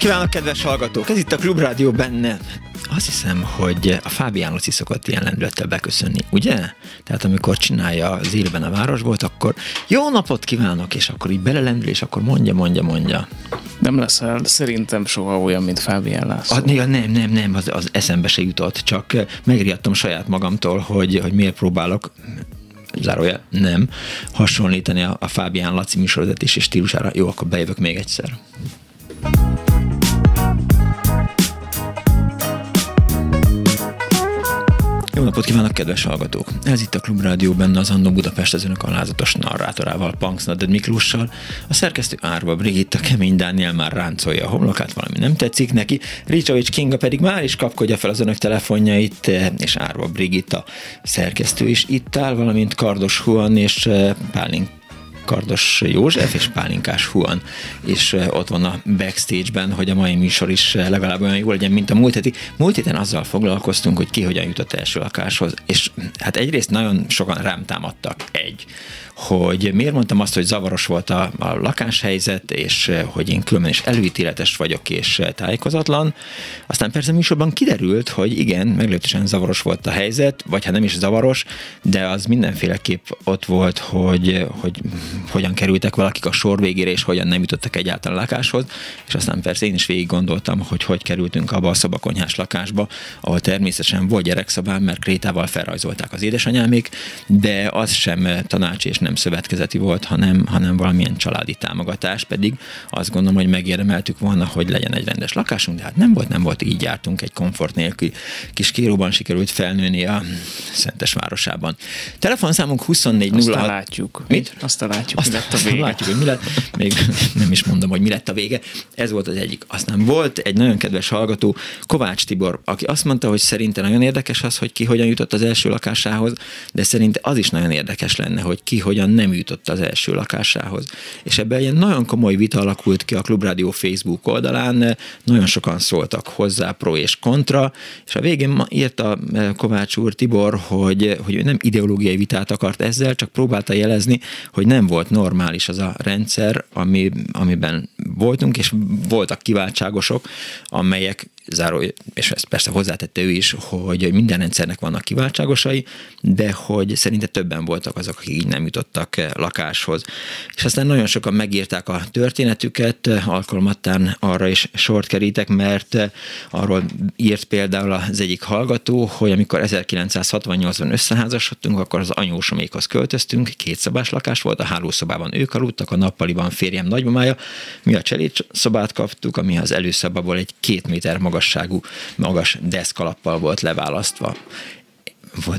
Napot kívánok, kedves hallgatók! Ez itt a Klubrádió benne. Azt hiszem, hogy a Fábián Luci szokott ilyen lendülettel beköszönni, ugye? Tehát amikor csinálja az élben a volt, akkor jó napot kívánok, és akkor így belelendül, és akkor mondja, mondja, mondja. Nem lesz el, szerintem soha olyan, mint Fábián László. A, nem, nem, nem, az, az eszembe se jutott, csak megriadtam saját magamtól, hogy, hogy miért próbálok zárója nem, hasonlítani a, a Fábián Laci műsorvezetés stílusára. Jó, akkor bejövök még egyszer. Jó napot kívánok, kedves hallgatók! Ez itt a Klubrádió benne az Annó Budapest az önök alázatos narrátorával, Punks Naded Miklóssal. A szerkesztő Árva Brigitta, Kemény Dániel már ráncolja a homlokát, valami nem tetszik neki. Ricsovics Kinga pedig már is kapkodja fel az önök telefonjait, és Árva Brigitta szerkesztő is itt áll, valamint Kardos Huan és eh, Pálink Kardos József és Pálinkás Huan és ott van a backstage-ben, hogy a mai műsor is legalább olyan jó legyen, mint a múlt heti. Múlt héten azzal foglalkoztunk, hogy ki hogyan jutott első lakáshoz, és hát egyrészt nagyon sokan rám támadtak. Egy, hogy miért mondtam azt, hogy zavaros volt a, a lakáshelyzet, és eh, hogy én különben is előítéletes vagyok és eh, tájékozatlan. Aztán persze műsorban kiderült, hogy igen, meglehetősen zavaros volt a helyzet, vagy hát nem is zavaros, de az mindenféleképp ott volt, hogy, hogy hogyan kerültek valakik a sor végére, és hogyan nem jutottak egyáltalán a lakáshoz, és aztán persze én is végig gondoltam, hogy hogy kerültünk abba a szobakonyhás lakásba, ahol természetesen volt gyerekszobám, mert krétával felrajzolták az édesanyámék, de az sem tanács és nem nem szövetkezeti volt, hanem, hanem valamilyen családi támogatás, pedig azt gondolom, hogy megérdemeltük volna, hogy legyen egy rendes lakásunk, de hát nem volt, nem volt, így jártunk egy komfort nélkül. Kis kéróban sikerült felnőni a Szentes városában. Telefonszámunk 24 Azt látjuk. Mit? Azt látjuk, Azt mi lett a vége. Látjuk, hogy mi lett, még nem is mondom, hogy mi lett a vége. Ez volt az egyik. Aztán volt egy nagyon kedves hallgató, Kovács Tibor, aki azt mondta, hogy szerinte nagyon érdekes az, hogy ki hogyan jutott az első lakásához, de szerinte az is nagyon érdekes lenne, hogy ki hogyan hogyan nem jutott az első lakásához. És ebben egy nagyon komoly vita alakult ki a Klubrádió Facebook oldalán, nagyon sokan szóltak hozzá, pro és kontra, és a végén írta eh, Kovács úr Tibor, hogy, hogy nem ideológiai vitát akart ezzel, csak próbálta jelezni, hogy nem volt normális az a rendszer, ami, amiben voltunk, és voltak kiváltságosok, amelyek záró, és ezt persze hozzátette ő is, hogy minden rendszernek vannak kiváltságosai, de hogy szerinte többen voltak azok, akik így nem jutottak lakáshoz. És aztán nagyon sokan megírták a történetüket, alkalmattán arra is sort kerítek, mert arról írt például az egyik hallgató, hogy amikor 1968-ban összeházasodtunk, akkor az anyósomékhoz költöztünk, két szobás lakás volt, a hálószobában ők aludtak, a nappaliban férjem nagymamája, mi a szobát kaptuk, ami az előszobaból egy két méter magas magasságú, magas deszkalappal volt leválasztva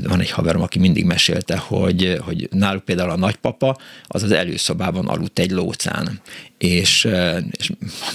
van egy haverom, aki mindig mesélte, hogy, hogy náluk például a nagypapa az az előszobában aludt egy lócán, és, és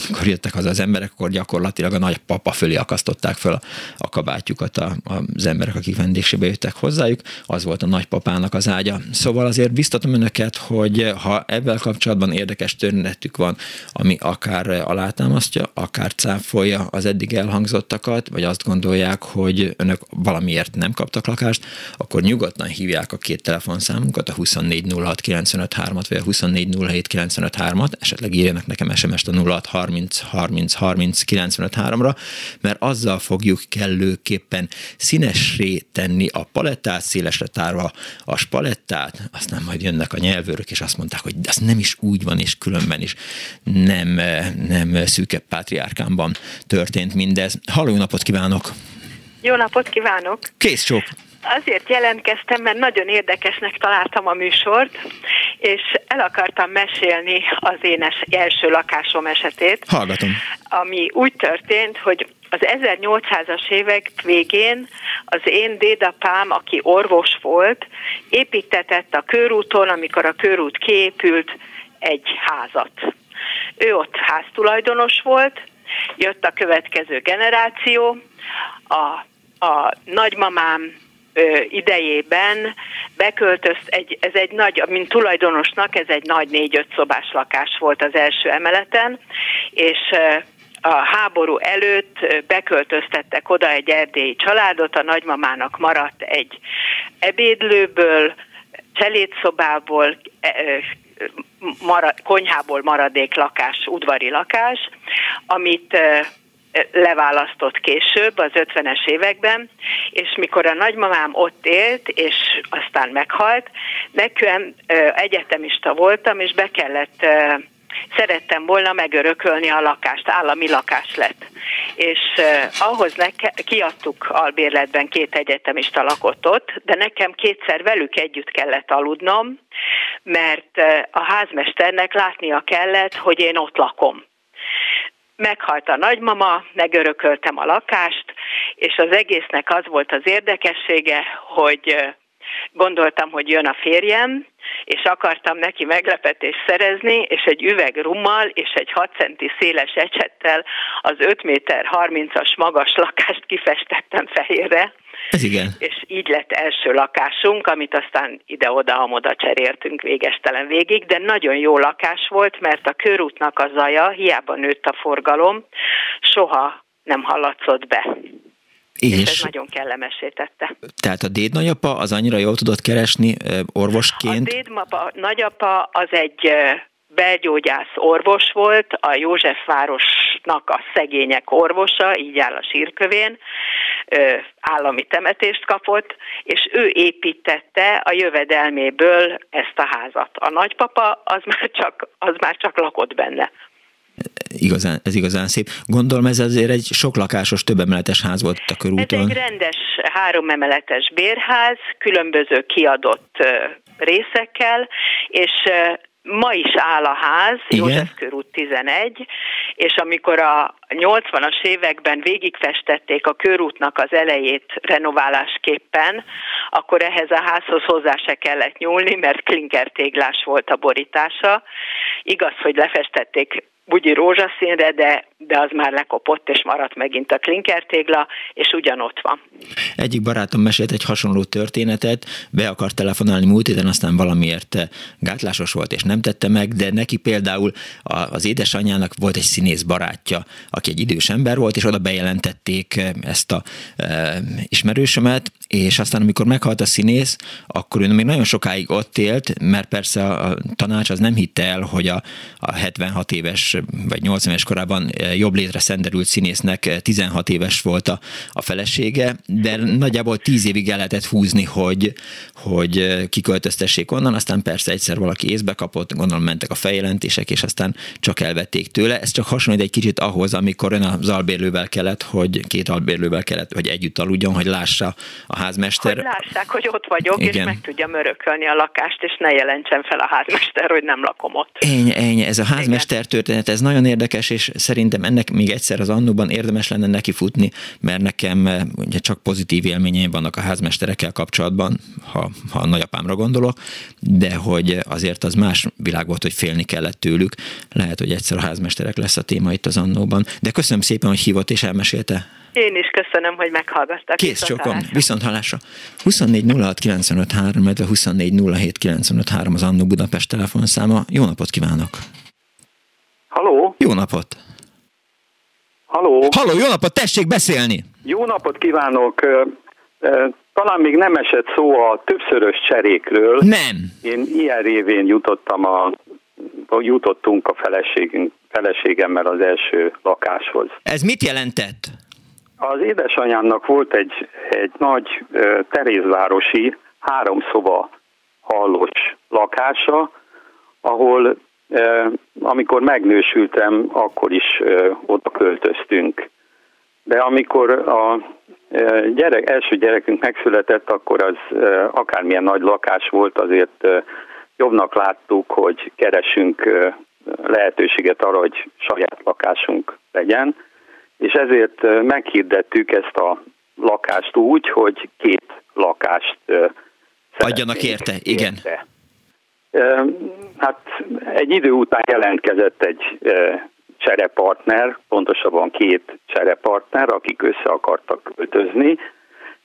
amikor jöttek haza az emberek, akkor gyakorlatilag a nagypapa fölé akasztották fel a kabátjukat a, az emberek, akik vendégségbe jöttek hozzájuk, az volt a nagypapának az ágya. Szóval azért biztatom önöket, hogy ha ebben kapcsolatban érdekes történetük van, ami akár alátámasztja, akár cáfolja az eddig elhangzottakat, vagy azt gondolják, hogy önök valamiért nem kaptak lakást, akkor nyugodtan hívják a két telefonszámunkat, a 2406953-at, vagy a 2407953-at, esetleg írjanak nekem SMS-t a 06 30 30 30 95 ra mert azzal fogjuk kellőképpen színesré tenni a palettát, szélesre tárva a spalettát, aztán majd jönnek a nyelvőrök, és azt mondták, hogy ez nem is úgy van, és különben is nem, nem szűkebb pátriárkámban történt mindez. Halló, napot kívánok! Jó napot kívánok! Kész csók! Azért jelentkeztem, mert nagyon érdekesnek találtam a műsort, és el akartam mesélni az én első lakásom esetét. Hallgatom. Ami úgy történt, hogy az 1800-as évek végén az én dédapám, aki orvos volt, építetett a körúton, amikor a körút kiépült, egy házat. Ő ott háztulajdonos volt, jött a következő generáció, a, a nagymamám idejében beköltözt, egy, ez egy nagy, mint tulajdonosnak, ez egy nagy négy-öt szobás lakás volt az első emeleten, és a háború előtt beköltöztettek oda egy erdélyi családot, a nagymamának maradt egy ebédlőből, cselédszobából, e, marad, konyhából maradék lakás, udvari lakás, amit leválasztott később, az 50-es években, és mikor a nagymamám ott élt, és aztán meghalt, nekem egyetemista voltam, és be kellett szerettem volna megörökölni a lakást, állami lakás lett. És uh, ahhoz neke, kiadtuk albérletben két egyetemista lakott ott, de nekem kétszer velük együtt kellett aludnom, mert uh, a házmesternek látnia kellett, hogy én ott lakom meghalt a nagymama, megörököltem a lakást, és az egésznek az volt az érdekessége, hogy gondoltam, hogy jön a férjem, és akartam neki meglepetést szerezni, és egy üveg rummal és egy 6 centi széles ecsettel az 5 méter 30-as magas lakást kifestettem fehérre. Ez igen. És így lett első lakásunk, amit aztán ide-oda-amoda cseréltünk végestelen végig, de nagyon jó lakás volt, mert a körútnak a zaja, hiába nőtt a forgalom, soha nem hallatszott be. És, és ez nagyon kellemesé tette. Tehát a déd nagyapa az annyira jól tudott keresni orvosként? A déd nagyapa az egy belgyógyász orvos volt, a Józsefvárosnak a szegények orvosa, így áll a sírkövén, állami temetést kapott, és ő építette a jövedelméből ezt a házat. A nagypapa az már csak, az már csak lakott benne igazán, ez igazán szép. Gondolom ez azért egy sok lakásos, több emeletes ház volt a körúton. Ez egy rendes három emeletes bérház, különböző kiadott részekkel, és ma is áll a ház, József körút 11, és amikor a 80-as években végigfestették a körútnak az elejét renoválásképpen, akkor ehhez a házhoz hozzá se kellett nyúlni, mert klinkertéglás volt a borítása. Igaz, hogy lefestették bugyi rózsaszínre, de, de az már lekopott, és maradt megint a klinkertégla, és ugyanott van. Egyik barátom mesélt egy hasonló történetet, be akart telefonálni múlt héten, aztán valamiért gátlásos volt, és nem tette meg, de neki például az édesanyjának volt egy színész barátja, aki egy idős ember volt, és oda bejelentették ezt a e, ismerősömet, és aztán amikor meghalt a színész, akkor ő még nagyon sokáig ott élt, mert persze a tanács az nem hitte el, hogy a, a 76 éves vagy 80 éves korában eh, jobb létre szenderült színésznek 16 eh, éves volt a, a felesége, de nagyjából 10 évig el lehetett húzni, hogy, hogy eh, kiköltöztessék onnan, aztán persze egyszer valaki észbe kapott, gondolom mentek a feljelentések, és aztán csak elvették tőle. Ez csak hasonlít egy kicsit ahhoz, amikor ön az albérlővel kellett, hogy két albérlővel kellett, hogy együtt aludjon, hogy lássa a házmester. Hogy lássák, hogy ott vagyok, Igen. és meg tudjam örökölni a lakást, és ne jelentsen fel a házmester, hogy nem lakom ott. Ennyi, ennyi. Ez a házmester történet tehát ez nagyon érdekes, és szerintem ennek még egyszer az annóban érdemes lenne neki futni, mert nekem eh, ugye csak pozitív élményeim vannak a házmesterekkel kapcsolatban, ha, ha a nagyapámra gondolok, de hogy azért az más világ volt, hogy félni kellett tőlük. Lehet, hogy egyszer a házmesterek lesz a téma itt az annóban. De köszönöm szépen, hogy hívott és elmesélte. Én is köszönöm, hogy meghallgattak. Kész csokom, viszont hallásra. 24 06 95 3, 24 07 95 3 az Annó Budapest telefonszáma. Jó napot kívánok! Haló? Jó napot! Haló? Haló, jó napot, tessék beszélni! Jó napot kívánok! Talán még nem esett szó a többszörös cserékről. Nem. Én ilyen révén jutottam a, jutottunk a feleségünk, feleségemmel az első lakáshoz. Ez mit jelentett? Az édesanyámnak volt egy, egy nagy Terézvárosi három szoba hallós lakása, ahol amikor megnősültem, akkor is oda költöztünk. De amikor a gyerek, első gyerekünk megszületett, akkor az akármilyen nagy lakás volt, azért jobbnak láttuk, hogy keresünk lehetőséget arra, hogy saját lakásunk legyen, és ezért meghirdettük ezt a lakást úgy, hogy két lakást adjanak érte, igen. Érte. Hát egy idő után jelentkezett egy cserepartner, pontosabban két cserepartner, akik össze akartak költözni,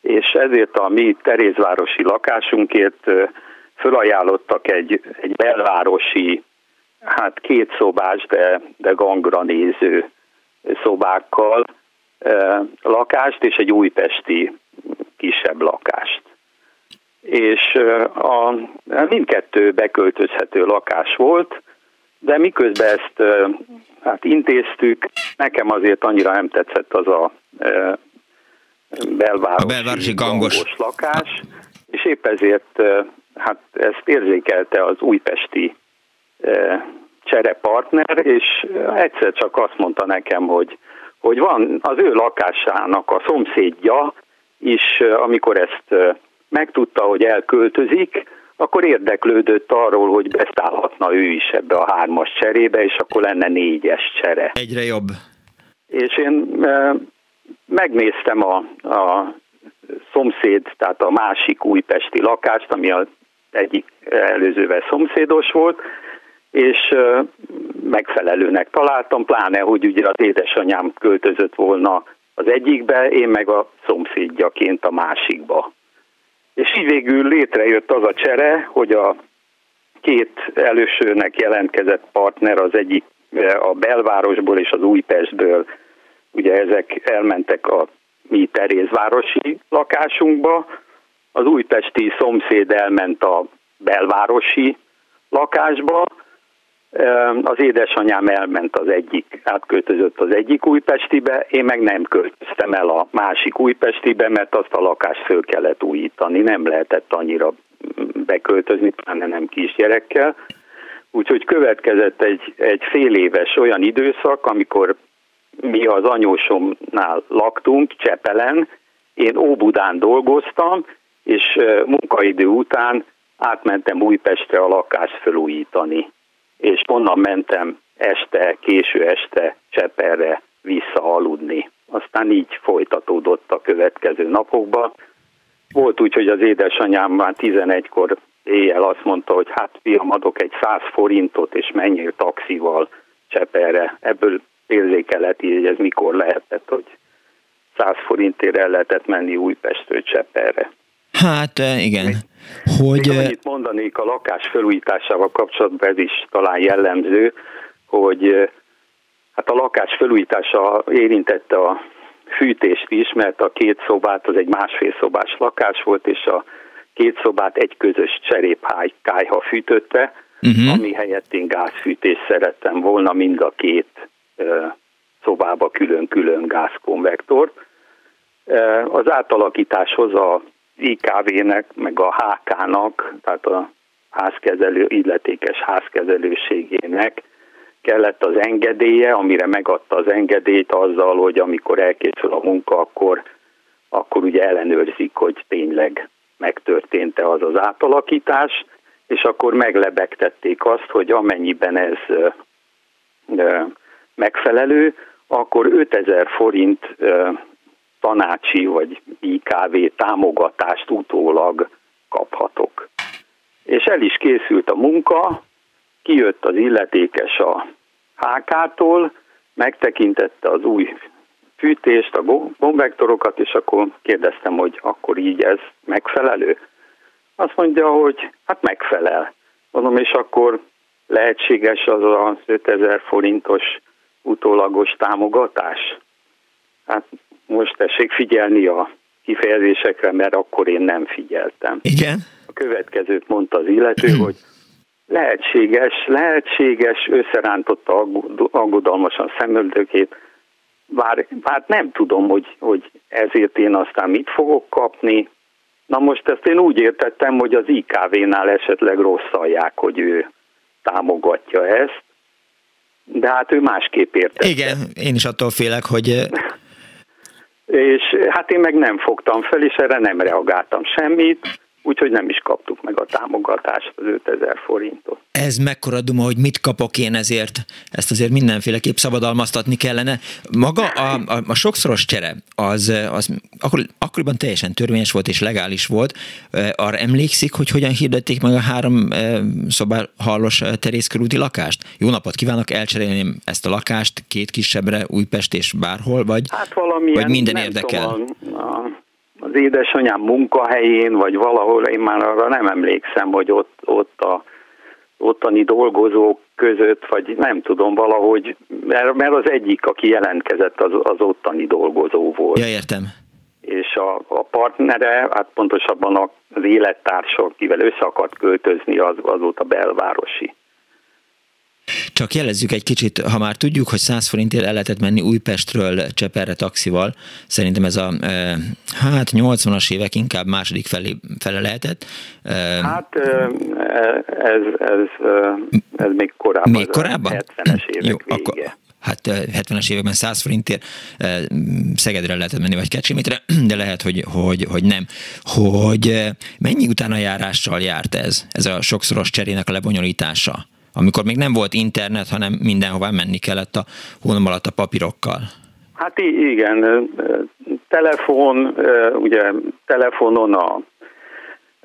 és ezért a mi Terézvárosi lakásunkért fölajánlottak egy, egy belvárosi, hát két szobás, de, de gangra néző szobákkal lakást, és egy újpesti kisebb lakást. És a, mindkettő beköltözhető lakás volt, de miközben ezt hát intéztük, nekem azért annyira nem tetszett az a belvárosi, a belvárosi gangos. gangos lakás, és épp ezért hát ezt érzékelte az újpesti cserepartner, és egyszer csak azt mondta nekem, hogy, hogy van az ő lakásának a szomszédja is, amikor ezt megtudta, hogy elköltözik, akkor érdeklődött arról, hogy beszállhatna ő is ebbe a hármas cserébe, és akkor lenne négyes csere. Egyre jobb. És én e, megnéztem a, a szomszéd, tehát a másik újpesti lakást, ami az egyik előzővel szomszédos volt, és megfelelőnek találtam, pláne, hogy ugye az édesanyám költözött volna az egyikbe, én meg a szomszédjaként a másikba. És így végül létrejött az a csere, hogy a két elősőnek jelentkezett partner, az egyik a belvárosból és az Újpestből, ugye ezek elmentek a mi Terézvárosi lakásunkba, az újpesti szomszéd elment a belvárosi lakásba, az édesanyám elment az egyik, átköltözött az egyik újpestibe, én meg nem költöztem el a másik újpestibe, mert azt a lakást föl kellett újítani, nem lehetett annyira beköltözni, pláne nem kisgyerekkel. Úgyhogy következett egy, egy fél éves olyan időszak, amikor mi az anyósomnál laktunk, Csepelen, én Óbudán dolgoztam, és munkaidő után átmentem Újpestre a lakást felújítani és onnan mentem este, késő este Cseperre vissza aludni. Aztán így folytatódott a következő napokban. Volt úgy, hogy az édesanyám már 11-kor éjjel azt mondta, hogy hát fiam, adok egy 100 forintot, és menjél taxival Cseperre. Ebből érzékelheti, hogy ez mikor lehetett, hogy 100 forintért el lehetett menni Újpestről Cseperre. Hát eh, igen. Hogy... Még annyit mondanék a lakás felújításával kapcsolatban, ez is talán jellemző, hogy eh, hát a lakás felújítása érintette a fűtést is, mert a két szobát az egy másfél szobás lakás volt, és a két szobát egy közös cserépkájha fűtötte, uh-huh. ami helyett én gázfűtést szerettem volna mind a két szobába külön-külön gázkonvektor. Uh, az átalakításhoz a IKV-nek, meg a HK-nak, tehát a házkezelő, illetékes házkezelőségének kellett az engedélye, amire megadta az engedélyt azzal, hogy amikor elkészül a munka, akkor, akkor ugye ellenőrzik, hogy tényleg megtörtént-e az az átalakítás, és akkor meglebegtették azt, hogy amennyiben ez megfelelő, akkor 5000 forint tanácsi vagy IKV támogatást utólag kaphatok. És el is készült a munka, kijött az illetékes a HK-tól, megtekintette az új fűtést, a konvektorokat, és akkor kérdeztem, hogy akkor így ez megfelelő. Azt mondja, hogy hát megfelel. Mondom, és akkor lehetséges az az 5000 forintos utólagos támogatás? Hát most tessék figyelni a kifejezésekre, mert akkor én nem figyeltem. Igen. A következőt mondta az illető, hogy lehetséges, lehetséges, összerántotta aggodalmasan szemöldökét, bár, bár nem tudom, hogy, hogy ezért én aztán mit fogok kapni. Na most ezt én úgy értettem, hogy az IKV-nál esetleg rosszalják, hogy ő támogatja ezt, de hát ő másképp értette. Igen, én is attól félek, hogy és hát én meg nem fogtam fel, és erre nem reagáltam semmit, úgyhogy nem is kaptuk meg a támogatást, az 5000 forintot. Ez mekkora duma, hogy mit kapok én ezért? Ezt azért mindenféleképp szabadalmaztatni kellene. Maga a, a, a sokszoros csere, az, az akkor, akkoriban teljesen törvényes volt és legális volt. Arra emlékszik, hogy hogyan hirdették meg a három szobáhallos terészkörúti lakást? Jó napot kívánok, elcserélném ezt a lakást két kisebbre, Újpest és bárhol, vagy, hát valamilyen, vagy minden érdekel? Tudom, a, a az édesanyám munkahelyén, vagy valahol, én már arra nem emlékszem, hogy ott, ott a ottani dolgozók között, vagy nem tudom, valahogy, mert, mert az egyik, aki jelentkezett, az, az ottani dolgozó volt. Ja, értem. És a, a partnere, hát pontosabban az élettársa, akivel össze akart költözni, az, az volt a belvárosi. Csak jelezzük egy kicsit, ha már tudjuk, hogy 100 forintért el lehetett menni Újpestről Cseperre taxival, szerintem ez a e, hát 80-as évek inkább második felé, fele lehetett. E, hát e, ez, ez, ez még korábban. Még korábban? 70-es évek Jó, vége. Akkor, hát 70-es években 100 forintért Szegedre lehetett menni, vagy Kecsémétre, de lehet, hogy, hogy, hogy nem. Hogy mennyi utána járással járt ez, ez a sokszoros cserének a lebonyolítása? Amikor még nem volt internet, hanem mindenhová menni kellett a hónap alatt a papírokkal. Hát igen, telefon, ugye telefonon a,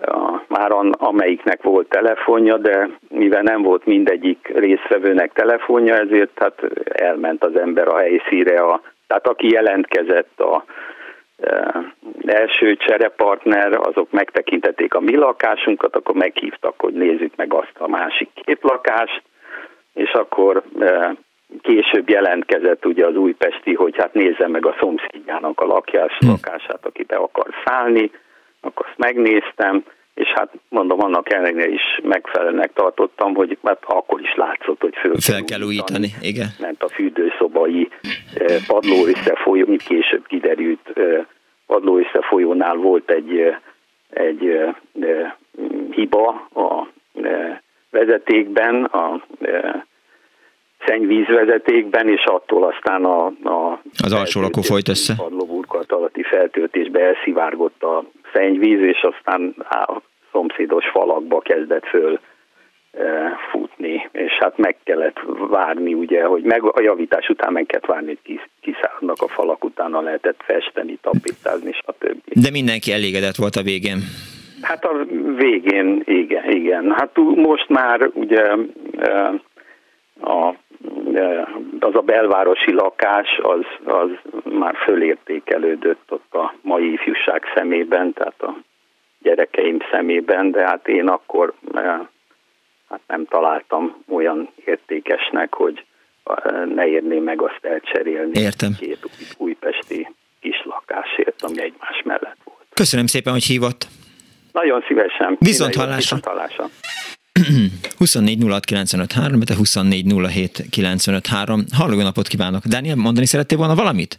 a, már a, amelyiknek volt telefonja, de mivel nem volt mindegyik résztvevőnek telefonja, ezért hát elment az ember a helyszíre, a, tehát aki jelentkezett a, első cserepartner, azok megtekintették a mi lakásunkat, akkor meghívtak, hogy nézzük meg azt a másik két lakást, és akkor később jelentkezett ugye az újpesti, hogy hát nézze meg a szomszédjának a lakás, hm. lakását, aki be akar szállni, akkor azt megnéztem, és hát mondom, annak ellenére is megfelelőnek tartottam, hogy mert hát akkor is látszott, hogy föl, fel kell újítani, igen. Ment a fürdőszobai padló összefolyó, mint később kiderült, padló összefolyónál volt egy, egy hiba a vezetékben, a szennyvízvezetékben, és attól aztán a, a az alsó lakó folyt össze. Padlóburkolat alatti feltöltésbe elszivárgott a szennyvíz, és aztán a szomszédos falakba kezdett föl e, futni, és hát meg kellett várni, ugye, hogy meg a javítás után meg kellett várni, hogy kiszállnak a falak, utána lehetett festeni, tapétázni, stb. De mindenki elégedett volt a végén. Hát a végén, igen, igen. Hát most már ugye e, a az a belvárosi lakás az, az már fölértékelődött ott a mai ifjúság szemében, tehát a gyerekeim szemében, de hát én akkor hát nem találtam olyan értékesnek, hogy ne érném meg azt elcserélni Értem. két új, újpesti kis lakásért, ami egymás mellett volt. Köszönöm szépen, hogy hívott. Nagyon szívesen. Viszont hallásra. Viszont hallásra. 24 06 de 24 Halló, napot kívánok! Dániel, mondani szerettél volna valamit?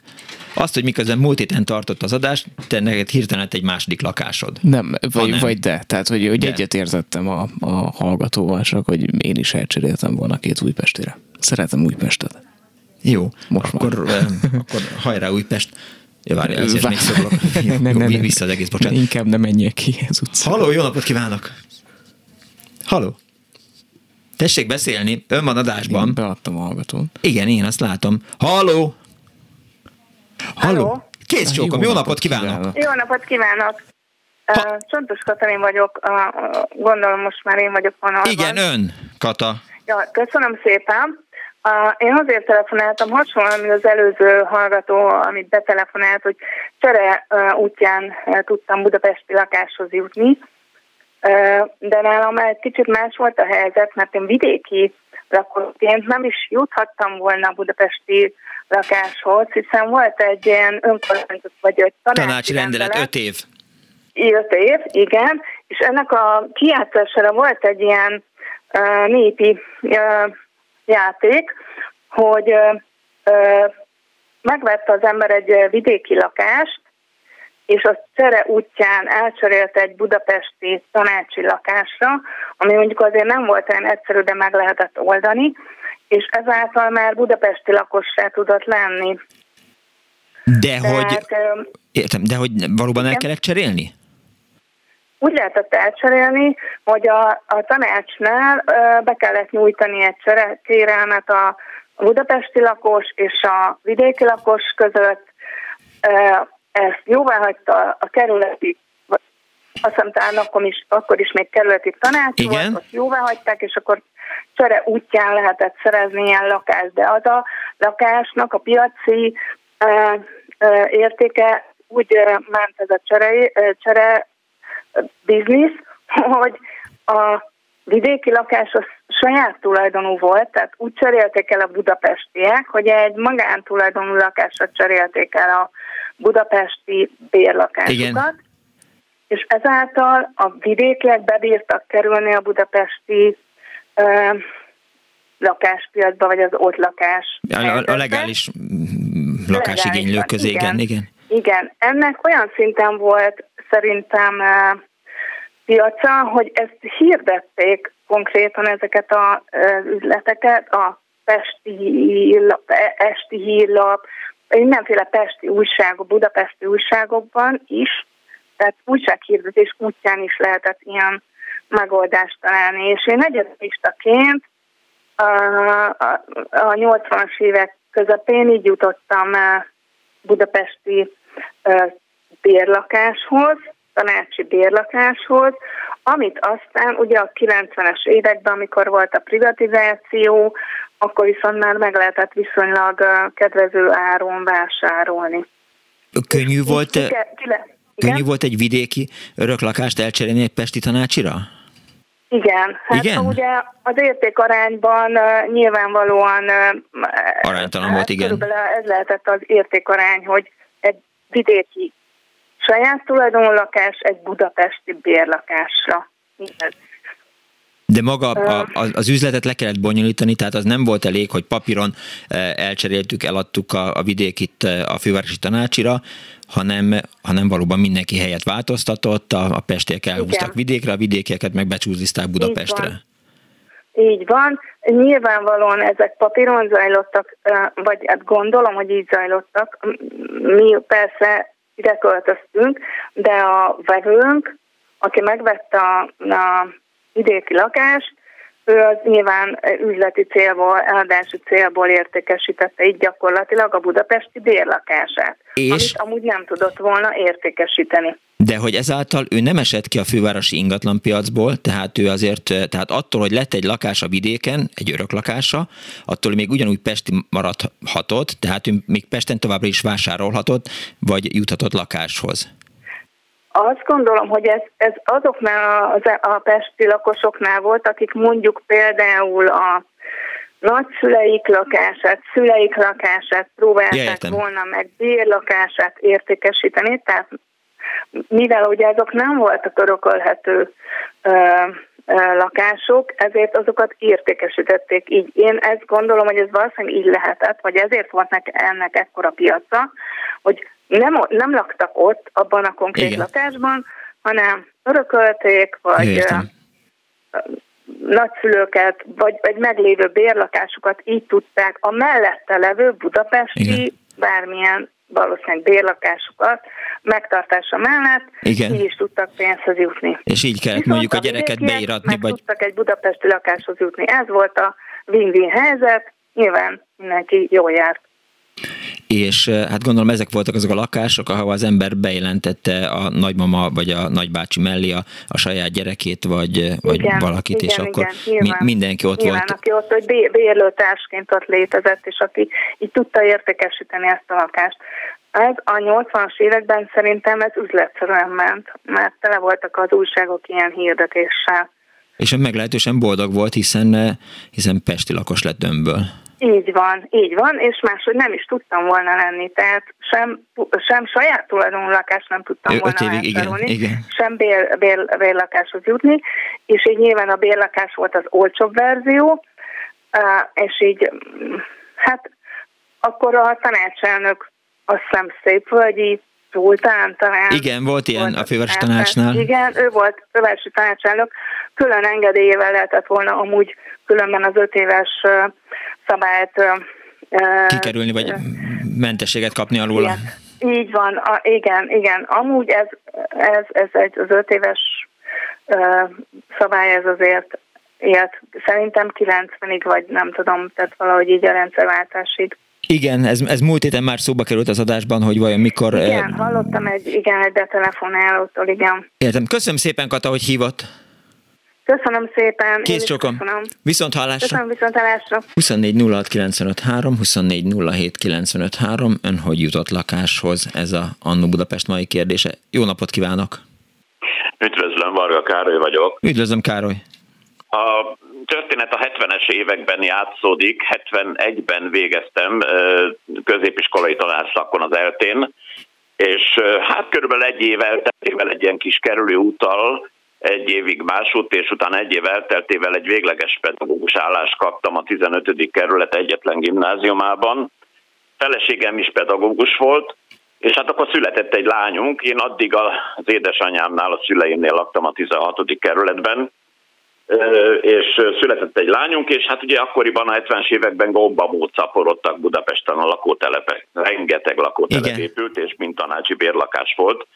Azt, hogy miközben múlt héten tartott az adást, te neked hirtelen egy második lakásod. Nem, vagy, nem. vagy de. Tehát, hogy, hogy egyetértettem a, a hallgatóval, csak hogy én is elcseréltem volna két Újpestére. Szeretem Újpestet. Jó, Most akkor, uh, akkor hajrá Újpest. Ja, várj, ezért még. Jó, nem, nem, nem, vissza az egész, bocsánat. Inkább nem menjek ki az utcára. Halló, jó napot kívánok! Halló? Tessék beszélni, ön van adásban. Én beadtam a hallgatón. Igen, én azt látom. Halló? Halló? Kész csókom, jó, jó napot kívánok! kívánok. Jó napot kívánok! Ha... Csontos Katalin vagyok, gondolom most már én vagyok vonalban. Igen, ön, Kata. Ja, köszönöm szépen. Én azért telefonáltam, hasonlóan, mint az előző hallgató, amit betelefonált, hogy csere útján tudtam budapesti lakáshoz jutni, de nálam egy kicsit más volt a helyzet, mert én vidéki lakóként nem is juthattam volna a budapesti lakáshoz, hiszen volt egy ilyen önkormányzat, vagy egy tanácsi, tanácsi rendelet, öt év. Öt év, igen, és ennek a kijátszására volt egy ilyen uh, népi uh, játék, hogy uh, megvette az ember egy vidéki lakást, és a csere útján elcserélte egy budapesti tanácsi lakásra, ami mondjuk azért nem volt olyan egyszerű, de meg lehetett oldani, és ezáltal már budapesti lakossá tudott lenni. De Tehát, hogy, értem, de hogy valóban igen? el kellett cserélni? Úgy lehetett elcserélni, hogy a, a tanácsnál be kellett nyújtani egy kérelmet a budapesti lakos és a vidéki lakos között. Ezt jóvá hagyta a kerületi azt hiszem talán akkor is, akkor is még kerületi tanács Igen. volt, ott jóvá hagyták, és akkor csere útján lehetett szerezni ilyen lakást, de az a lakásnak a piaci ö, ö, értéke úgy ö, ment ez a csere, ö, csere biznisz, hogy a vidéki lakás az saját tulajdonú volt, tehát úgy cserélték el a budapestiek, hogy egy magántulajdonú lakásra cserélték el a budapesti bérlakásokat. Igen. És ezáltal a vidékiek bebírtak kerülni a budapesti ö, lakáspiacba, vagy az ott lakás. A, a, a legális lakásigénylők közé, igen, igen. Igen, ennek olyan szinten volt szerintem piaca, hogy ezt hirdették konkrétan ezeket az üzleteket, a Pesti e, Esti Hírlap, mindenféle pesti újságok, budapesti újságokban is, tehát újsághirdetés útján is lehetett ilyen megoldást találni. És én egyetlistaként a, a, a 80-as évek közepén így jutottam budapesti bérlakáshoz, tanácsi bérlakáshoz, amit aztán ugye a 90-es években, amikor volt a privatizáció, akkor viszont már meg lehetett viszonylag kedvező áron vásárolni. Könnyű volt, könnyű volt egy vidéki öröklakást elcserélni egy pesti tanácsira? Igen, hát igen? ugye az értékarányban uh, nyilvánvalóan uh, aránytalan volt, igen. Ez lehetett az értékarány, hogy egy vidéki saját tulajdonú lakás egy budapesti bérlakásra. Igen. De maga a, az üzletet le kellett bonyolítani, tehát az nem volt elég, hogy papíron elcseréltük, eladtuk a, a vidékit a fővárosi tanácsira, hanem, hanem valóban mindenki helyet változtatott, a, a pestiek elhúztak Igen. vidékre, a vidékieket meg becsúzizták Budapestre. Így van. Így van. Nyilvánvalóan ezek papíron zajlottak, vagy hát gondolom, hogy így zajlottak. Mi persze ide költöztünk, de a vevőnk, aki megvette a, a vidéki lakást, ő az nyilván üzleti célból, eladási célból értékesítette így gyakorlatilag a budapesti bérlakását, és? amit amúgy nem tudott volna értékesíteni. De hogy ezáltal ő nem esett ki a fővárosi ingatlanpiacból, tehát ő azért, tehát attól, hogy lett egy lakás a vidéken, egy örök lakása, attól még ugyanúgy Pesti maradhatott, tehát ő még Pesten továbbra is vásárolhatott, vagy juthatott lakáshoz. Azt gondolom, hogy ez, ez azoknál az, a pesti lakosoknál volt, akik mondjuk például a nagyszüleik lakását, szüleik lakását próbálták ja, volna meg bérlakását értékesíteni, tehát mivel ugye azok nem voltak örökölhető lakások, ezért azokat értékesítették így. Én ezt gondolom, hogy ez valószínűleg így lehetett, vagy ezért volt ennek ekkora piaca, hogy nem, nem laktak ott, abban a konkrét Igen. lakásban, hanem örökölték, vagy Értem. nagyszülőket, vagy, vagy meglévő bérlakásokat így tudták a mellette levő budapesti Igen. bármilyen valószínűleg bérlakásokat megtartása mellett Igen. így is tudtak pénzhez jutni. És így kellett Viszont mondjuk a gyereket beíratni. Vagy... tudtak egy budapesti lakáshoz jutni. Ez volt a win-win helyzet, nyilván mindenki jól járt és hát gondolom ezek voltak azok a lakások, ahol az ember bejelentette a nagymama vagy a nagybácsi mellé a, a saját gyerekét, vagy, vagy igen, valakit, igen, és akkor nyilván, mindenki ott nyilván, volt. aki ott, hogy bérlőtársként ott létezett, és aki így tudta értékesíteni ezt a lakást. Ez a 80-as években szerintem ez üzletszerűen ment, mert tele voltak az újságok ilyen hirdetéssel. És meglehetősen boldog volt, hiszen, hiszen Pesti lakos lett dömből. Így van, így van, és máshogy nem is tudtam volna lenni, tehát sem, sem saját tulajdonú lakást nem tudtam Ö, volna évig, igen, igen. sem bér, bér, bérlakáshoz jutni, és így nyilván a bérlakás volt az olcsóbb verzió, és így, hát akkor a tanácselnök azt hiszem szép völgyi Zoltán talán. Igen, volt ilyen volt a fővárosi tanácsnál. Igen, ő volt fővárosi tanácselnök, külön engedélyével lehetett volna amúgy különben az öt éves szabályt kikerülni, vagy mentességet kapni. Igen. Így van, a, igen, igen. Amúgy ez, ez, ez egy az öt éves szabály, ez azért élt szerintem 90-ig, vagy nem tudom, tehát valahogy így a rendszerváltásig. Igen, ez, ez múlt héten már szóba került az adásban, hogy vajon mikor... Igen, uh, hallottam egy, igen, egy betelefonálótól, igen. Értem. Köszönöm szépen, Kata, hogy hívott. Köszönöm szépen. Kész csokom. Viszont hallásra. Köszönöm, viszont hallásra. 24 06 24 Ön hogy jutott lakáshoz? Ez a Annu Budapest mai kérdése. Jó napot kívánok! Üdvözlöm, Varga Károly vagyok. Üdvözlöm, Károly. A történet a 70-es években játszódik. 71-ben végeztem középiskolai tanárszakon az eltén, és hát körülbelül egy év elteltével egy ilyen kis kerülő úttal egy évig másút, és utána egy év elteltével egy végleges pedagógus állást kaptam a 15. kerület egyetlen gimnáziumában. Feleségem is pedagógus volt, és hát akkor született egy lányunk, én addig az édesanyámnál, a szüleimnél laktam a 16. kerületben, és született egy lányunk, és hát ugye akkoriban a 70-es években gombamód szaporodtak Budapesten a lakótelepek. Rengeteg lakótelep Igen. épült, és mint tanácsi bérlakás volt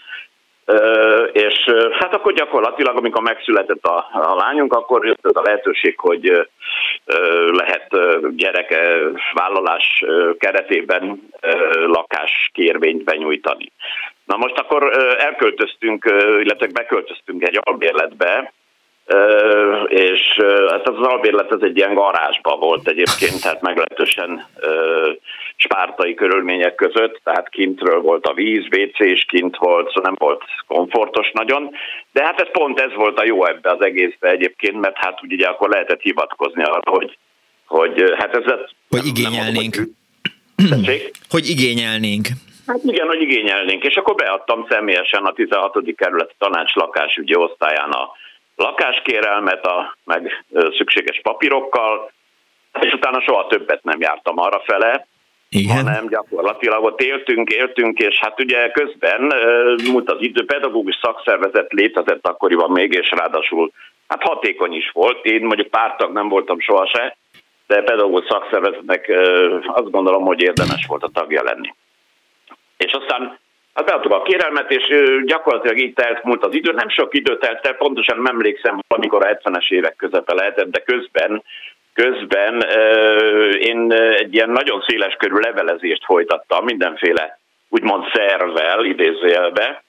és hát akkor gyakorlatilag, amikor megszületett a, a lányunk, akkor jött ez a lehetőség, hogy lehet gyerek vállalás keretében lakáskérvényt benyújtani. Na most akkor elköltöztünk, illetve beköltöztünk egy albérletbe, és hát az albérlet az egy ilyen garázsba volt egyébként, tehát meglehetősen spártai körülmények között, tehát kintről volt a víz, WC is kint volt, szóval nem volt komfortos nagyon, de hát ez pont ez volt a jó ebbe az egészbe egyébként, mert hát ugye akkor lehetett hivatkozni arra, hogy, hogy hát ez... Hogy igényelnénk. Mondom, hogy, hogy igényelnénk. Hát igen, hogy igényelnénk, és akkor beadtam személyesen a 16. kerület tanács lakásügyi osztályán a lakáskérelmet, a meg szükséges papírokkal, és utána soha többet nem jártam arra fele, igen. hanem gyakorlatilag ott éltünk, éltünk, és hát ugye közben múlt az idő, pedagógus szakszervezet létezett akkoriban még, és ráadásul hát hatékony is volt. Én mondjuk pártag nem voltam sohasem, de pedagógus szakszervezetnek azt gondolom, hogy érdemes volt a tagja lenni. És aztán Hát beadtuk a kérelmet, és gyakorlatilag így telt múlt az idő. Nem sok idő telt el, pontosan nem emlékszem, amikor a 70-es évek közepe lehetett, de közben közben én egy ilyen nagyon széles körű levelezést folytattam mindenféle úgymond szervvel, idézőjelbe,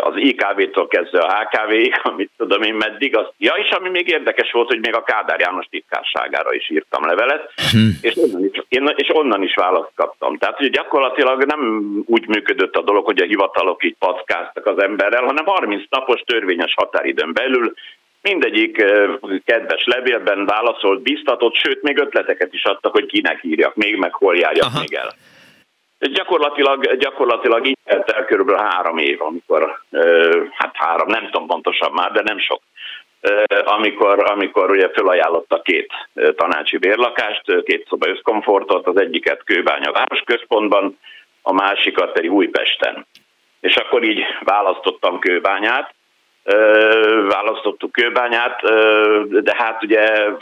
az IKV-tól kezdve a HKV-ig, amit tudom én meddig. Az, ja, és ami még érdekes volt, hogy még a Kádár János titkárságára is írtam levelet, hm. és, onnan is, én, és onnan is választ kaptam. Tehát hogy gyakorlatilag nem úgy működött a dolog, hogy a hivatalok így packáztak az emberrel, hanem 30 napos törvényes határidőn belül mindegyik kedves levélben válaszolt, biztatott, sőt, még ötleteket is adtak, hogy kinek írjak még, meg hol járjak Aha. még el. Gyakorlatilag, gyakorlatilag így telt el körülbelül három év, amikor, hát három, nem tudom pontosan már, de nem sok, amikor, amikor ugye felajánlotta két tanácsi bérlakást, két szoba összkomfortot, az egyiket Kőbánya városközpontban, a másikat pedig Újpesten. És akkor így választottam Kőbányát, választottuk Kőbányát, de hát ugye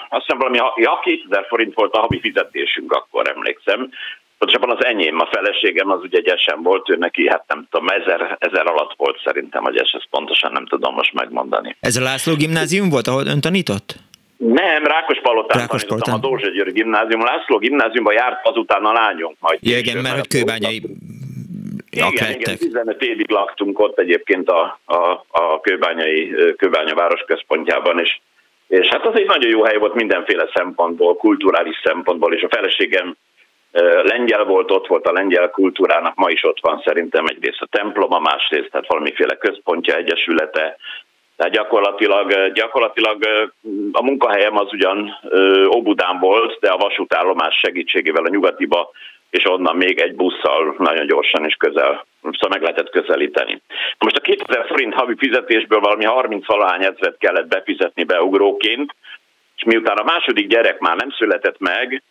azt hiszem valami, ja, 2000 forint volt a havi fizetésünk, akkor emlékszem, Pontosabban az enyém, a feleségem az ugye egyesen volt, ő neki, hát nem tudom, ezer, ezer alatt volt szerintem a gyes, ezt pontosan nem tudom most megmondani. Ez a László gimnázium volt, ahol ön tanított? Nem, Rákospalotán Rákos tanítottam a Dózsa György gimnázium. László gimnáziumban járt azután a lányunk majd. Ja, igen, mert hogy kőbányai igen, igen, 15 évig laktunk ott egyébként a, a, a kőbányai, kőbánya város központjában, és, és hát az egy nagyon jó hely volt mindenféle szempontból, kulturális szempontból, és a feleségem lengyel volt, ott volt a lengyel kultúrának, ma is ott van szerintem egyrészt a temploma, másrészt tehát valamiféle központja, egyesülete, tehát gyakorlatilag, gyakorlatilag a munkahelyem az ugyan Óbudán volt, de a vasútállomás segítségével a nyugatiba, és onnan még egy busszal nagyon gyorsan is közel, szóval meg lehetett közelíteni. Most a 2000 forint havi fizetésből valami 30 valahány ezret kellett befizetni beugróként, és miután a második gyerek már nem született meg,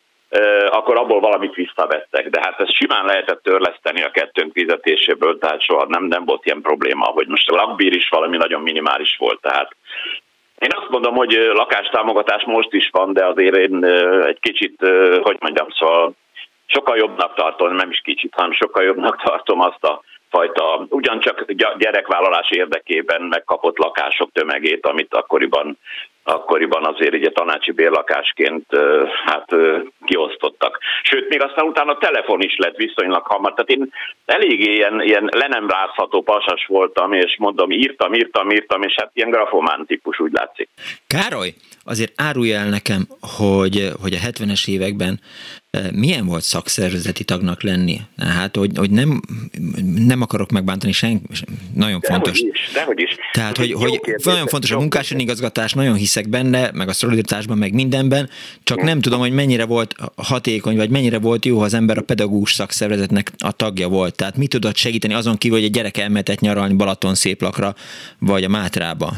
akkor abból valamit visszavettek. De hát ezt simán lehetett törleszteni a kettőnk fizetéséből, tehát soha nem, nem volt ilyen probléma, hogy most a lakbír is valami nagyon minimális volt. Tehát én azt mondom, hogy lakástámogatás most is van, de azért én egy kicsit, hogy mondjam, szóval sokkal jobbnak tartom, nem is kicsit, hanem sokkal jobbnak tartom azt a fajta, ugyancsak gyerekvállalás érdekében megkapott lakások tömegét, amit akkoriban akkoriban azért ugye tanácsi bérlakásként hát kiosztottak. Sőt, még aztán utána telefon is lett viszonylag hamar. Tehát én eléggé ilyen, ilyen le pasas voltam, és mondom, írtam, írtam, írtam, és hát ilyen grafomán típus úgy látszik. Károly, azért árulja el nekem, hogy, hogy a 70-es években milyen volt szakszervezeti tagnak lenni? Hát, hogy, hogy nem, nem akarok megbántani senki, nagyon de fontos. Hogy is, hogy is. Tehát, hogy, hogy nagyon fontos a munkás igazgatás, nagyon hiszek benne, meg a szolidaritásban, meg mindenben, csak nem tudom, hogy mennyire volt hatékony, vagy mennyire volt jó, ha az ember a pedagógus szakszervezetnek a tagja volt. Tehát mit tudott segíteni azon kívül, hogy egy gyerek elmehetett nyaralni Balaton széplakra, vagy a Mátrába?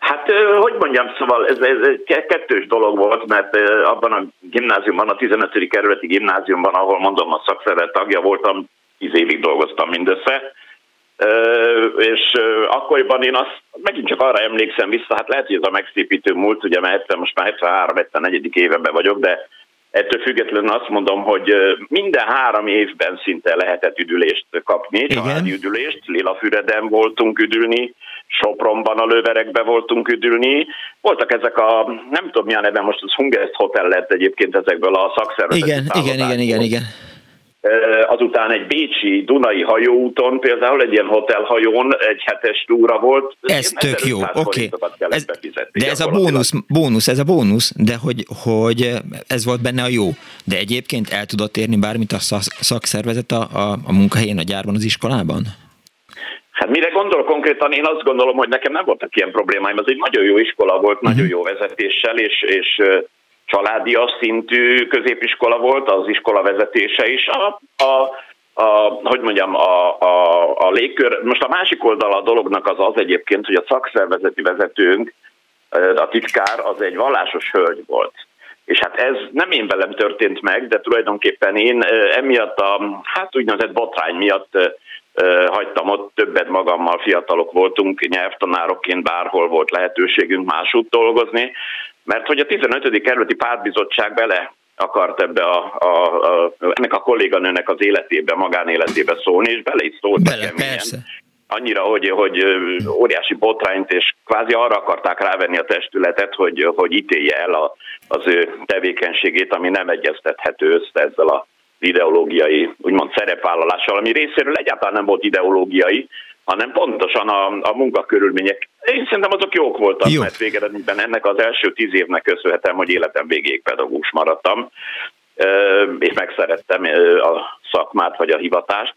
Hát, hogy mondjam, szóval ez, ez, kettős dolog volt, mert abban a gimnáziumban, a 15. kerületi gimnáziumban, ahol mondom a szakszervezet tagja voltam, 10 évig dolgoztam mindössze, és akkoriban én azt megint csak arra emlékszem vissza, hát lehet, hogy ez a megszépítő múlt, ugye mert most már 73-74. éveben vagyok, de ettől függetlenül azt mondom, hogy minden három évben szinte lehetett üdülést kapni, családi üdülést, Lilafüreden voltunk üdülni, Sopronban a lőverekbe voltunk üdülni. Voltak ezek a, nem tudom mi a neve, most az Hungest Hotel lett egyébként ezekből a szakszervezeti Igen, igen, igen, igen, igen. Azután egy bécsi Dunai hajóúton, például egy ilyen hotelhajón egy hetes túra volt. Ez tök jó, oké. Okay. de ez a bónusz, bónusz, ez a bónusz, de hogy, hogy ez volt benne a jó. De egyébként el tudott érni bármit a szakszervezet a, a, a munkahelyén, a gyárban, az iskolában? Hát mire gondol konkrétan? Én azt gondolom, hogy nekem nem voltak ilyen problémáim. Ez egy nagyon jó iskola volt, uh-huh. nagyon jó vezetéssel, és, és családias szintű középiskola volt, az iskola vezetése is. A, a, a, hogy mondjam, a, a, a légkör, most a másik oldala a dolognak az az egyébként, hogy a szakszervezeti vezetőnk, a titkár, az egy vallásos hölgy volt. És hát ez nem én velem történt meg, de tulajdonképpen én emiatt a, hát úgynevezett botrány miatt hagytam ott többet magammal, fiatalok voltunk, nyelvtanárokként bárhol volt lehetőségünk másút dolgozni, mert hogy a 15. kerületi pártbizottság bele akart ebbe a, a, a, ennek a kolléganőnek az életébe, magánéletébe szólni, és bele is szólt bele, nekem persze. Annyira, hogy, hogy óriási botrányt, és kvázi arra akarták rávenni a testületet, hogy, hogy ítélje el a, az ő tevékenységét, ami nem egyeztethető össze ezzel a ideológiai, úgymond szerepvállalással, ami részéről egyáltalán nem volt ideológiai, hanem pontosan a, a munkakörülmények. Én szerintem azok jók voltak, Jó. mert végeredményben ennek az első tíz évnek köszönhetem, hogy életem végéig pedagógus maradtam, és megszerettem a szakmát vagy a hivatást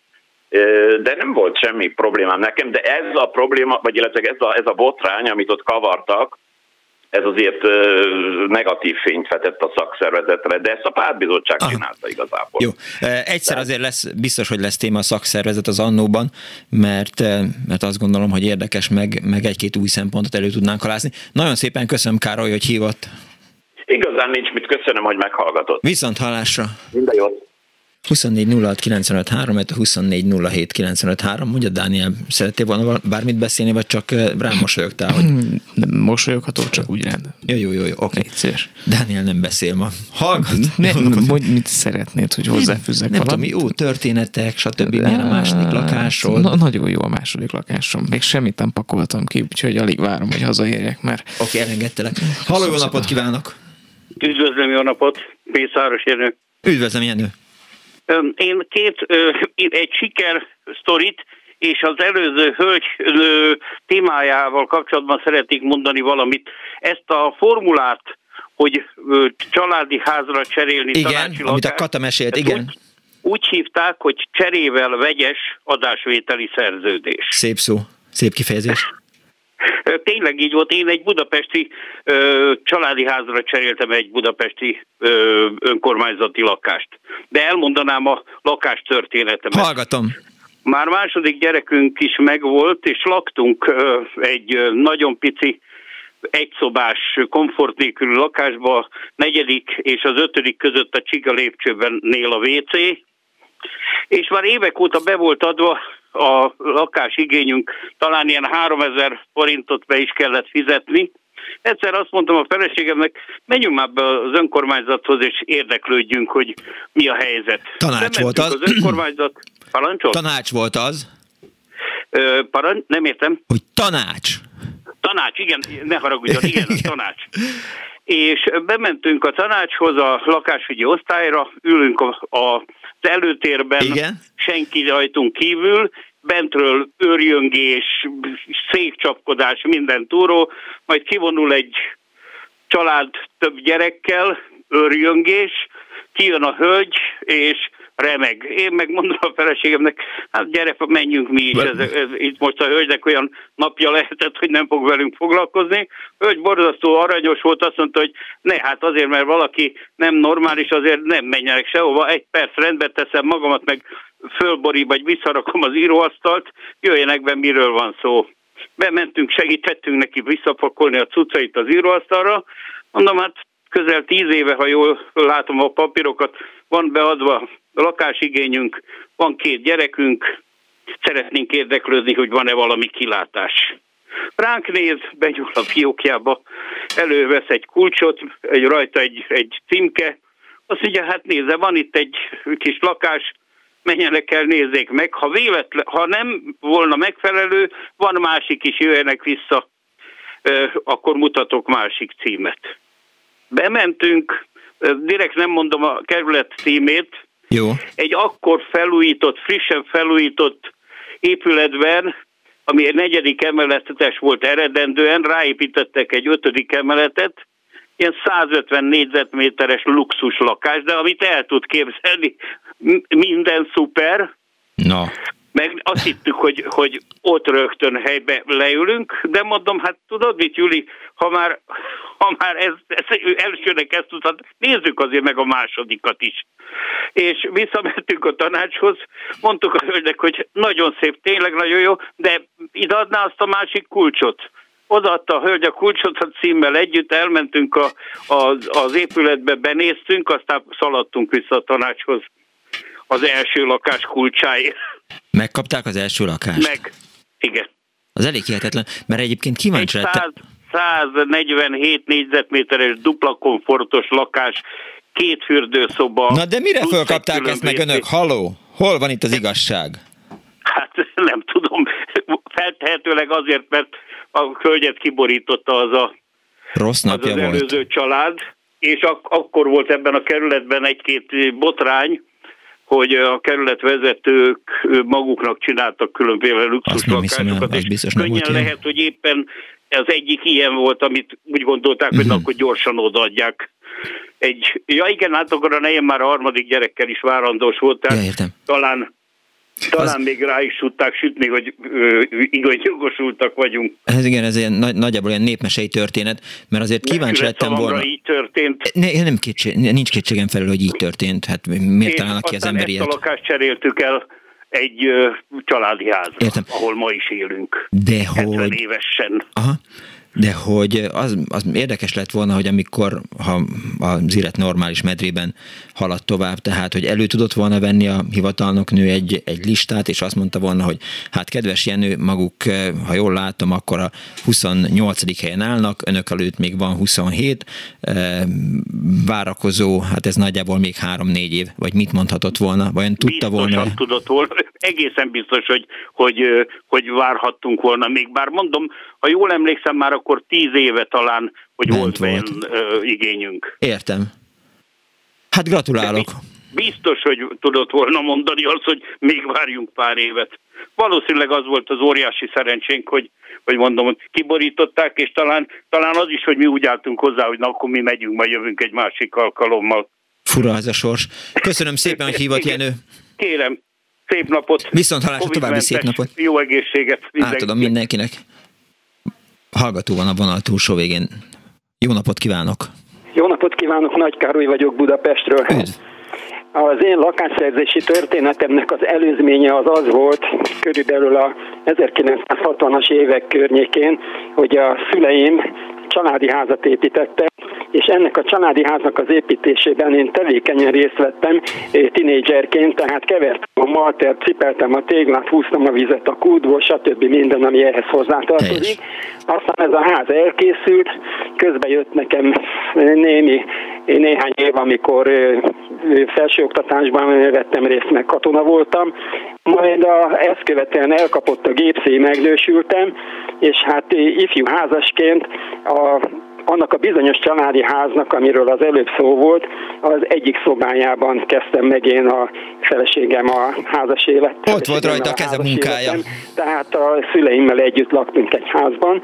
de nem volt semmi problémám nekem, de ez a probléma, vagy illetve ez a, ez a botrány, amit ott kavartak, ez azért negatív fényt vetett a szakszervezetre, de ezt a pártbizottság Aha. csinálta igazából. Jó. Egyszer azért lesz, biztos, hogy lesz téma a szakszervezet az annóban, mert, mert azt gondolom, hogy érdekes, meg, meg egy-két új szempontot elő tudnánk halászni. Nagyon szépen köszönöm, Károly, hogy hívott. Igazán nincs mit, köszönöm, hogy meghallgatott. Viszont hallásra. Minden jót. 24 06 95 3, 24 07 95 3. Mondja, Dániel, szerettél volna bármit beszélni, vagy csak rám mosolyogtál? Hogy... Nem mosolyogható, csak úgy rend. Jó, jó, jó, jó oké. Okay. Dániel nem beszél ma. Hallgat. Nem, nem, mondj, mit szeretnéd, hogy hozzáfűzzek Nem tudom, jó történetek, stb. Milyen a második lakásról? Na, nagyon jó a második lakásom. Még semmit nem pakoltam ki, úgyhogy alig várom, hogy hazaérjek, mert... Oké, okay, elengedtelek. Halló, jó napot kívánok! Üdvözlöm, jó napot! Pészáros Jenő. Üdvözlöm, Jenő. Én két, egy siker sztorit és az előző hölgy témájával kapcsolatban szeretnék mondani valamit. Ezt a formulát, hogy családi házra cserélni Igen, amit a Kata mesélt, igen. Úgy, úgy hívták, hogy cserével vegyes adásvételi szerződés. Szép szó, szép kifejezés. Tényleg így volt. Én egy budapesti ö, családi házra cseréltem egy budapesti ö, önkormányzati lakást. De elmondanám a lakás történetemet. Hallgatom. Már második gyerekünk is megvolt, és laktunk ö, egy nagyon pici egyszobás, komfort nélküli lakásba, negyedik és az ötödik között a csiga lépcsőben nél a WC, és már évek óta be volt adva a lakásigényünk talán ilyen 3000 forintot be is kellett fizetni, Egyszer azt mondtam a feleségemnek, menjünk már be az önkormányzathoz, és érdeklődjünk, hogy mi a helyzet. Tanács volt az. az önkormányzat. Parancsol? Tanács volt az. Ö, parancs? Nem értem. Hogy tanács. Tanács, igen, ne haragudjon, igen, a tanács. És bementünk a tanácshoz, a lakásügyi osztályra, ülünk a, a, előtérben, Igen? senki rajtunk kívül, bentről őrjöngés, székcsapkodás, minden túró, majd kivonul egy család több gyerekkel, őrjöngés, kijön a hölgy, és remeg. Én meg mondom a feleségemnek, hát gyere, menjünk mi is, ez, ez, itt most a hölgynek olyan napja lehetett, hogy nem fog velünk foglalkozni. Hölgy borzasztó aranyos volt, azt mondta, hogy ne, hát azért, mert valaki nem normális, azért nem menjenek sehova, egy perc rendbe teszem magamat, meg fölbori, vagy visszarakom az íróasztalt, jöjjenek be, miről van szó. Bementünk, segítettünk neki visszapakolni a cuccait az íróasztalra, mondom, hát közel tíz éve, ha jól látom a papírokat, van beadva lakásigényünk, van két gyerekünk, szeretnénk érdeklődni, hogy van-e valami kilátás. Ránk néz, begyúl a fiókjába, elővesz egy kulcsot, egy rajta egy, egy címke, azt mondja, hát nézze, van itt egy kis lakás, menjenek el, nézzék meg. Ha véletlen, ha nem volna megfelelő, van másik is, jöjjenek vissza, akkor mutatok másik címet. Bementünk, direkt nem mondom a kerület címét, Jó. egy akkor felújított, frissen felújított épületben, ami egy negyedik emeletes volt eredendően, ráépítettek egy ötödik emeletet, ilyen 150 négyzetméteres luxus lakás, de amit el tud képzelni, minden szuper. Na. Meg azt hittük, hogy, hogy ott rögtön helybe leülünk, de mondom, hát tudod mit, Juli, ha már, ha már ez, ez elsőnek ezt tudod, nézzük azért meg a másodikat is. És visszamentünk a tanácshoz, mondtuk a hölgynek, hogy nagyon szép, tényleg nagyon jó, de ide adná azt a másik kulcsot odaadta a hölgy a kulcsot a címmel együtt, elmentünk a, a, az épületbe, benéztünk, aztán szaladtunk vissza a tanácshoz az első lakás kulcsáért. Megkapták az első lakást? Meg, igen. Az elég hihetetlen, mert egyébként kíváncsi Egy 100, 147 négyzetméteres dupla komfortos lakás, két fürdőszoba. Na de mire fölkapták ezt meg önök? Haló? Hol van itt az igazság? Hát nem tudom. Feltehetőleg azért, mert a hölgyet kiborította az a, Rossz napja az, az volt. előző család, és ak- akkor volt ebben a kerületben egy-két botrány, hogy a kerületvezetők maguknak csináltak különböző luxus lakásokat, és biztos könnyen volt lehet, hogy éppen az egyik ilyen volt, amit úgy gondolták, hogy uh-huh. akkor gyorsan odaadják. Egy, ja igen, hát akkor a nejem már a harmadik gyerekkel is várandós volt, tehát Ja, értem. talán talán Az- még rá is tudták sütni, hogy ö, jogosultak vagyunk. Ez igen, ez ilyen, nagy, nagyjából ilyen népmesei történet, mert azért kíváncsi lettem volna. így történt. Ne, nem kétség, nincs kétségem felül, hogy így történt. Hát miért találnak ki az ember ezt a ilyet? lakást cseréltük el egy ö, családi házra, Értem. ahol ma is élünk. De 70 hogy... évesen. Aha. De hogy az, az érdekes lett volna, hogy amikor ha az élet normális medrében haladt tovább, tehát hogy elő tudott volna venni a hivatalnok nő egy, egy listát, és azt mondta volna, hogy hát kedves Jenő, maguk, eh, ha jól látom, akkor a 28. helyen állnak, önök előtt még van 27, eh, várakozó, hát ez nagyjából még 3-4 év, vagy mit mondhatott volna, vajon tudta Biztosan volna? tudott volna. Egészen biztos, hogy, hogy, ö, hogy várhattunk volna még. Bár mondom, ha jól emlékszem, már akkor tíz éve talán, hogy Bent volt, volt. volt. Ö, igényünk. Értem. Hát gratulálok. Biztos, hogy tudott volna mondani azt, hogy még várjunk pár évet. Valószínűleg az volt az óriási szerencsénk, hogy, hogy mondom, hogy kiborították, és talán, talán az is, hogy mi úgy álltunk hozzá, hogy na akkor mi megyünk, majd jövünk egy másik alkalommal. Fura ez a sors. Köszönöm szépen, hogy hívott. Jenő. Kérem, szép napot! Viszont hallásra, további szép napot. Jó egészséget! Átadom mindenkinek. Hallgató van a vonal túlsó végén. Jó napot kívánok! Jó napot kívánok, Nagy Károly vagyok Budapestről. Üdv! Az én lakásszerzési történetemnek az előzménye az az volt, körülbelül a 1960-as évek környékén, hogy a szüleim családi házat építettek, és ennek a családi háznak az építésében én tevékenyen részt vettem tinédzserként, tehát kevertem a maltert, cipeltem a téglát, húztam a vizet a kútból, stb. minden, ami ehhez hozzátartozik. Aztán ez a ház elkészült, közben jött nekem némi, néhány év, amikor felsőoktatásban vettem részt, meg katona voltam, majd a, ezt követően elkapott a gépszély, megnősültem, és hát ifjú házasként a annak a bizonyos családi háznak, amiről az előbb szó volt, az egyik szobájában kezdtem meg én a feleségem a házas élet. Ott volt rajta a keze munkája. Életem, tehát a szüleimmel együtt laktunk egy házban.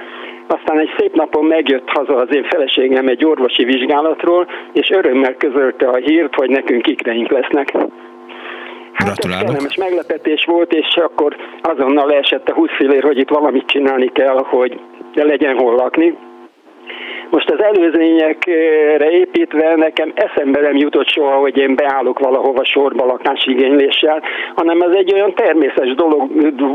Aztán egy szép napon megjött haza az én feleségem egy orvosi vizsgálatról, és örömmel közölte a hírt, hogy nekünk ikreink lesznek. Hát ez kellemes meglepetés volt, és akkor azonnal leesett a húszfilér, hogy itt valamit csinálni kell, hogy legyen hol lakni. Most az előzményekre építve nekem eszembe nem jutott soha, hogy én beállok valahova sorba lakásigényléssel, hanem ez egy olyan természetes dolog,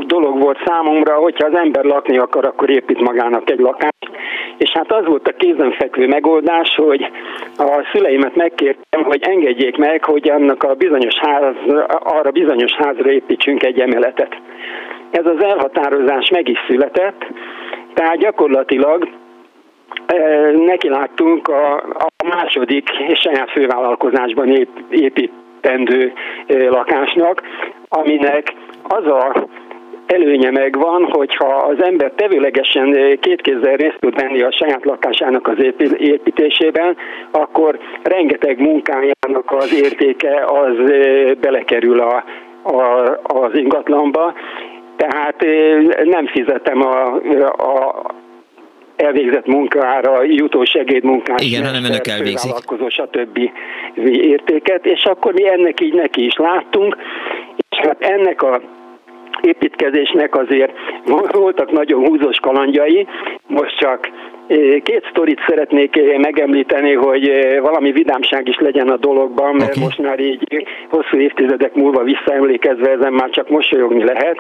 dolog volt számomra, hogyha az ember lakni akar, akkor épít magának egy lakást. És hát az volt a kézenfekvő megoldás, hogy a szüleimet megkértem, hogy engedjék meg, hogy annak a bizonyos ház, arra bizonyos házra építsünk egy emeletet. Ez az elhatározás meg is született, tehát gyakorlatilag neki láttunk a, a második saját fővállalkozásban ép, építendő lakásnak, aminek az a előnye megvan, hogyha az ember tevőlegesen két kézzel részt tud venni a saját lakásának az építésében, akkor rengeteg munkájának az értéke az belekerül a, a, az ingatlanba, tehát nem fizetem a, a, elvégzett munkára jutó segédmunkás, Igen, hanem önök elvégzik. stb. értéket, és akkor mi ennek így neki is láttunk, és hát ennek a építkezésnek azért voltak nagyon húzós kalandjai, most csak Két sztorit szeretnék megemlíteni, hogy valami vidámság is legyen a dologban, mert okay. most már így hosszú évtizedek múlva visszaemlékezve ezen már csak mosolyogni lehet.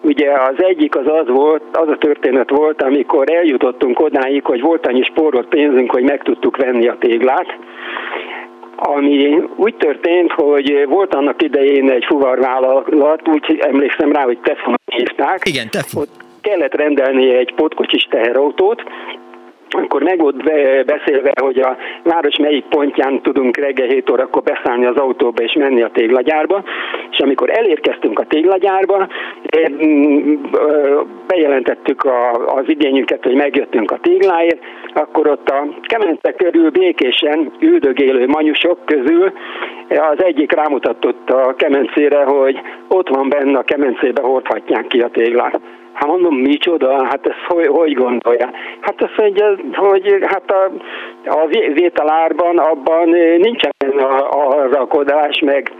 Ugye az egyik az az volt, az a történet volt, amikor eljutottunk odáig, hogy volt annyi spórolt pénzünk, hogy meg tudtuk venni a téglát, ami úgy történt, hogy volt annak idején egy fuvarvállalat, úgy emlékszem rá, hogy Tefon hívták. Igen, Tefon. Ott kellett rendelni egy potkocsis teherautót, akkor meg volt beszélve, hogy a város melyik pontján tudunk reggel 7 órakor beszállni az autóba és menni a téglagyárba, és amikor elérkeztünk a téglagyárba, mm, bejelentettük a, az igényünket, hogy megjöttünk a tégláért, akkor ott a kemence körül békésen üldögélő manyusok közül az egyik rámutatott a kemencére, hogy ott van benne a kemencébe hordhatják ki a téglát. Hát mondom, micsoda? Hát ezt hogy, hogy gondolja? Hát azt mondja, hogy hát a, a vételárban abban nincsen a, a rakodás, meg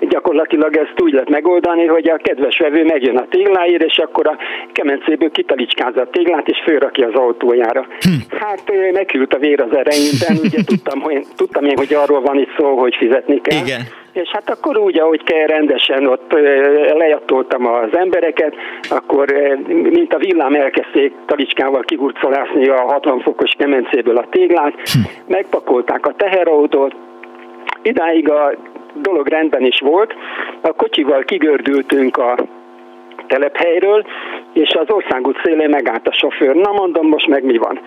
gyakorlatilag ezt úgy lehet megoldani, hogy a kedves vevő megjön a tégláért, és akkor a kemencéből kitalicskázza a téglát, és fölrakja az autójára. Hm. Hát megkült a vér az ereimben, ugye tudtam, hogy, tudtam én, hogy arról van itt szó, hogy fizetni kell. Igen. És hát akkor úgy, ahogy kell, rendesen ott lejattoltam az embereket, akkor mint a villám elkezdték talicskával kigurcolászni a 60 fokos kemencéből a téglát, hm. megpakolták a teherautót, idáig a dolog rendben is volt. A kocsival kigördültünk a telephelyről, és az országút szélén megállt a sofőr. Na mondom, most meg mi van?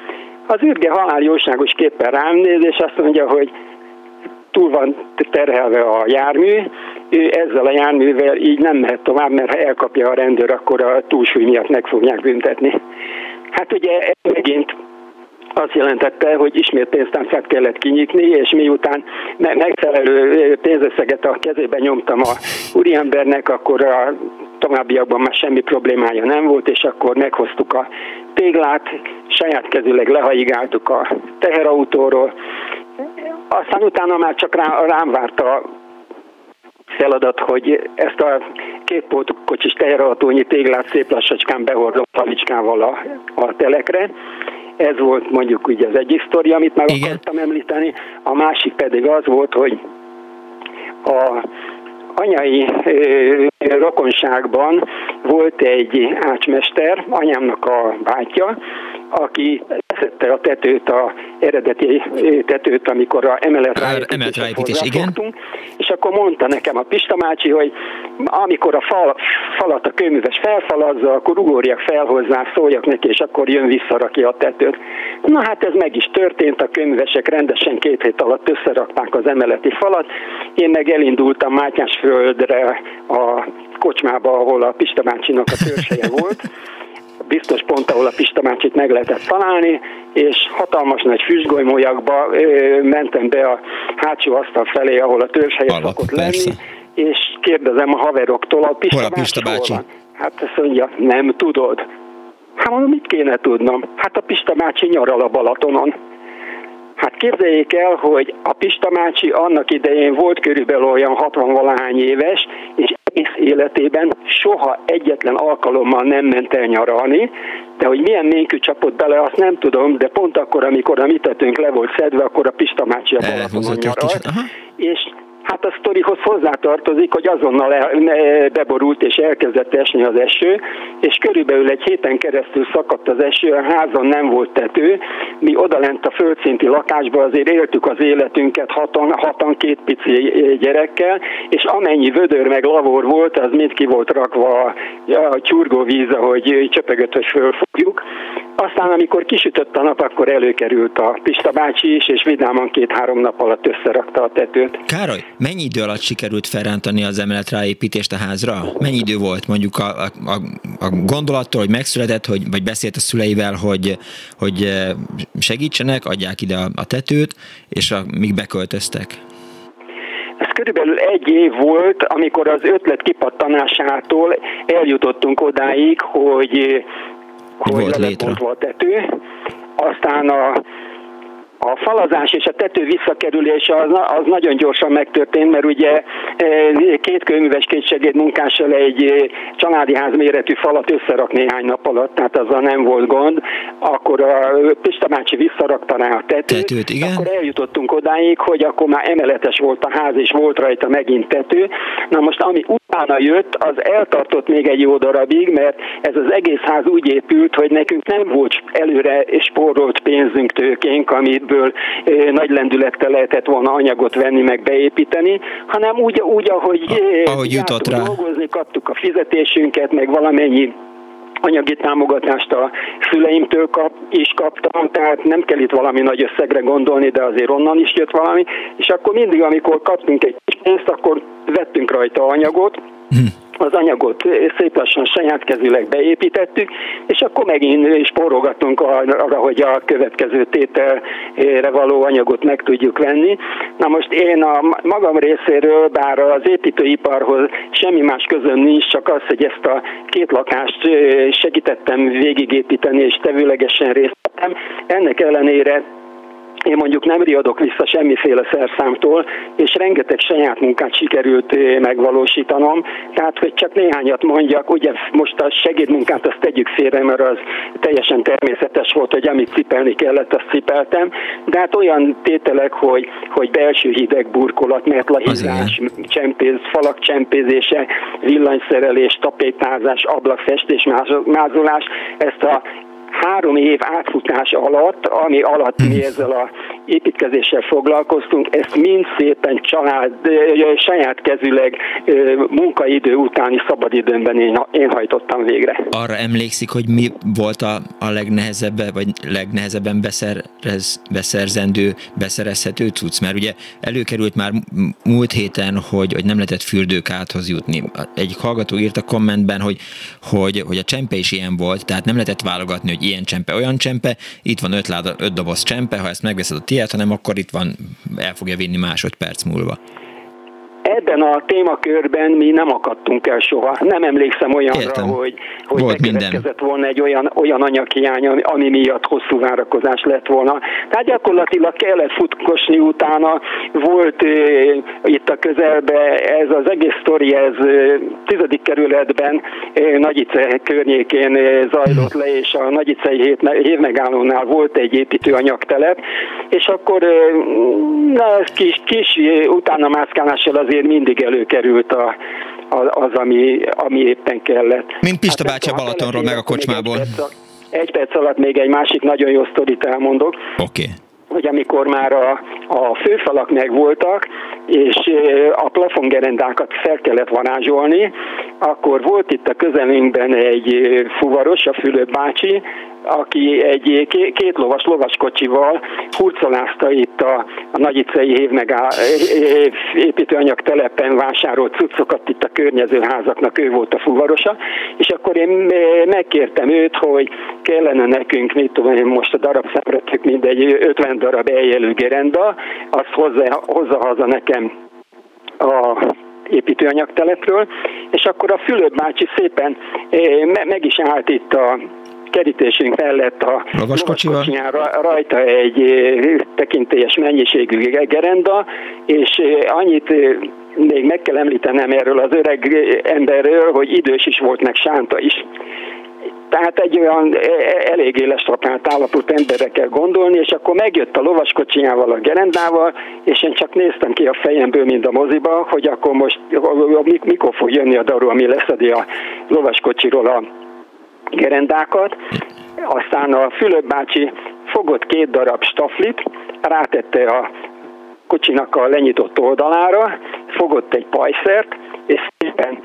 Az űrge halál jóságos képpen rám néz, és azt mondja, hogy túl van terhelve a jármű, ő ezzel a járművel így nem mehet tovább, mert ha elkapja a rendőr, akkor a túlsúly miatt meg fogják büntetni. Hát ugye ez megint azt jelentette, hogy ismét pénztárcát kellett kinyitni, és miután megfelelő pénzösszeget a kezébe nyomtam a úriembernek, akkor a továbbiakban már semmi problémája nem volt, és akkor meghoztuk a téglát, saját kezüleg lehaigáltuk a teherautóról, aztán utána már csak rá, rám várt a feladat, hogy ezt a két kocsis teherautónyi téglát szép lassacskán behordom talicskával a, a telekre, ez volt mondjuk ugye az egyik sztori, amit meg Igen. akartam említeni. A másik pedig az volt, hogy a anyai ö, rokonságban volt egy ácsmester, anyámnak a bátyja, aki leszette a tetőt, a eredeti tetőt, amikor a emelet ráépítés, igen. És akkor mondta nekem a Pista Mácsi, hogy amikor a fal, falat a kőműves felfalazza, akkor ugorjak fel hozzá, szóljak neki, és akkor jön visszarakja a tetőt. Na hát ez meg is történt, a kőművesek rendesen két hét alatt összerakták az emeleti falat. Én meg elindultam Mátyásföldre a kocsmába, ahol a Pista Mácsinak a törzseje volt biztos pont, ahol a Pista Mácsit meg lehetett találni, és hatalmas nagy füstgolymólyakba mentem be a hátsó asztal felé, ahol a törzshelye Alap, szokott persze. lenni, és kérdezem a haveroktól, a Pista, hol a Pista bácsi? Van? Hát azt mondja, nem tudod. Hát mondom, mit kéne tudnom? Hát a Pista bácsi nyaral a Balatonon. Hát képzeljék el, hogy a Pista Mácsi annak idején volt körülbelül olyan 60 valahány éves, és egész életében soha egyetlen alkalommal nem ment el nyaralni, de hogy milyen ménkű csapott bele, azt nem tudom, de pont akkor, amikor a mitetőnk le volt szedve, akkor a Pista Mácsi a Balatonon nyaralt, és Hát a sztorihoz hozzátartozik, hogy azonnal beborult és elkezdett esni az eső, és körülbelül egy héten keresztül szakadt az eső, a házon nem volt tető, mi odalent a földszinti lakásba azért éltük az életünket hatan, hatan két pici gyerekkel, és amennyi vödör meg lavor volt, az mind ki volt rakva a csurgóvíz, ahogy csöpögött, hogy fölfogjuk. Aztán, amikor kisütött a nap, akkor előkerült a Pista bácsi is, és vidáman két-három nap alatt összerakta a tetőt. Károly, mennyi idő alatt sikerült felrántani az emelet ráépítést a házra? Mennyi idő volt mondjuk a, a, a gondolattól, hogy megszületett, hogy, vagy beszélt a szüleivel, hogy, hogy eh, segítsenek, adják ide a, a tetőt, és a, míg beköltöztek? Ez körülbelül egy év volt, amikor az ötlet kipattanásától eljutottunk odáig, hogy hogy volt létre. Volt tető. Aztán a a falazás és a tető visszakerülése az, az nagyon gyorsan megtörtént, mert ugye e, két könyves, két segédmunkással egy e, családi ház méretű falat összerak néhány nap alatt, tehát azzal nem volt gond. Akkor a Pista bácsi visszarakta rá a tetőt, tetőt igen. akkor eljutottunk odáig, hogy akkor már emeletes volt a ház, és volt rajta megint tető. Na most ami utána jött, az eltartott még egy jó darabig, mert ez az egész ház úgy épült, hogy nekünk nem volt előre spórolt pénzünk, tőkénk, amiből amiből nagy lendülettel lehetett volna anyagot venni, meg beépíteni, hanem úgy, úgy ahogy, ahogy jutott rá. dolgozni, kaptuk a fizetésünket, meg valamennyi anyagi támogatást a szüleimtől kap, is kaptam, tehát nem kell itt valami nagy összegre gondolni, de azért onnan is jött valami, és akkor mindig, amikor kaptunk egy pénzt, akkor vettünk rajta anyagot, az anyagot szép lassan saját kezűleg beépítettük, és akkor megint sporogatunk arra, hogy a következő tételre való anyagot meg tudjuk venni. Na most én a magam részéről, bár az építőiparhoz semmi más közön nincs, csak az, hogy ezt a két lakást segítettem végigépíteni, és tevőlegesen részt vettem. Ennek ellenére én mondjuk nem riadok vissza semmiféle szerszámtól, és rengeteg saját munkát sikerült eh, megvalósítanom, tehát hogy csak néhányat mondjak, ugye most a segédmunkát azt tegyük félre, mert az teljesen természetes volt, hogy amit cipelni kellett, azt cipeltem, de hát olyan tételek, hogy, hogy belső hideg burkolat, metlahízás, csempéz, falak csempézése, villanyszerelés, tapétázás, ablakfestés, mázolás, ezt a három év átfutás alatt, ami alatt mi ezzel a építkezéssel foglalkoztunk, ezt mind szépen család, saját kezüleg munkaidő utáni szabadidőmben én, én hajtottam végre. Arra emlékszik, hogy mi volt a, a legnehezebb, vagy legnehezebben beszerez, beszerzendő, beszerezhető cucc? Mert ugye előkerült már múlt héten, hogy, hogy nem lehetett fürdőkáthoz jutni. Egy hallgató írt a kommentben, hogy, hogy, hogy a csempe is ilyen volt, tehát nem lehetett válogatni, hogy ilyen csempe, olyan csempe, itt van öt, láda, öt doboz csempe, ha ezt megveszed a tiéd, hanem akkor itt van, el fogja vinni másodperc múlva ebben a témakörben mi nem akadtunk el soha. Nem emlékszem olyanra, Értem. hogy, hogy Volt bekövetkezett volna egy olyan, olyan anyaghiány, ami, miatt hosszú várakozás lett volna. Tehát gyakorlatilag kellett futkosni utána. Volt e, itt a közelbe ez az egész sztori, ez tizedik kerületben e, Nagyice környékén zajlott le, és a Nagyicei hévmegállónál volt egy építőanyagtelep, és akkor na, kis, kis utána mászkálással azért mindig előkerült a, az, ami, ami éppen kellett. Mint Pista hát, bácsi a Balatonról, meg a kocsmából. egy perc alatt még egy másik nagyon jó sztorit elmondok. Oké. Okay hogy amikor már a, a főfalak megvoltak, és a plafongerendákat fel kellett varázsolni, akkor volt itt a közelünkben egy fuvaros, a Fülöp bácsi, aki egy két lovas lovaskocsival hurcolázta itt a, a Nagyicei évmegáll, építőanyag telepen vásárolt cuccokat itt a környező házaknak, ő volt a fuvarosa, és akkor én megkértem őt, hogy kellene nekünk, mit tudom én, most a darab szemretük mindegy 50 darab eljelő gerenda, azt hozza, hozza haza nekem a építőanyagtelepről, és akkor a Fülöp bácsi szépen meg is állt itt a kerítésünk mellett a lovaskocsival rajta egy tekintélyes mennyiségű gerenda, és annyit még meg kell említenem erről az öreg emberről, hogy idős is volt, meg sánta is. Tehát egy olyan e, eléggé lestrapált állapot emberre kell gondolni, és akkor megjött a lovaskocsijával, a gerendával, és én csak néztem ki a fejemből, mint a moziba, hogy akkor most mikor fog jönni a daru, ami leszedi a lovaskocsiról a gerendákat, aztán a Fülöp bácsi fogott két darab staflit, rátette a kocsinak a lenyitott oldalára, fogott egy pajszert, és szépen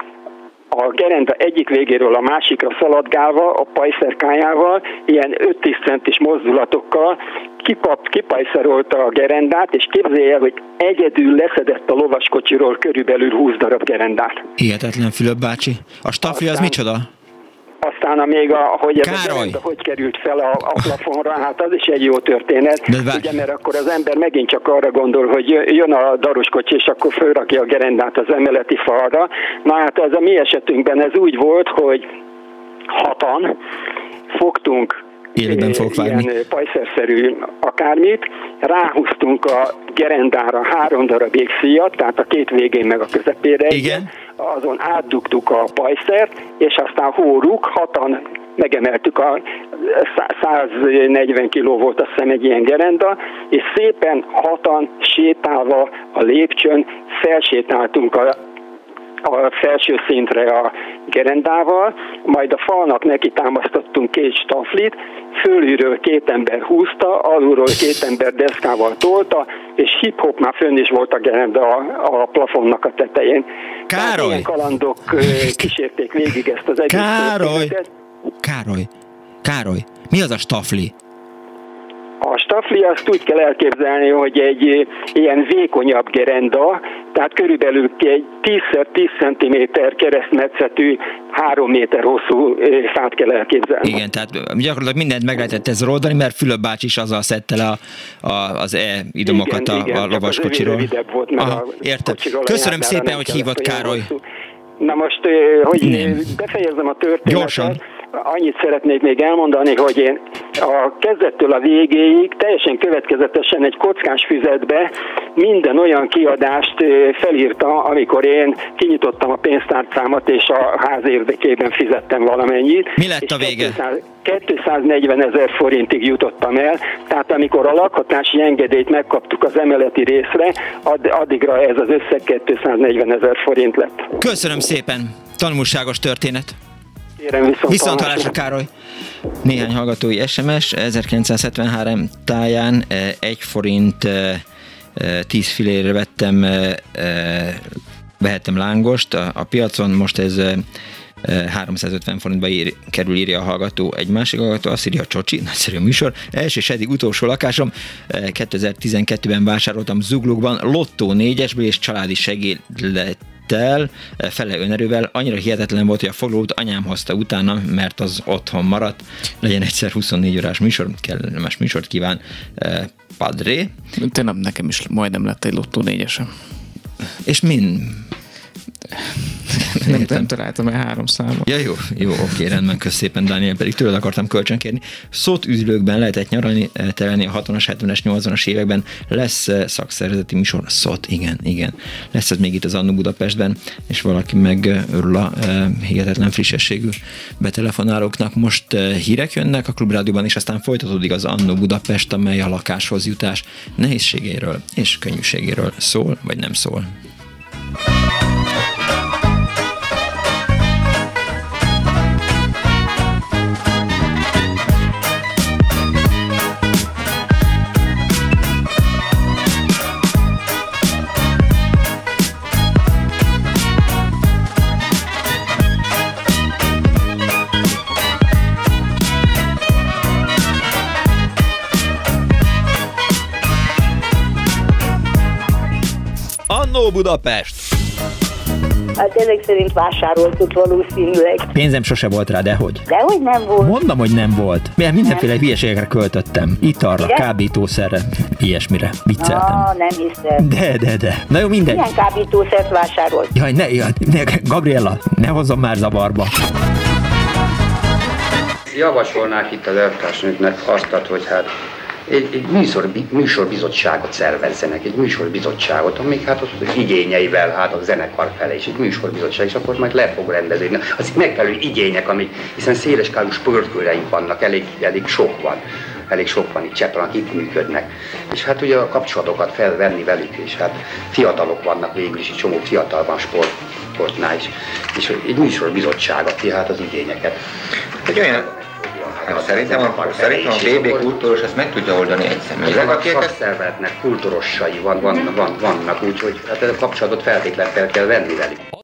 a gerenda egyik végéről a másikra szaladgálva, a pajszerkájával, ilyen 5-10 centis mozdulatokkal kipap, kipajszerolta a gerendát, és képzelje hogy egyedül leszedett a lovaskocsiról körülbelül 20 darab gerendát. Hihetetlen Fülöp bácsi. A stafli az micsoda? Aztán a még, a, hogy ez Károly. a hogy került fel a, a plafonra, hát az is egy jó történet. De ugye, mert akkor az ember megint csak arra gondol, hogy jön a daruskocsi, és akkor fölrakja a gerendát az emeleti falra. Na hát ez a mi esetünkben ez úgy volt, hogy hatan fogtunk Életben fogok vágni. Ilyen pajszerszerű akármit. Ráhúztunk a gerendára három darab égszíjat, tehát a két végén meg a közepére. Igen. Azon átdugtuk a pajszert, és aztán hóruk, hatan megemeltük a 140 kiló volt a szem egy ilyen gerenda, és szépen hatan sétálva a lépcsőn felsétáltunk a a felső szintre a gerendával, majd a falnak neki támasztottunk két staflit, fölülről két ember húzta, alulról két ember deszkával tolta, és hip-hop már fönn is volt a gerenda a, a plafonnak a tetején. Károly! ilyen kalandok kísérték végig ezt az egész Károly! Károly! Károly! Mi az a stafli? A stafli azt úgy kell elképzelni, hogy egy eh, ilyen vékonyabb gerenda, tehát körülbelül egy 10x10 cm keresztmetszetű, 3 méter hosszú eh, fát kell elképzelni. Igen, tehát gyakorlatilag mindent meg lehetett ezzel oldani, mert Fülöp bácsi is azzal szedte le a, a, az e-idomokat igen, a, igen, a lovaskocsiról. volt, Aha, értem. Köszönöm szépen, hogy hívott Károly. Hosszú. Na most, eh, hogy Nem. befejezem a történetet. Gyorsan annyit szeretnék még elmondani, hogy én a kezdettől a végéig teljesen következetesen egy kockás füzetbe minden olyan kiadást felírta, amikor én kinyitottam a pénztárcámat, és a ház érdekében fizettem valamennyit. Mi lett a vége? 240 ezer forintig jutottam el, tehát amikor a lakhatási engedélyt megkaptuk az emeleti részre, addigra ez az összeg 240 ezer forint lett. Köszönöm szépen, tanulságos történet. Kérem, viszont, viszont hallásra, Károly. Néhány hallgatói SMS. 1973 táján eh, egy forint 10 eh, eh, filére vettem, vehettem lángost a, a piacon, most ez 350 forintba ír, kerül, írja a hallgató. Egy másik hallgató azt írja, Csocsi, nagyszerű műsor. Első és eddig utolsó lakásom, 2012-ben vásároltam Zuglukban, lottó négyesből és családi segélet el, fele önerővel, annyira hihetetlen volt, hogy a foglót anyám hozta utána, mert az otthon maradt. Legyen egyszer 24 órás műsor, kellemes műsort kíván eh, Padré. Tényleg nekem is majdnem lett egy lottó négyesem. És min? Nem, nem találtam el három számot. Ja, jó, jó, oké, rendben, kösz szépen, Dániel, pedig tőled akartam kölcsönkérni. Szót üzlőkben lehetett nyaralni, eh, terelni a 60-as, 70-es, 80-as években. Lesz eh, szakszervezeti műsor, szót, igen, igen. Lesz ez még itt az Annu Budapestben, és valaki meg örül a hihetetlen frissességű betelefonálóknak. Most hírek jönnek a Klubrádióban, és aztán folytatódik az Annu Budapest, amely a lakáshoz jutás nehézségéről és könnyűségéről szól, vagy nem szól. Budapest! Hát ezek szerint vásároltuk valószínűleg. Pénzem sose volt rá, de hogy? Dehogy nem volt. Mondom, hogy nem volt. Mert mindenféle hülyeségekre költöttem. Italra, Igen? kábítószerre, ilyesmire. Vicceltem. Ah, nem hiszem. De, de, de. Na jó, mindegy. Milyen kábítószert vásárolt? Jaj, ne, jaj, ne, Gabriella, ne hozzon már zavarba. Javasolnák itt az elvtársnőknek azt, hogy hát egy, egy műsor, műsorbizottságot szervezzenek, egy műsorbizottságot, amik hát az igényeivel hát a zenekar felé, és egy műsorbizottság, és akkor majd le fog rendezni. Az megfelelő igények, amik, hiszen széleskálú sportkőreink vannak, elég, elég sok van elég sok van itt Cseppel, akik működnek. És hát ugye a kapcsolatokat felvenni velük, és hát fiatalok vannak végül is, egy csomó fiatal van sport, sportnál is. És egy műsorbizottság, aki hát az igényeket. Egy olyan szerintem a, szerintem a BB kultúros ezt meg tudja oldani egy személyleg. A szakszervezetnek kultúrossai van, van, van, vannak, úgyhogy hát a kapcsolatot feltétlenül fel kell venni velük.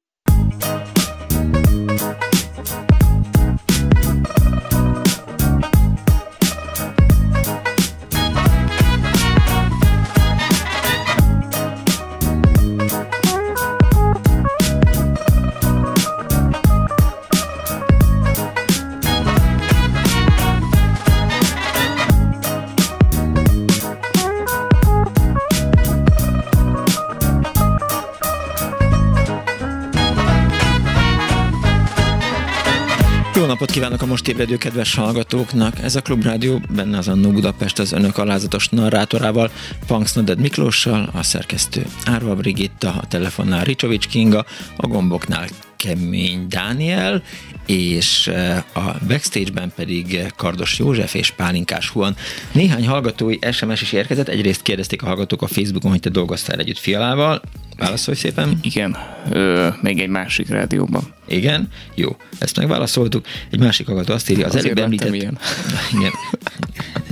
Napot kívánok a most ébredő kedves hallgatóknak! Ez a Klubrádió, benne az Annó Budapest az önök alázatos narrátorával, Punks Noded Miklóssal, a szerkesztő Árva Brigitta, a telefonnál Ricsovics Kinga, a gomboknál Kemény Dániel, és eh, a backstage-ben pedig Kardos József és Pálinkás Huan. Néhány hallgatói SMS is érkezett, egyrészt kérdezték a hallgatók a Facebookon, hogy te dolgoztál együtt Fialával, Válaszolj szépen. Igen, ö, még egy másik rádióban. Igen? Jó, ezt megválaszoltuk. Egy másik hallgató azt írja, az Azért előbb említett... Ilyen. Igen.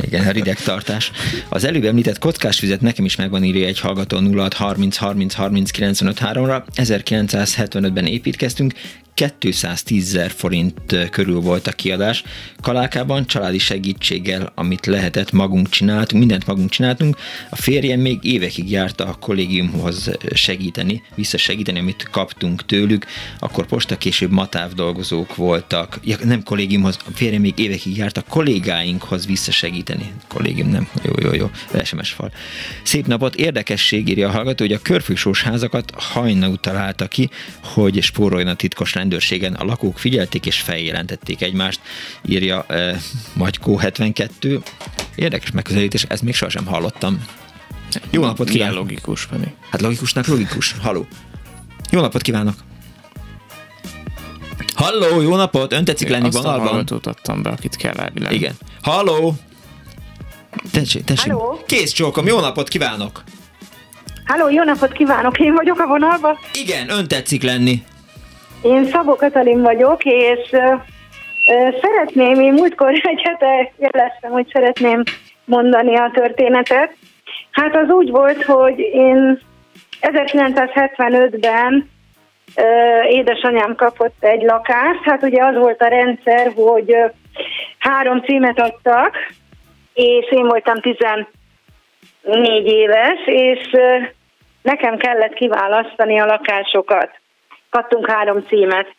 Igen, a rideg tartás. Az előbb említett kockás vizet nekem is megvan írja egy hallgató 06 30 30 30 95 3-ra. 1975-ben építkeztünk, 210 ezer forint körül volt a kiadás. Kalákában családi segítséggel, amit lehetett, magunk csináltunk, mindent magunk csináltunk. A férjem még évekig járta a kollégiumhoz segíteni, visszasegíteni, amit kaptunk tőlük. Akkor posta később matáv dolgozók voltak. Ja, nem kollégiumhoz, a férjem még évekig járt a kollégáinkhoz visszasegíteni. Kollégium nem, jó, jó, jó, SMS fal. Szép napot, érdekesség írja a hallgató, hogy a körfűsós házakat hajnal találta ki, hogy spóroljon a titkos rendőrségen a lakók figyelték és feljelentették egymást, írja eh, Magykó 72. Érdekes megközelítés, ezt még sohasem hallottam. Jó napot kívánok! Milyen logikus, Penny? Hát logikusnak logikus. Haló. Jó napot kívánok! Halló, jó napot! Ön tetszik lenni Azt vonalban? Azt adtam be, akit kell elvileg. Igen. Halló! Tessék, tessék. Halló? Kész csókom, jó napot kívánok! Halló, jó napot kívánok, én vagyok a vonalban. Igen, ön tetszik lenni. Én Szabó Katalin vagyok, és szeretném, én múltkor egy hete jeleztem, hogy szeretném mondani a történetet. Hát az úgy volt, hogy én 1975-ben uh, édesanyám kapott egy lakást, hát ugye az volt a rendszer, hogy három címet adtak, és én voltam 14 éves, és nekem kellett kiválasztani a lakásokat kaptunk három címet.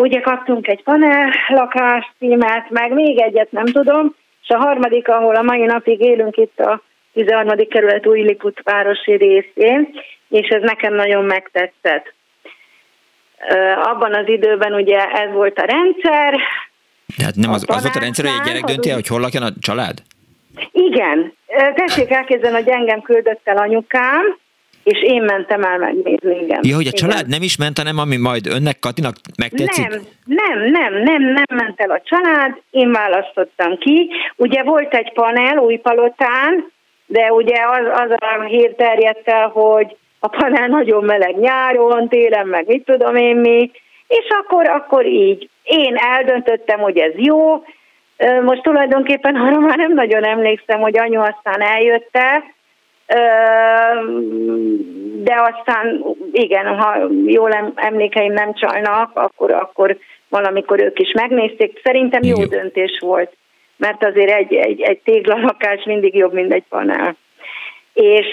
Ugye kaptunk egy panel lakás címet, meg még egyet nem tudom, és a harmadik, ahol a mai napig élünk itt a 13. kerület Újliput városi részén, és ez nekem nagyon megtetszett. Abban az időben ugye ez volt a rendszer. Tehát nem az, az volt a rendszer, hogy egy gyerek dönti el, hogy hol lakjon a család? Igen. Tessék elképzelni, hogy engem küldött el anyukám, és én mentem el megnézni, igen. Ja, hogy a igen. család nem is ment, hanem ami majd önnek, Katinak megtetszik? Nem, nem, nem, nem, nem ment el a család, én választottam ki. Ugye volt egy panel Újpalotán, de ugye az, az a hír terjedt el, hogy a panel nagyon meleg nyáron, télen, meg mit tudom én mi, és akkor, akkor így. Én eldöntöttem, hogy ez jó, most tulajdonképpen arra már nem nagyon emlékszem, hogy anyu aztán eljötte, de aztán igen, ha jól emlékeim nem csalnak, akkor, akkor valamikor ők is megnézték. Szerintem jó, döntés volt, mert azért egy, egy, egy téglalakás mindig jobb, mint egy panel. és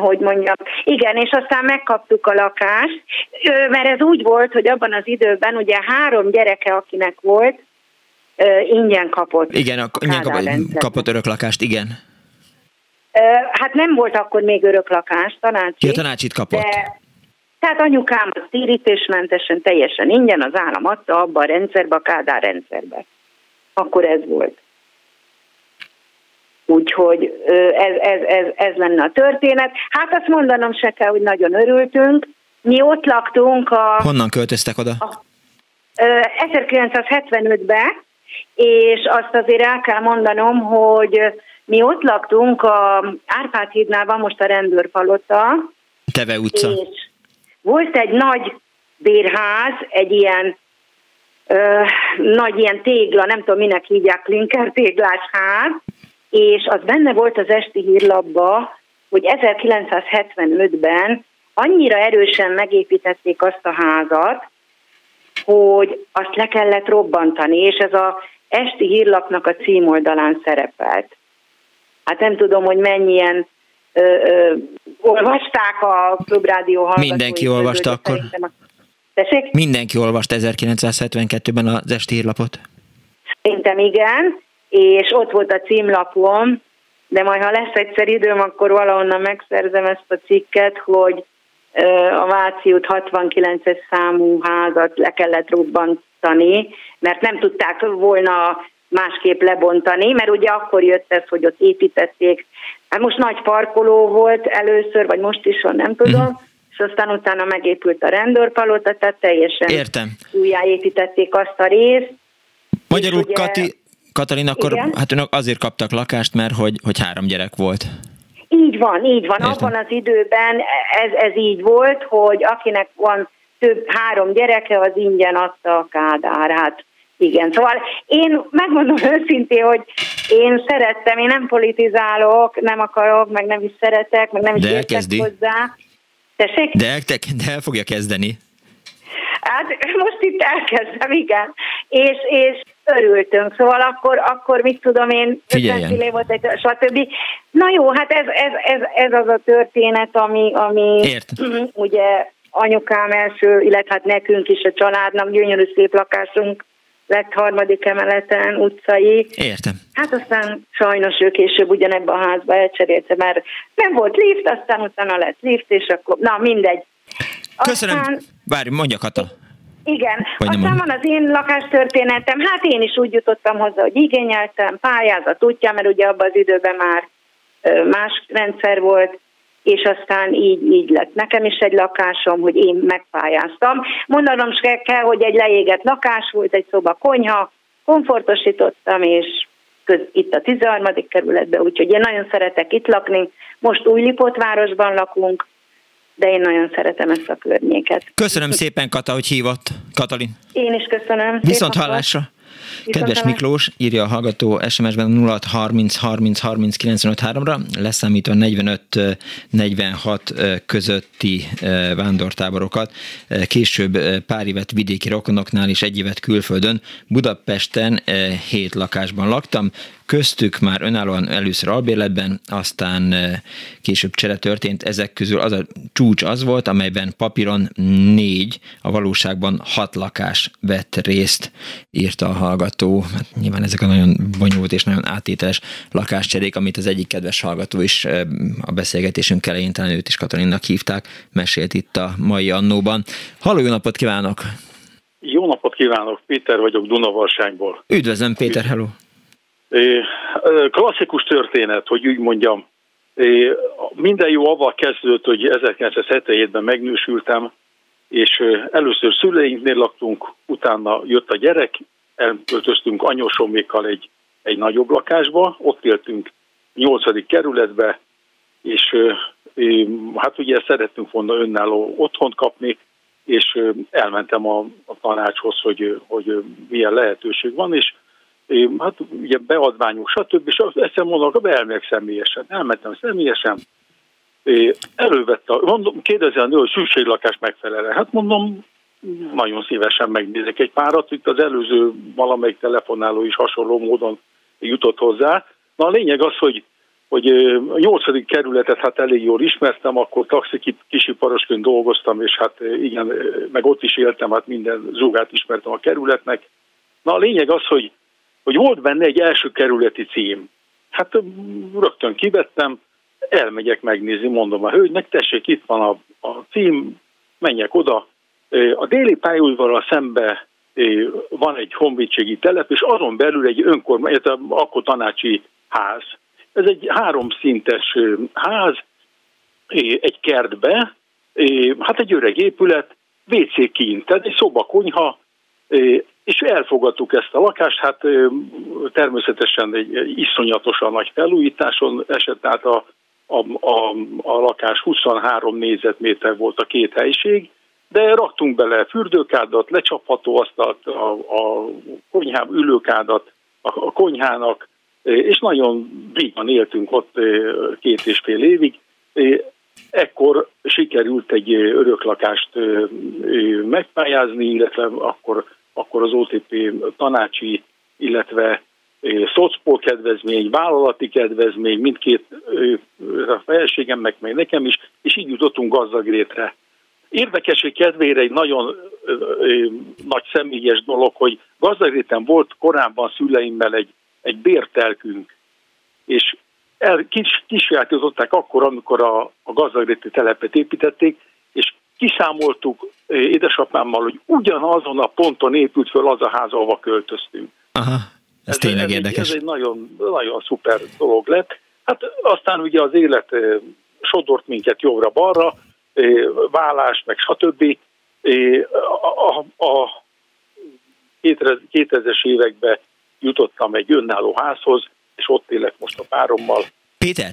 hogy mondjam, igen, és aztán megkaptuk a lakást, mert ez úgy volt, hogy abban az időben ugye három gyereke, akinek volt, ingyen kapott. Igen, a, ingyen kapott, kapott örök lakást, igen. Hát nem volt akkor még örök lakás, tanácsit. Ja, tanácsit kapott. De, tehát anyukám az térítésmentesen, teljesen ingyen az állam adta abba a rendszerbe, a Kádár rendszerbe. Akkor ez volt. Úgyhogy ez, ez, ez, ez lenne a történet. Hát azt mondanom se kell, hogy nagyon örültünk. Mi ott laktunk a... Honnan költöztek oda? A, 1975-ben, és azt azért el kell mondanom, hogy mi ott laktunk a Árpád hídnál van most a rendőrpalota. Teve utca. És volt egy nagy bérház, egy ilyen ö, nagy ilyen tégla, nem tudom minek hívják, klinker téglás ház, és az benne volt az esti hírlapba, hogy 1975-ben annyira erősen megépítették azt a házat, hogy azt le kellett robbantani, és ez a esti hírlapnak a címoldalán szerepelt. Hát nem tudom, hogy mennyien ö, ö, olvasták a Klubrádió hallgatói. Mindenki olvasta akkor. A... Tessék? Mindenki olvasta 1972-ben az esti hírlapot. Szerintem igen, és ott volt a címlapom, de majd ha lesz egyszer időm, akkor valahonnan megszerzem ezt a cikket, hogy a Váci út 69-es számú házat le kellett robbantani, mert nem tudták volna másképp lebontani, mert ugye akkor jött ez, hogy ott építették. Hát most nagy parkoló volt először, vagy most is van, nem tudom, uh-huh. és aztán utána megépült a rendőrpalota, tehát teljesen Értem. újjáépítették azt a részt. Magyarul, ugye, Kati, Katalin, akkor igen? hát önök azért kaptak lakást, mert hogy, hogy három gyerek volt. Így van, így van. Értem. Abban az időben ez, ez így volt, hogy akinek van több három gyereke, az ingyen adta a Kádár. Hát igen, szóval én megmondom őszintén, hogy én szerettem, én nem politizálok, nem akarok, meg nem is szeretek, meg nem is de értek hozzá. Tessék? De el, de el fogja kezdeni. Hát most itt elkezdem, igen. És, és örültünk, szóval akkor, akkor mit tudom én, 50 volt, egy, stb. Na jó, hát ez, ez, ez, ez az a történet, ami, ami Ért. ugye anyukám első, illetve hát nekünk is a családnak gyönyörű szép lakásunk lett harmadik emeleten, utcai. Értem. Hát aztán sajnos ő később ugyanebben a házba elcserélte, mert nem volt lift, aztán utána lett lift, és akkor, na mindegy. Köszönöm. Aztán... Várj, mondja Kata. Igen, Hogy aztán van az én lakástörténetem, hát én is úgy jutottam hozzá, hogy igényeltem, pályázat útja, mert ugye abban az időben már más rendszer volt, és aztán így, így lett nekem is egy lakásom, hogy én megpályáztam. Mondanom se kell, hogy egy leégett lakás volt, egy szoba konyha, komfortosítottam, és köz, itt a 13. kerületben, úgyhogy én nagyon szeretek itt lakni. Most Újlipótvárosban lakunk, de én nagyon szeretem ezt a környéket. Köszönöm szépen, Kata, hogy hívott. Katalin. Én is köszönöm. Viszont hallásra. Kedves Miklós, írja a hallgató SMS-ben 06 30 30 30 95 3-ra, leszámítva 45 46 közötti vándortáborokat. Később pár évet vidéki rokonoknál és egy évet külföldön. Budapesten hét lakásban laktam, köztük már önállóan először albérletben, aztán később csere történt, ezek közül az a csúcs az volt, amelyben papíron négy, a valóságban hat lakás vett részt, írta a hallgató. Hát nyilván ezek a nagyon bonyolult és nagyon átételes lakáscserék, amit az egyik kedves hallgató is a beszélgetésünk elején, talán őt is Katalinnak hívták, mesélt itt a mai annóban. Halló, jó napot kívánok! Jó napot kívánok, Péter vagyok Dunavarságból. Üdvözlöm, Péter, hello! Klasszikus történet, hogy úgy mondjam. Minden jó avval kezdődött, hogy 1977-ben megnősültem, és először szüleinknél laktunk, utána jött a gyerek, elköltöztünk anyósomékkal egy, egy nagyobb lakásba, ott éltünk 8. kerületbe, és hát ugye szerettünk volna önálló otthont kapni, és elmentem a, a tanácshoz, hogy, hogy milyen lehetőség van, és hát ugye beadványok, stb. És ezt mondok, elmegyek személyesen. Elmentem személyesen, elővette, mondom, kérdezi a nő, hogy szükséglakás megfelele. Hát mondom, nagyon szívesen megnézek egy párat, itt az előző valamelyik telefonáló is hasonló módon jutott hozzá. Na a lényeg az, hogy hogy a nyolcadik kerületet hát elég jól ismertem, akkor taxi kisiparosként dolgoztam, és hát igen, meg ott is éltem, hát minden zugát ismertem a kerületnek. Na a lényeg az, hogy, hogy volt benne egy első kerületi cím. Hát rögtön kivettem, elmegyek megnézni, mondom a hölgynek, tessék, itt van a, a cím, menjek oda. A déli pályaudvarral szembe van egy honvédségi telep, és azon belül egy önkormány, akkor tanácsi ház. Ez egy háromszintes ház, egy kertbe, hát egy öreg épület, WC kint, tehát egy szoba, konyha, és elfogadtuk ezt a lakást, hát természetesen egy iszonyatosan nagy felújításon esett át a, a, a, a lakás 23 négyzetméter volt a két helység, de raktunk bele fürdőkádat, lecsapható asztalt, a, a konyhám ülőkádat a, a konyhának, és nagyon vígan éltünk ott két és fél évig. Ekkor sikerült egy öröklakást megpályázni, illetve akkor, akkor az OTP tanácsi, illetve szocpol kedvezmény, vállalati kedvezmény, mindkét a felségemnek, meg nekem is, és így jutottunk gazdagrétre. Érdekesség kedvére egy nagyon ö, ö, nagy személyes dolog, hogy gazdagréten volt korábban szüleimmel egy, egy bértelkünk, és el, kis, kisjátozották akkor, amikor a, a gazdagréti telepet építették, kiszámoltuk édesapámmal, hogy ugyanazon a ponton épült föl az a ház, ahova költöztünk. Aha, ez, ez tényleg ez érdekes. Egy, ez egy nagyon, nagyon szuper dolog lett. Hát aztán ugye az élet sodort minket jobbra-balra, vállás, meg stb. A, a, a 2000-es években jutottam egy önálló házhoz, és ott élek most a párommal. Péter!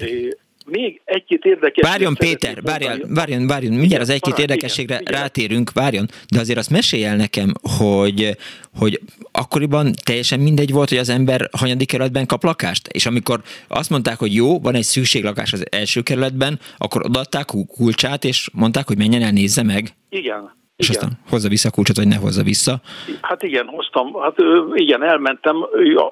Még egy-két érdekes... Várjon Péter, várjon, várjon, várjon, mindjárt az egy-két érdekességre igen, rátérünk, várjon, de azért azt mesélj el nekem, hogy, hogy akkoriban teljesen mindegy volt, hogy az ember hanyadik kerületben kap lakást, és amikor azt mondták, hogy jó, van egy szükséglakás az első kerületben, akkor odaadták kulcsát, és mondták, hogy menjen el, nézze meg. Igen. És igen. aztán hozza vissza a kulcsot, vagy ne hozza vissza. Hát igen, hoztam, hát igen, elmentem.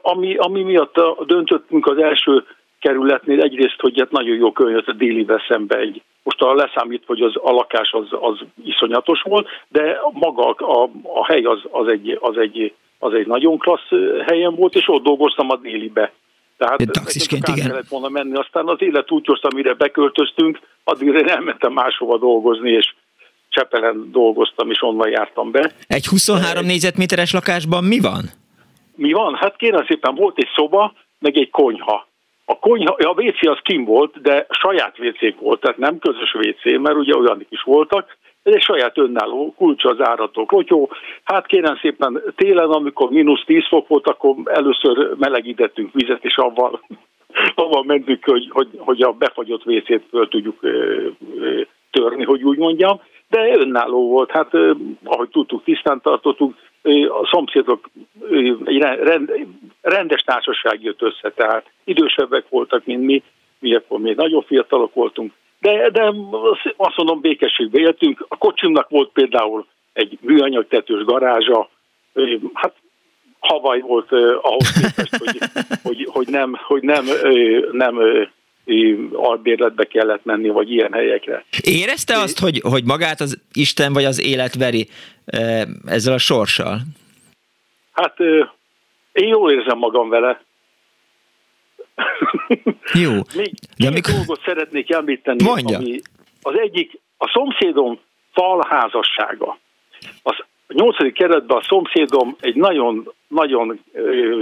Ami, ami miatt döntöttünk az első kerületnél egyrészt, hogy hát nagyon jó környezet délivel szembe egy, most a leszámítva, hogy az, a lakás az, az iszonyatos volt, de maga a, a, hely az, az, egy, az, egy, az egy nagyon klassz helyen volt, és ott dolgoztam a délibe. Tehát taxisként, igen. kellett volna menni, aztán az élet úgy hoztam, amire beköltöztünk, addig én elmentem máshova dolgozni, és Csepelen dolgoztam, és onnan jártam be. Egy 23 négyzetméteres lakásban mi van? Mi van? Hát kérem szépen, volt egy szoba, meg egy konyha. A konyha, a WC az kim volt, de saját WC volt, tehát nem közös WC, mert ugye olyanik is voltak, ez egy saját önálló kulcs az áratok. Lotyó, hát kérem szépen télen, amikor mínusz 10 fok volt, akkor először melegítettünk vizet, és avval, avval mentünk, hogy, hogy, hogy a befagyott WC-t föl tudjuk törni, hogy úgy mondjam, de önálló volt, hát ahogy tudtuk, tisztán tartottuk, a szomszédok egy rend, rendes társaság jött össze, tehát idősebbek voltak, mint mi, mi akkor még nagyon fiatalok voltunk, de, de azt mondom, békességbe éltünk. A kocsimnak volt például egy műanyag tetős garázsa, hát havaj volt ahhoz képest, hogy, hogy, hogy, nem, hogy nem, nem albérletbe kellett menni, vagy ilyen helyekre. Érezte azt, hogy, hogy magát az Isten vagy az élet veri ezzel a sorssal? Hát én jól érzem magam vele. Jó. Még De amikor... dolgot szeretnék említeni. Mondja. Ami az egyik, a szomszédom falházassága. Az a nyolcadik keretben a szomszédom egy nagyon, nagyon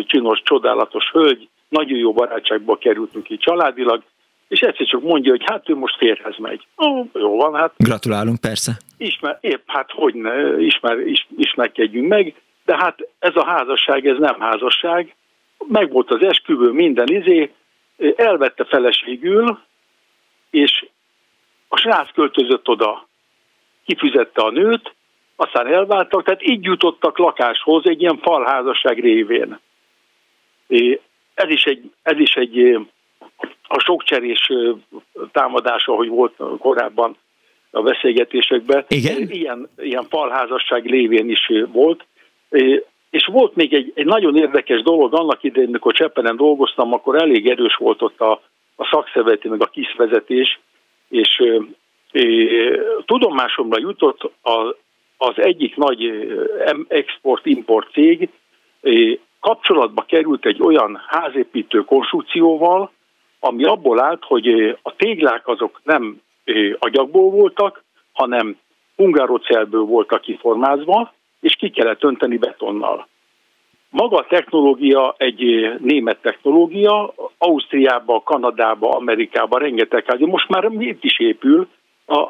csinos, csodálatos hölgy, nagyon jó barátságba kerültünk ki családilag, és egyszer csak mondja, hogy hát ő most férhez megy. Ó, jó van, hát. Gratulálunk, persze. Ismer, épp, hát hogy ne, ismer, is, ismerkedjünk meg, de hát ez a házasság, ez nem házasság. Meg volt az esküvő, minden izé, elvette feleségül, és a srác költözött oda, kifizette a nőt, aztán elváltak, tehát így jutottak lakáshoz egy ilyen falházasság révén. Ez is egy, ez is egy a sokcserés támadása, hogy volt korábban a beszélgetésekben. Igen? Ilyen, ilyen falházasság lévén is volt. És volt még egy, egy nagyon érdekes dolog, annak idején, amikor Csepelen dolgoztam, akkor elég erős volt ott a, a szakszervezeti meg a kis vezetés, és tudomásomra jutott a, az egyik nagy export-import cég kapcsolatba került egy olyan házépítő konstrukcióval, ami abból állt, hogy a téglák azok nem agyagból voltak, hanem hungárocelből voltak kiformázva, és ki kellett önteni betonnal. Maga a technológia egy német technológia, Ausztriába, Kanadába, Amerikába rengeteg ház, most már itt is épül, a,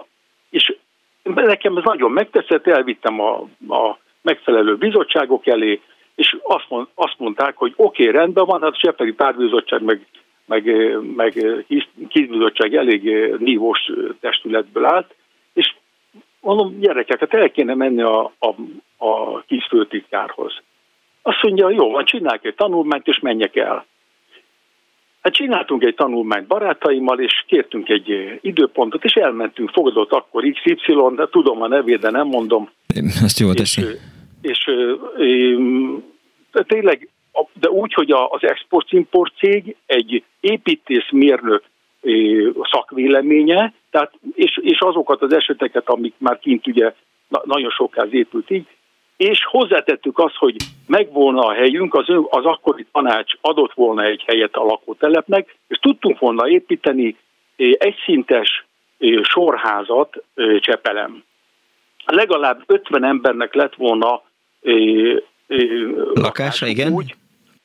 és nekem ez nagyon megtetszett, elvittem a, a megfelelő bizottságok elé, és azt, mond, azt mondták, hogy oké, okay, rendben van, hát a Seperi Párbizottság meg, meg, meg kizbizottság elég nívós testületből állt, és mondom, gyerekek, hát el kéne menni a, a, a kis főtitkárhoz. Azt mondja, jó, van, csinálj egy tanulmányt, és menjek el. Hát csináltunk egy tanulmányt barátaimmal, és kértünk egy időpontot, és elmentünk, fogadott akkor XY, de tudom a nevét, de nem mondom. Jól teszi. És, és, és de tényleg, de úgy, hogy az export-import cég egy építészmérnök szakvéleménye, tehát, és, és azokat az eseteket, amik már kint ugye nagyon sokáz épült így, és hozzátettük azt, hogy megvolna a helyünk, az, az akkori tanács adott volna egy helyet a lakótelepnek, és tudtunk volna építeni egyszintes sorházat Csepelem. Legalább 50 embernek lett volna lakása, igen? Úgy,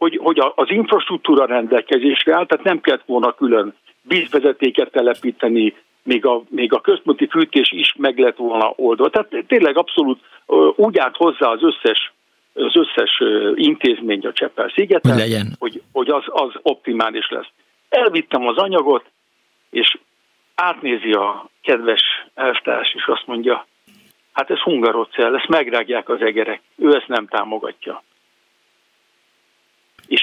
hogy, hogy az infrastruktúra rendelkezésre áll, tehát nem kellett volna külön vízvezetéket telepíteni, még a, még a központi fűtés is meg lett volna oldva. Tehát tényleg abszolút úgy állt hozzá az összes az összes intézmény a Cseppel szigeten, hogy, legyen. hogy, hogy az, az optimális lesz. Elvittem az anyagot, és átnézi a kedves elvtárs, és azt mondja, hát ez hungarocell, ezt megrágják az egerek, ő ezt nem támogatja.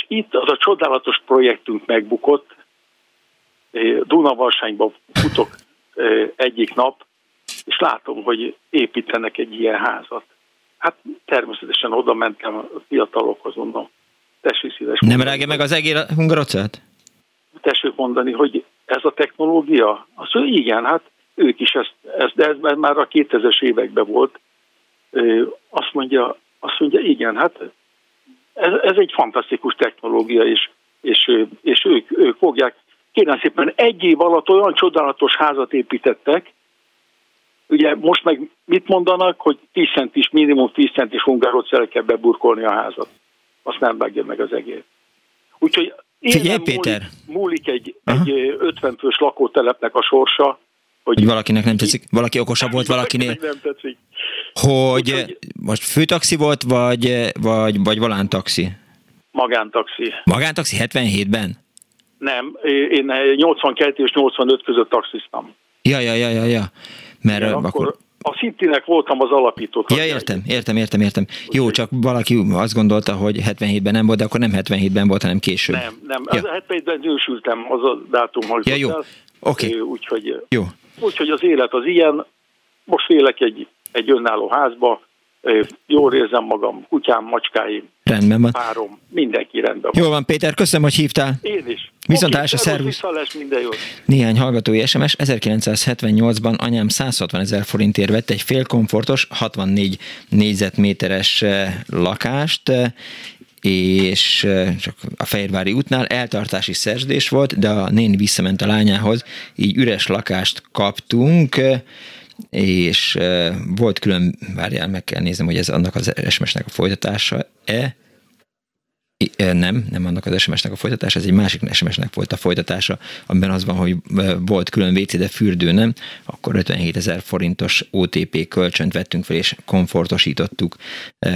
Itt az a csodálatos projektünk megbukott, Dunavarsányban futok egyik nap, és látom, hogy építenek egy ilyen házat. Hát természetesen oda mentem a fiatalokhoz, mondom, tessék szíves. Nem rágja meg az egér hungarocát? Tessék mondani, hogy ez a technológia? Azt mondja, igen, hát ők is ezt, ezt de ez már a 2000-es években volt. Azt mondja, azt mondja, igen, hát ez, ez egy fantasztikus technológia, és, és, és ők, ők fogják kérem szépen egy év alatt olyan csodálatos házat építettek, ugye most meg mit mondanak, hogy 10 centis, minimum 10 centis hungároccel kell beburkolni a házat. Azt nem vágja meg az egész. Úgyhogy Figyelj, Péter. Múlik, egy, egy 50 fős lakótelepnek a sorsa, hogy, hogy valakinek nem tetszik, valaki okosabb volt valakinél. Nem tetszik. Hogy most főtaxi volt, vagy, vagy, vagy volántaxi? Magántaxi. Magántaxi 77-ben? Nem, én 82 és 85 között taxiztam. Ja, ja, ja, ja, ja. Mert Igen, akkor, akkor a Citynek voltam az alapító. Ja, értem, értem, értem, értem. Jó, csak valaki azt gondolta, hogy 77-ben nem volt, de akkor nem 77-ben volt, hanem később. Nem, nem, ja. 77-ben nősültem, az a dátum hogy Ja, jó, oké. Okay. Úgyhogy, jó. Úgyhogy az élet az ilyen. Most élek egy, egy önálló házba, jól érzem magam, kutyám, macskáim, rendben van. párom, mindenki rendben van. Jó van, Péter, köszönöm, hogy hívtál. Én is. Viszontlátás okay, a szervusz. minden jó. Néhány hallgatói SMS. 1978-ban anyám 160 ezer forintért vett egy félkomfortos, 64 négyzetméteres lakást, és csak a Fehérvári útnál eltartási szerződés volt, de a néni visszament a lányához, így üres lakást kaptunk, és volt külön, várjál, meg kell néznem, hogy ez annak az SMS-nek a folytatása-e, nem, nem annak az SMS-nek a folytatása, ez egy másik SMS-nek volt a folytatása, amiben az van, hogy volt külön WC, de fürdő nem, akkor 57 ezer forintos OTP kölcsönt vettünk fel, és komfortosítottuk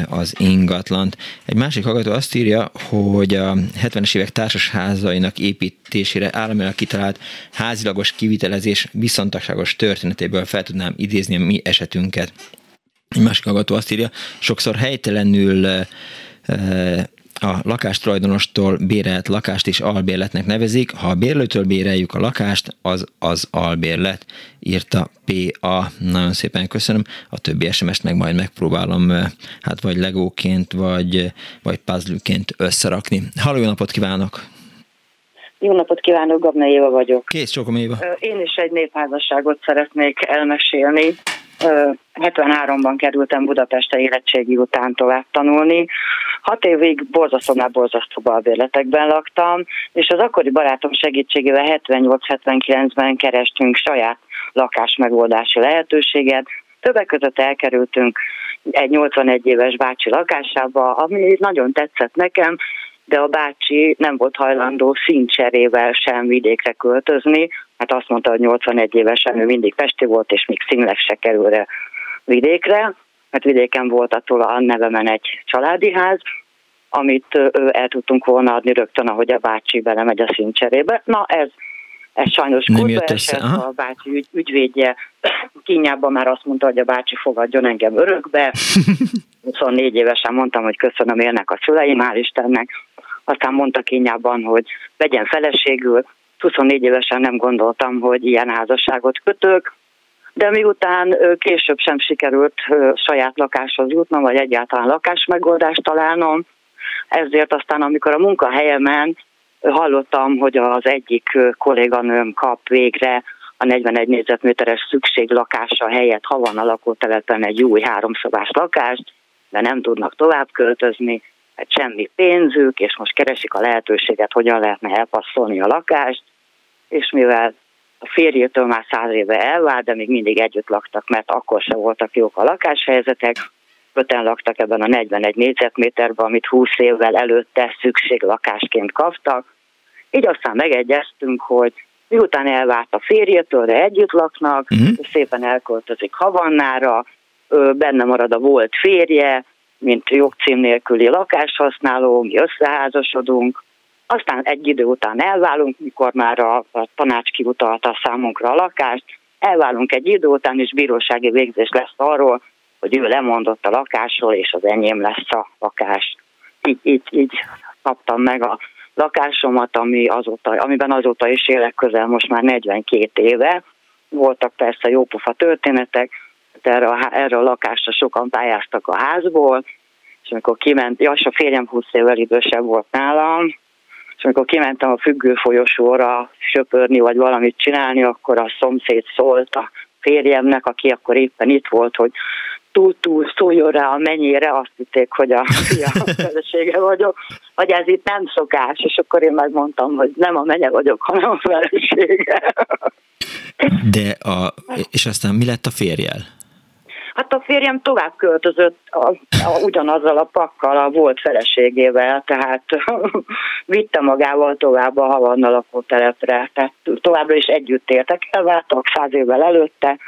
az ingatlant. Egy másik hallgató azt írja, hogy a 70-es évek társasházainak építésére államilag kitalált házilagos kivitelezés viszontagságos történetéből fel tudnám idézni a mi esetünket. Egy másik hallgató azt írja, sokszor helytelenül a lakástulajdonostól bérelt lakást is albérletnek nevezik. Ha a bérlőtől béreljük a lakást, az az albérlet, írta P.A. Nagyon szépen köszönöm. A többi SMS-t meg majd megpróbálom hát vagy legóként, vagy, vagy puzzle összerakni. Halló, napot kívánok! Jó napot kívánok, Gabna Éva vagyok. Kész, Csokom Éva. Én is egy népházasságot szeretnék elmesélni. 73-ban kerültem Budapestre érettségi után tovább tanulni. Hat évig borzasztónál borzasztó albérletekben laktam, és az akkori barátom segítségével 78-79-ben kerestünk saját lakásmegoldási lehetőséget. Többek között elkerültünk egy 81 éves bácsi lakásába, ami nagyon tetszett nekem, de a bácsi nem volt hajlandó színcserével sem vidékre költözni, hát azt mondta, hogy 81 évesen ő mindig Pesti volt, és még színleg se kerül vidékre, mert vidéken volt attól a nevemen egy családi ház, amit el tudtunk volna adni rögtön, ahogy a bácsi belemegy a színcserébe. Na ez, ez sajnos nem jött össze. A bácsi ügy, ügyvédje kínjában már azt mondta, hogy a bácsi fogadjon engem örökbe. 24 évesen mondtam, hogy köszönöm élnek a szüleim, hál' Istennek. Aztán mondta kínjában, hogy vegyen feleségül. 24 évesen nem gondoltam, hogy ilyen házasságot kötök, de miután később sem sikerült saját lakáshoz jutnom, vagy egyáltalán lakásmegoldást találnom, ezért aztán amikor a munkahelyemen hallottam, hogy az egyik kolléganőm kap végre a 41 négyzetméteres szükséglakása helyett ha van a lakótelepen egy új háromszobás lakást, de nem tudnak tovább költözni, mert semmi pénzük, és most keresik a lehetőséget, hogyan lehetne elpasszolni a lakást, és mivel a férjétől már száz éve elvált, de még mindig együtt laktak, mert akkor se voltak jók a lakáshelyzetek, öten laktak ebben a 41 négyzetméterben, amit 20 évvel előtte szükséglakásként kaptak. Így aztán megegyeztünk, hogy miután elvált a férjétől, de együtt laknak, uh-huh. szépen elköltözik Havannára, benne marad a volt férje, mint jogcím nélküli lakáshasználó, mi összeházasodunk, aztán egy idő után elválunk, mikor már a, a tanács kiutalta számunkra a lakást, elválunk egy idő után, és bírósági végzés lesz arról, hogy ő lemondott a lakásról, és az enyém lesz a lakás. Így, így, így kaptam meg a lakásomat, ami azóta, amiben azóta is élek közel most már 42 éve. Voltak persze jópofa történetek, erre a, erre a lakásra sokan pályáztak a házból, és amikor kiment, ja, a férjem 20 évvel idősebb volt nálam, és amikor kimentem a függő folyosóra söpörni, vagy valamit csinálni, akkor a szomszéd szólt a férjemnek, aki akkor éppen itt volt, hogy túl-túl szóljon rá a mennyire, azt hitték, hogy a fia felesége vagyok, hogy ez itt nem szokás, és akkor én megmondtam, hogy nem a menye vagyok, hanem a felesége. De a, és aztán mi lett a férjel? Hát a férjem tovább költözött a, a, ugyanazzal a pakkal a volt feleségével, tehát vitte magával tovább a Havanna lakótelepre, tehát továbbra is együtt éltek, elváltak száz évvel előtte,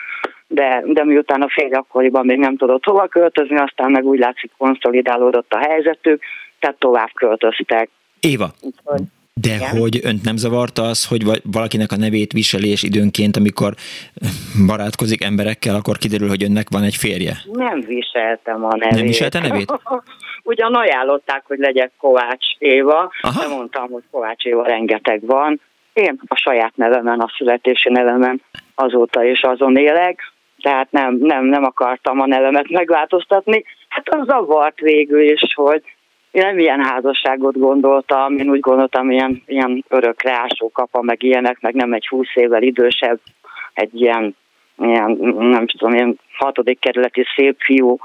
de, de miután a férj akkoriban még nem tudott hova költözni, aztán meg úgy látszik konszolidálódott a helyzetük, tehát tovább költöztek. Éva, Úgyhogy de Igen. hogy önt nem zavarta az, hogy valakinek a nevét viseli, és időnként, amikor barátkozik emberekkel, akkor kiderül, hogy önnek van egy férje? Nem viseltem a nevét. Nem viselte nevét? Ugyan ajánlották, hogy legyek Kovács Éva, Aha. de mondtam, hogy Kovács Éva rengeteg van. Én a saját nevemen, a születési nevemen azóta is azon élek, tehát nem, nem, nem akartam a nevemet megváltoztatni. Hát az zavart végül is, hogy én nem ilyen házasságot gondoltam, én úgy gondoltam, ilyen, ilyen örökre kapa, meg ilyenek, meg nem egy húsz évvel idősebb, egy ilyen, ilyen nem tudom, ilyen hatodik kerületi szép fiú.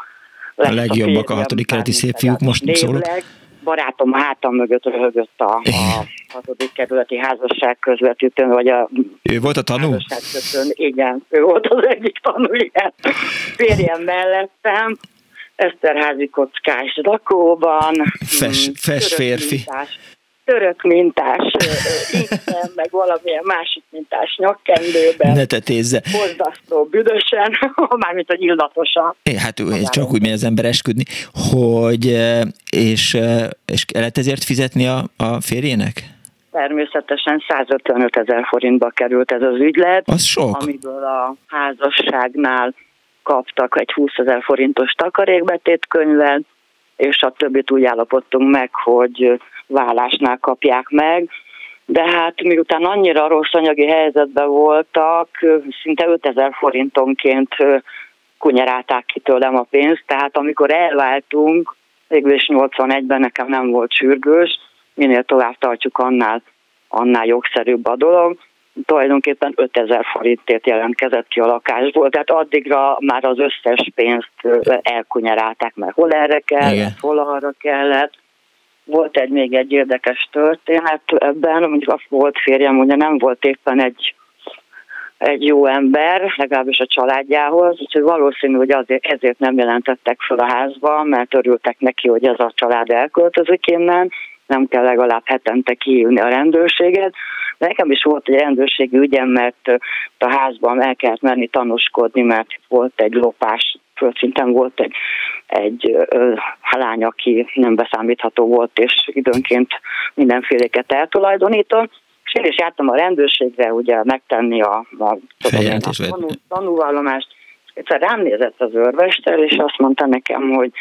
A legjobbak a, a hatodik kerületi szép fiúk, most szólok. Barátom hátam mögött röhögött a, a hatodik kerületi házasság közvetítőn, vagy a ő volt a tanú? Igen, ő volt az egyik tanú, igen. Férjem mellettem, Eszterházi kockás lakóban. Fes, mm, fes férfi. Mintás, török mintás ingyen, meg valamilyen másik mintás nyakkendőben. Ne tetézze. Borzasztó, büdösen, mármint, hogy illatosan. É, hát ez csak úgy megy az ember esküdni, hogy és, és kellett ezért fizetni a, a férjének? Természetesen 155 ezer forintba került ez az ügylet. Az sok. Amiből a házasságnál kaptak egy 20 ezer forintos takarékbetétkönyvet, és a többit úgy állapodtunk meg, hogy vállásnál kapják meg. De hát miután annyira rossz anyagi helyzetben voltak, szinte 5000 forintonként kunyerálták ki tőlem a pénzt, tehát amikor elváltunk, végül is 81-ben nekem nem volt sürgős, minél tovább tartjuk, annál annál jogszerűbb a dolog. Tulajdonképpen 5000 forintért jelentkezett ki a lakásból, tehát addigra már az összes pénzt elkunyerálták, mert hol erre kellett, Igen. hol arra kellett. Volt egy még egy érdekes történet ebben, mondjuk a volt férjem, ugye nem volt éppen egy egy jó ember, legalábbis a családjához, úgyhogy valószínű, hogy azért, ezért nem jelentettek fel a házba, mert örültek neki, hogy ez a család elköltözik innen, nem kell legalább hetente kiívni a rendőrséget. De nekem is volt egy rendőrségi ügyem, mert a házban el kellett menni tanúskodni, mert volt egy lopás, földszinten volt egy, egy ö, lány, aki nem beszámítható volt, és időnként mindenféléket eltulajdonított és én is jártam a rendőrségre, ugye megtenni a, a, tudom, a tanú, tanúvallomást, egyszer rám nézett az őrmester, és azt mondta nekem, hogy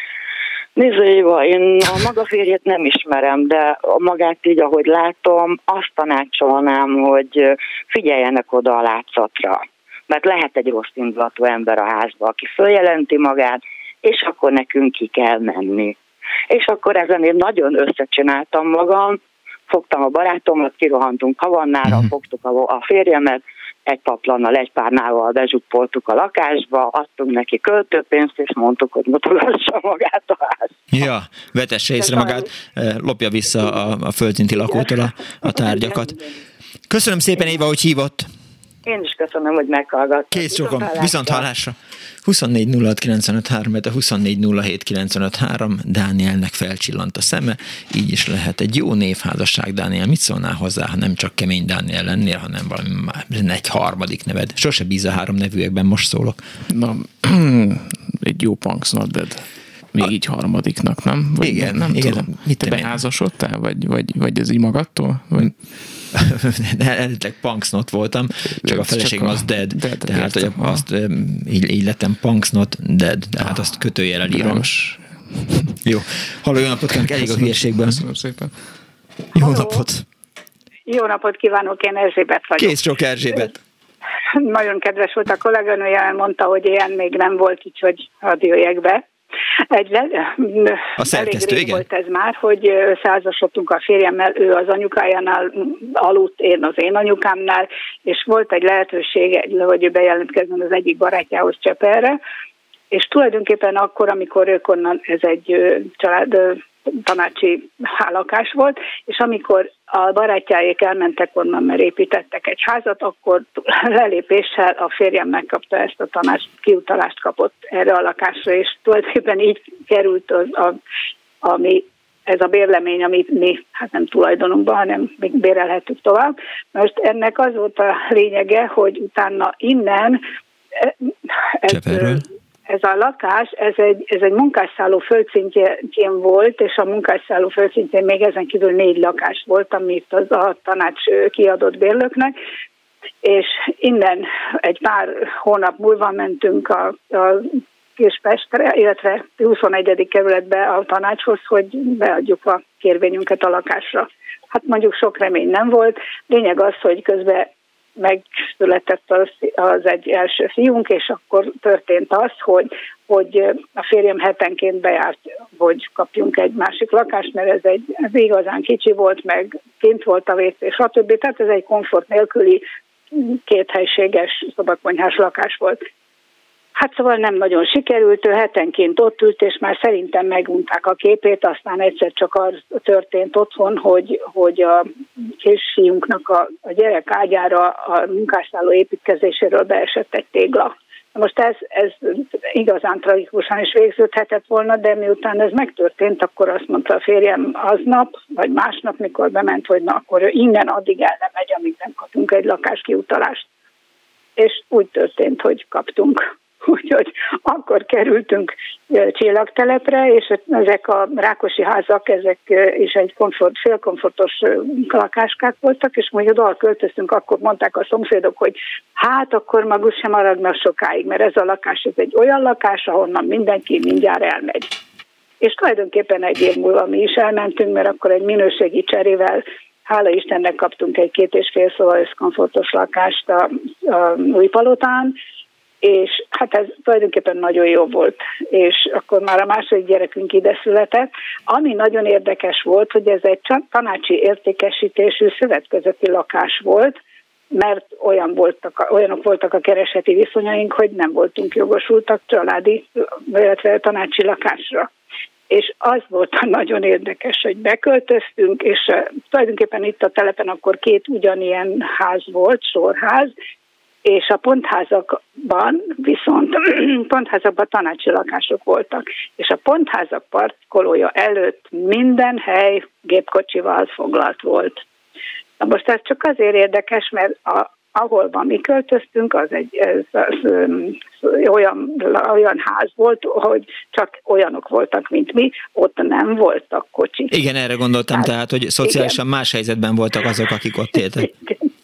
Nézd, Éva, én a maga férjét nem ismerem, de a magát így, ahogy látom, azt tanácsolnám, hogy figyeljenek oda a látszatra. Mert lehet egy rossz indulatú ember a házba, aki följelenti magát, és akkor nekünk ki kell menni. És akkor ezen én nagyon összecsináltam magam, fogtam a barátomat, kirohantunk Havannára, uh-huh. fogtuk a férjemet, egy paplannal, egy párnával bezsuppoltuk a lakásba, adtunk neki költőpénzt, és mondtuk, hogy mutogassa magát a ház. Ja, vetesse észre magát, eh, lopja vissza a, a földszinti lakótól a, a tárgyakat. Köszönöm szépen, Éva, hogy hívott. Én is köszönöm, hogy meghallgattak. Kész sokan, viszont hallásra. 24 06 a 24 Dánielnek felcsillant a szeme, így is lehet egy jó névházasság, Dániel. Mit szólnál hozzá, ha nem csak kemény Dániel lennél, hanem valami egy harmadik neved? Sose bíz a három nevűekben, most szólok. Na, egy jó punks not dead. Még a... így harmadiknak, nem? Vagy igen, nem igen. Tudom. Mit te beházasodtál, vagy, vagy, vagy ez így magadtól? Vagy... eredetileg punksnot voltam, csak a feleségem az dead, dead tehát hogy azt így, így lettem punksnot dead, tehát azt kötőjelel írom. Jó. Halló, jó napot kívánok, elég a hülyeségből. Köszönöm szépen. Jó Halló. napot. Jó napot kívánok, én Erzsébet vagyok. Kész sok Erzsébet. Nagyon kedves volt a kolléganője, mondta, hogy ilyen még nem volt, úgyhogy hadd jöjjek be. Egy le, a szerkesztő, elég igen. volt ez már, hogy összeházasodtunk a férjemmel, ő az anyukájánál aludt, én az én anyukámnál, és volt egy lehetőség, hogy bejelentkezzen az egyik barátjához Cseperre, és tulajdonképpen akkor, amikor ők onnan, ez egy család tanácsi lakás volt, és amikor a barátjáék elmentek onnan, mert építettek egy házat, akkor lelépéssel a férjem megkapta ezt a tanács, kiutalást kapott erre a lakásra, és tulajdonképpen így került az, a, ami ez a bérlemény, amit mi hát nem tulajdonunkban, hanem még bérelhetünk tovább. Most ennek az volt a lényege, hogy utána innen e, ez, ez a lakás, ez egy, ez egy munkásszálló földszintjén volt, és a munkásszálló földszintjén még ezen kívül négy lakás volt, amit az a tanács kiadott bérlőknek, és innen egy pár hónap múlva mentünk a, a Kispestre, illetve 21. kerületbe a tanácshoz, hogy beadjuk a kérvényünket a lakásra. Hát mondjuk sok remény nem volt. Lényeg az, hogy közben megszületett az, az egy első fiunk, és akkor történt az, hogy, hogy a férjem hetenként bejárt, hogy kapjunk egy másik lakást, mert ez egy ez igazán kicsi volt, meg kint volt a WC, stb. Tehát ez egy komfort nélküli kéthelységes szobakonyhás lakás volt. Hát szóval nem nagyon sikerült, ő hetenként ott ült, és már szerintem megunták a képét, aztán egyszer csak az történt otthon, hogy, hogy a kisfiunknak a, a gyerek ágyára a munkásszálló építkezéséről beesett egy tégla. Most ez, ez igazán tragikusan is végződhetett volna, de miután ez megtörtént, akkor azt mondta a férjem aznap, vagy másnap, mikor bement, hogy na akkor ő innen addig el nem megy, amíg nem kapunk egy lakáskiutalást. És úgy történt, hogy kaptunk. Úgyhogy akkor kerültünk csillagtelepre, és ezek a rákosi házak, ezek is egy komfort, félkomfortos lakáskák voltak, és mondjuk oda költöztünk, akkor mondták a szomszédok, hogy hát akkor maguk sem maradnak sokáig, mert ez a lakás ez egy olyan lakás, ahonnan mindenki mindjárt elmegy. És tulajdonképpen egy év múlva mi is elmentünk, mert akkor egy minőségi cserével hála Istennek kaptunk egy két és fél szóval komfortos lakást a, a új palotán, és hát ez tulajdonképpen nagyon jó volt, és akkor már a második gyerekünk ide született. Ami nagyon érdekes volt, hogy ez egy tanácsi értékesítésű szövetkezeti lakás volt, mert olyan voltak, olyanok voltak a kereseti viszonyaink, hogy nem voltunk jogosultak családi, illetve tanácsi lakásra. És az volt a nagyon érdekes, hogy beköltöztünk, és tulajdonképpen itt a telepen akkor két ugyanilyen ház volt, sorház, és a pontházakban viszont pontházakban tanácsi lakások voltak, és a pontházak parkolója előtt minden hely gépkocsival foglalt volt. Na most ez csak azért érdekes, mert a, ahol van mi költöztünk, az egy ez, az, olyan, olyan ház volt, hogy csak olyanok voltak, mint mi, ott nem voltak kocsik. Igen, erre gondoltam, hát, tehát, hogy szociálisan igen. más helyzetben voltak azok, akik ott éltek. Igen,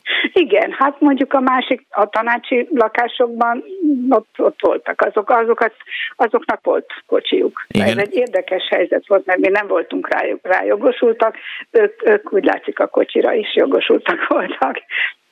hát mondjuk a másik, a tanácsi lakásokban ott, ott voltak, azok, azokat, azoknak volt kocsijuk. Igen. Ez egy érdekes helyzet volt, mert mi nem voltunk rá, rá jogosultak, ők, ők úgy látszik a kocsira is jogosultak voltak.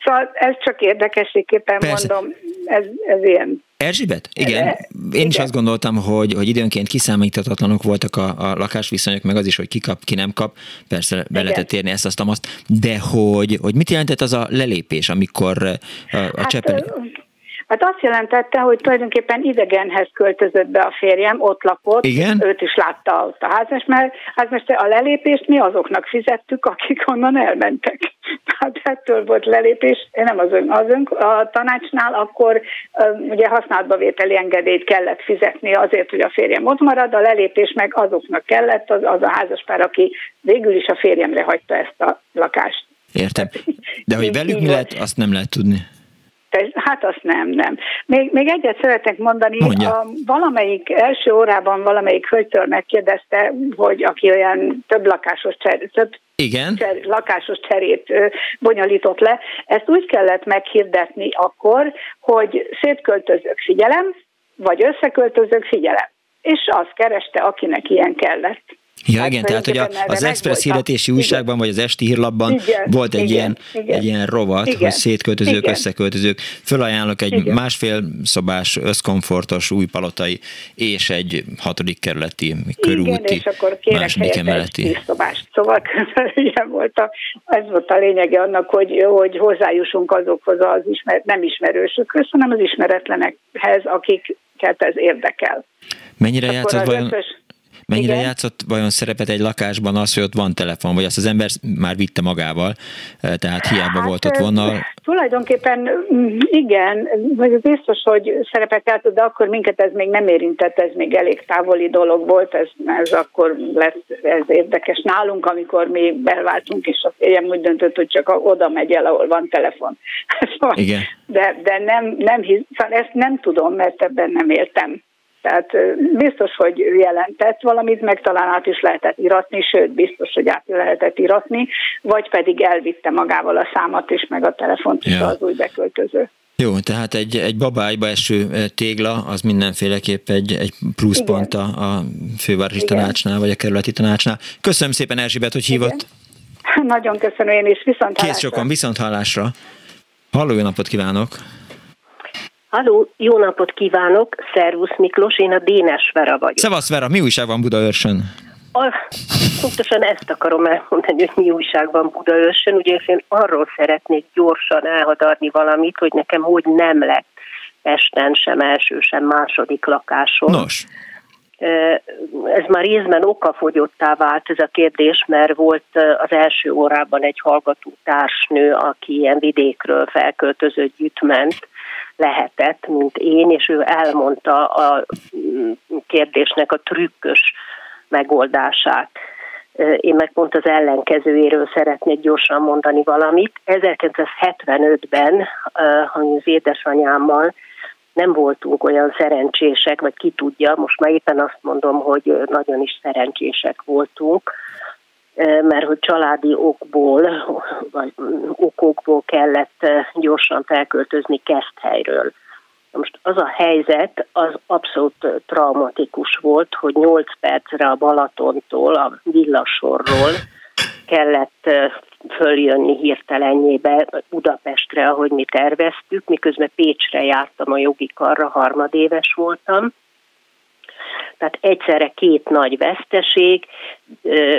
Szóval ez csak érdekességképpen Persze. mondom, ez, ez ilyen Erzsibet? Igen. Én Igen. is azt gondoltam, hogy, hogy időnként kiszámíthatatlanok voltak a, a lakásviszonyok, meg az is, hogy ki kap, ki nem kap. Persze be lehetett érni ezt, azt, azt. De hogy, hogy mit jelentett az a lelépés, amikor a, a hát, Csepeli... Hát azt jelentette, hogy tulajdonképpen idegenhez költözött be a férjem, ott lakott, Igen? őt is látta ott a házmester, házmester a lelépést mi azoknak fizettük, akik onnan elmentek. Tehát ettől volt lelépés, nem az ön, az ön a tanácsnál, akkor ugye használatba vételi engedélyt kellett fizetni azért, hogy a férjem ott marad, a lelépés meg azoknak kellett, az, az a házaspár, aki végül is a férjemre hagyta ezt a lakást. Értem. De hogy velük mi lehet, azt nem lehet tudni. Hát azt nem, nem. Még, még egyet szeretek mondani, a, valamelyik első órában valamelyik hölgytől megkérdezte, hogy aki olyan több lakásos cser, több igen. Cser, lakásos cserét ö, bonyolított le, ezt úgy kellett meghirdetni akkor, hogy szétköltözök figyelem, vagy összeköltözök figyelem. És azt kereste, akinek ilyen kellett. Ja, hát, igen, tehát hogy a, az Express hirdetési újságban, vagy az esti hírlapban igen, volt egy, igen, ilyen, igen, egy ilyen rovat, igen, hogy szétköltözők, igen. összeköltözők. Fölajánlok egy igen. másfél szobás, összkomfortos, új palotai, és egy hatodik kerületi, körúti, igen, és akkor második emeleti. szobás. Szóval ilyen volt a, ez volt a lényege annak, hogy, hogy hozzájussunk azokhoz az ismer, nem ismerősökhöz, hanem az ismeretlenekhez, akiket ez érdekel. Mennyire játszott vajon... Összes, Mennyire igen. játszott vajon szerepet egy lakásban az, hogy ott van telefon, vagy azt az ember már vitte magával, e, tehát hiába hát, volt ott vonal? Tulajdonképpen mm, igen, vagy biztos, hogy szerepet játszott, de akkor minket ez még nem érintett, ez még elég távoli dolog volt, ez, ez akkor lett ez érdekes nálunk, amikor mi belváltunk, és a férjem úgy döntött, hogy csak oda megy el, ahol van telefon. Szóval, igen. De, de nem, nem hisz, szóval ezt nem tudom, mert ebben nem éltem. Tehát biztos, hogy jelentett valamit, meg talán át is lehetett iratni, sőt, biztos, hogy át lehetett iratni, vagy pedig elvitte magával a számat is, meg a telefont is ja. az új beköltöző. Jó, tehát egy, egy babájba eső tégla, az mindenféleképp egy, egy pluszpont a, a fővárosi Igen. tanácsnál, vagy a kerületi tanácsnál. Köszönöm szépen Erzsébet, hogy hívott. Igen. Nagyon köszönöm én is, viszont hallásra. Kész sokan, viszont hallásra. Halló, jó napot kívánok! Halló, jó napot kívánok, Szervusz Miklós, én a Dénes Vera vagyok. Szevasz Vera, mi újság van Budaörsön? A, pontosan ezt akarom elmondani, hogy mi újság van Budaörsön. Ugye én arról szeretnék gyorsan elhadarni valamit, hogy nekem hogy nem lett Pesten sem első, sem második lakásom. Nos. Ez már részben okafogyottá vált ez a kérdés, mert volt az első órában egy hallgató társnő, aki ilyen vidékről felköltözött gyűjtment, lehetett, mint én, és ő elmondta a kérdésnek a trükkös megoldását. Én meg pont az ellenkezőjéről szeretnék gyorsan mondani valamit. 1975-ben, ami az édesanyámmal nem voltunk olyan szerencsések, vagy ki tudja, most már éppen azt mondom, hogy nagyon is szerencsések voltunk, mert hogy családi okból, vagy okokból kellett gyorsan felköltözni Keszthelyről. Most az a helyzet, az abszolút traumatikus volt, hogy 8 percre a Balatontól, a villasorról kellett följönni hirtelenjébe Budapestre, ahogy mi terveztük, miközben Pécsre jártam a jogi karra, harmadéves voltam. Tehát egyszerre két nagy veszteség,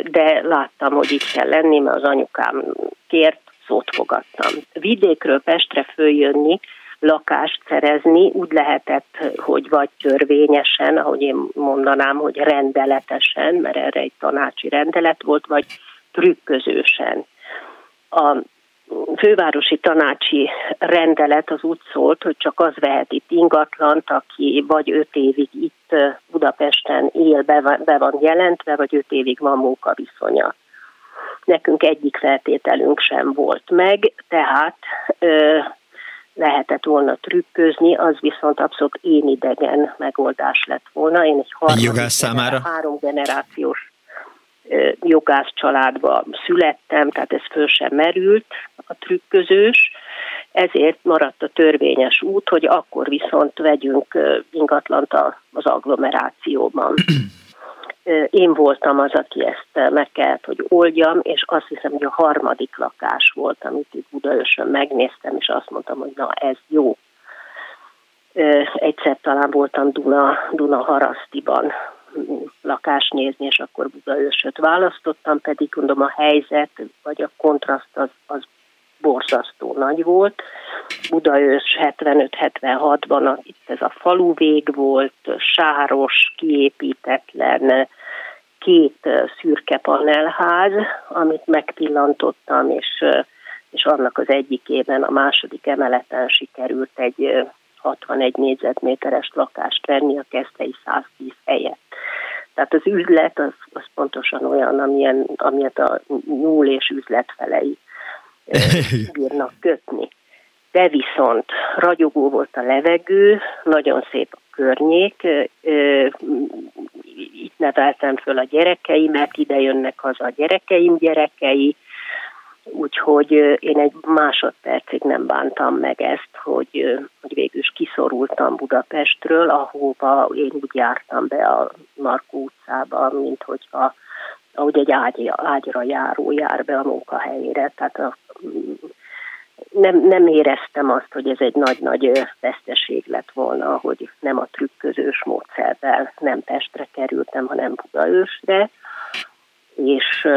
de láttam, hogy itt kell lenni, mert az anyukám kért, szót fogadtam. Vidékről Pestre följönni, lakást szerezni úgy lehetett, hogy vagy törvényesen, ahogy én mondanám, hogy rendeletesen, mert erre egy tanácsi rendelet volt, vagy trükközősen. A fővárosi tanácsi rendelet az úgy szólt, hogy csak az vehet itt ingatlant, aki vagy öt évig itt Budapesten él, be, van jelentve, vagy öt évig van munkaviszonya. Nekünk egyik feltételünk sem volt meg, tehát ö, lehetett volna trükközni, az viszont abszolút én idegen megoldás lett volna. Én egy harmadik jogász számára? három generációs jogász családba születtem, tehát ez föl sem merült a trükközős, ezért maradt a törvényes út, hogy akkor viszont vegyünk ingatlant az agglomerációban. Én voltam az, aki ezt meg kellett, hogy oldjam, és azt hiszem, hogy a harmadik lakás volt, amit itt Budaörsön megnéztem, és azt mondtam, hogy na ez jó. Egyszer talán voltam Duna, Duna Harasztiban lakást nézni, és akkor Budaörsöt választottam, pedig mondom a helyzet, vagy a kontraszt az, az borzasztó nagy volt. Budaörs 75-76-ban itt ez a falu vég volt, sáros, kiépítetlen, két szürke panelház, amit megpillantottam, és, és annak az egyikében, a második emeleten sikerült egy 61 négyzetméteres lakást venni a Keszthelyi 110 helyett. Tehát az üzlet az, az pontosan olyan, amilyen, amilyet a nyúl és üzletfelei bírnak kötni. De viszont ragyogó volt a levegő, nagyon szép a környék, itt neveltem föl a gyerekeimet, ide jönnek haza a gyerekeim gyerekei, Úgyhogy én egy másodpercig nem bántam meg ezt, hogy, hogy végül is kiszorultam Budapestről, ahova én úgy jártam be a Markó utcába, mint hogyha ahogy egy ágy, ágyra járó jár be a munkahelyére. Tehát a, nem, nem éreztem azt, hogy ez egy nagy-nagy veszteség lett volna, hogy nem a trükközős módszerrel nem Pestre kerültem, hanem Budaörsre és,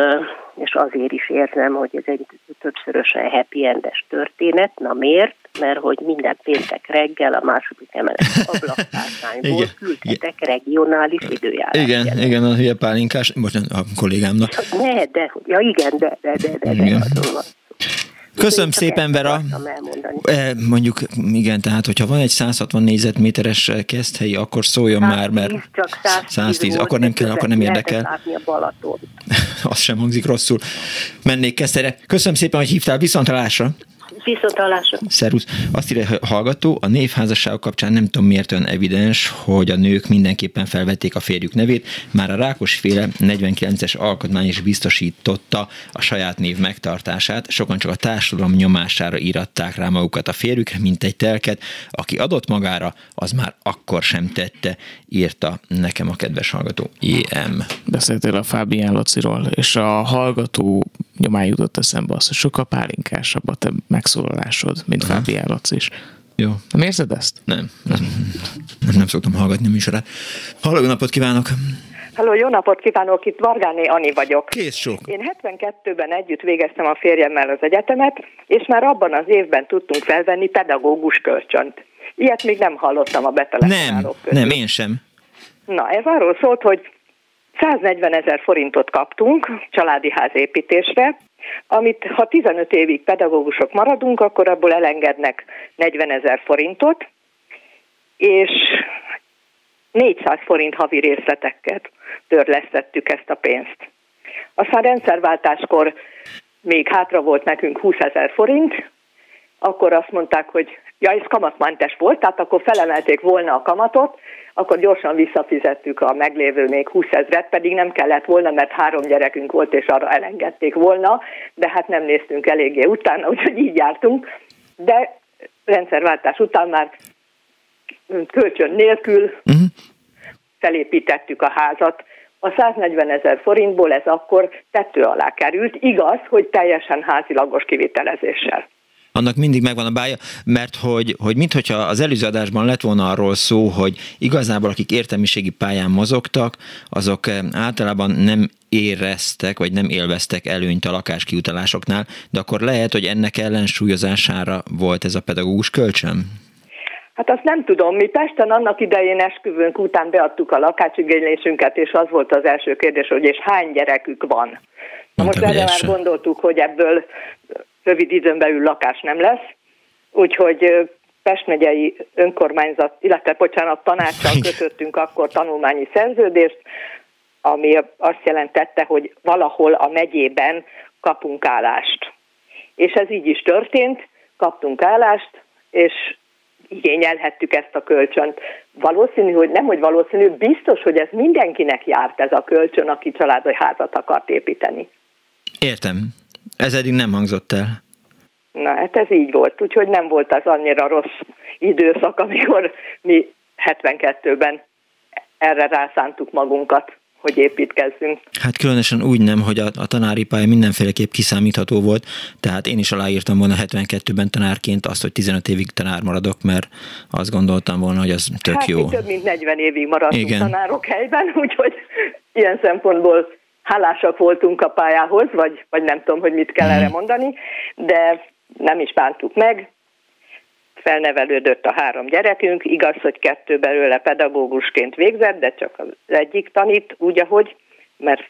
és azért is érzem, hogy ez egy többszörösen happy endes történet. Na miért? Mert hogy minden péntek reggel a második emelet ablakpártányból küldhetek regionális időjárás. Igen, jelent. igen, a hülye pálinkás, most a kollégámnak. Ne, de, ja igen, de, de, de, de, de, de Köszönöm szépen, Vera. E, mondjuk, igen, tehát, hogyha van egy 160 négyzetméteres keszthelyi, akkor szóljon 110, már, mert csak 110, 110 akkor nem kell, akkor nem érdekel. Az sem hangzik rosszul. Mennék Keszthelyre. Köszönöm szépen, hogy hívtál, viszontalásra. Szervusz. Azt írja hallgató, a névházasságok kapcsán nem tudom miért olyan evidens, hogy a nők mindenképpen felvették a férjük nevét. Már a Rákos féle 49-es alkotmány is biztosította a saját név megtartását. Sokan csak a társadalom nyomására íratták rá magukat a férjükre, mint egy telket. Aki adott magára, az már akkor sem tette, írta nekem a kedves hallgató IM. Beszéltél a Fábián Lociról, és a hallgató nyomán jutott eszembe az, hogy sokkal pálinkásabb a te megszólalásod, mint Aha. Fábi Állac is. Jó. Nem érzed ezt? Nem. Nem, nem szoktam hallgatni a műsorát. Halló, jó napot kívánok! Halló, jó napot kívánok, itt Vargáné Ani vagyok. Kész sok. Én 72-ben együtt végeztem a férjemmel az egyetemet, és már abban az évben tudtunk felvenni pedagógus kölcsönt. Ilyet még nem hallottam a betelefonálók Nem, nem, én sem. Na, ez arról szólt, hogy 140 ezer forintot kaptunk családi ház építésre, amit ha 15 évig pedagógusok maradunk, akkor abból elengednek 40 ezer forintot, és 400 forint havi részleteket törlesztettük ezt a pénzt. Aztán rendszerváltáskor még hátra volt nekünk 20 ezer forint, akkor azt mondták, hogy ja, ez kamatmentes volt, tehát akkor felemelték volna a kamatot, akkor gyorsan visszafizettük a meglévő még 20 ezret, pedig nem kellett volna, mert három gyerekünk volt, és arra elengedték volna, de hát nem néztünk eléggé utána, úgyhogy így jártunk. De rendszerváltás után már kölcsön nélkül uh-huh. felépítettük a házat, a 140 ezer forintból ez akkor tető alá került, igaz, hogy teljesen házilagos kivitelezéssel annak mindig megvan a bája, mert hogy, hogy minthogyha az előző adásban lett volna arról szó, hogy igazából akik értelmiségi pályán mozogtak, azok eh, általában nem éreztek, vagy nem élveztek előnyt a lakáskiutalásoknál, de akkor lehet, hogy ennek ellensúlyozására volt ez a pedagógus kölcsön? Hát azt nem tudom. Mi Pesten annak idején esküvőnk után beadtuk a lakásigénylésünket, és az volt az első kérdés, hogy és hány gyerekük van. Na most erre már gondoltuk, hogy ebből rövid időn belül lakás nem lesz, úgyhogy Pest megyei önkormányzat, illetve bocsánat, tanácssal kötöttünk akkor tanulmányi szerződést, ami azt jelentette, hogy valahol a megyében kapunk állást. És ez így is történt, kaptunk állást, és igényelhettük ezt a kölcsönt. Valószínű, hogy nem, hogy valószínű, biztos, hogy ez mindenkinek járt ez a kölcsön, aki családi házat akart építeni. Értem. Ez eddig nem hangzott el. Na, hát ez így volt, úgyhogy nem volt az annyira rossz időszak, amikor mi 72-ben erre rászántuk magunkat hogy építkezzünk. Hát különösen úgy nem, hogy a, a tanári pálya mindenféleképp kiszámítható volt, tehát én is aláírtam volna 72-ben tanárként azt, hogy 15 évig tanár maradok, mert azt gondoltam volna, hogy az tök hát, jó. több mint 40 évig maradtunk Igen. tanárok helyben, úgyhogy ilyen szempontból hálásak voltunk a pályához, vagy, vagy nem tudom, hogy mit kell mm. erre mondani, de nem is bántuk meg, felnevelődött a három gyerekünk, igaz, hogy kettő belőle pedagógusként végzett, de csak az egyik tanít úgy, ahogy, mert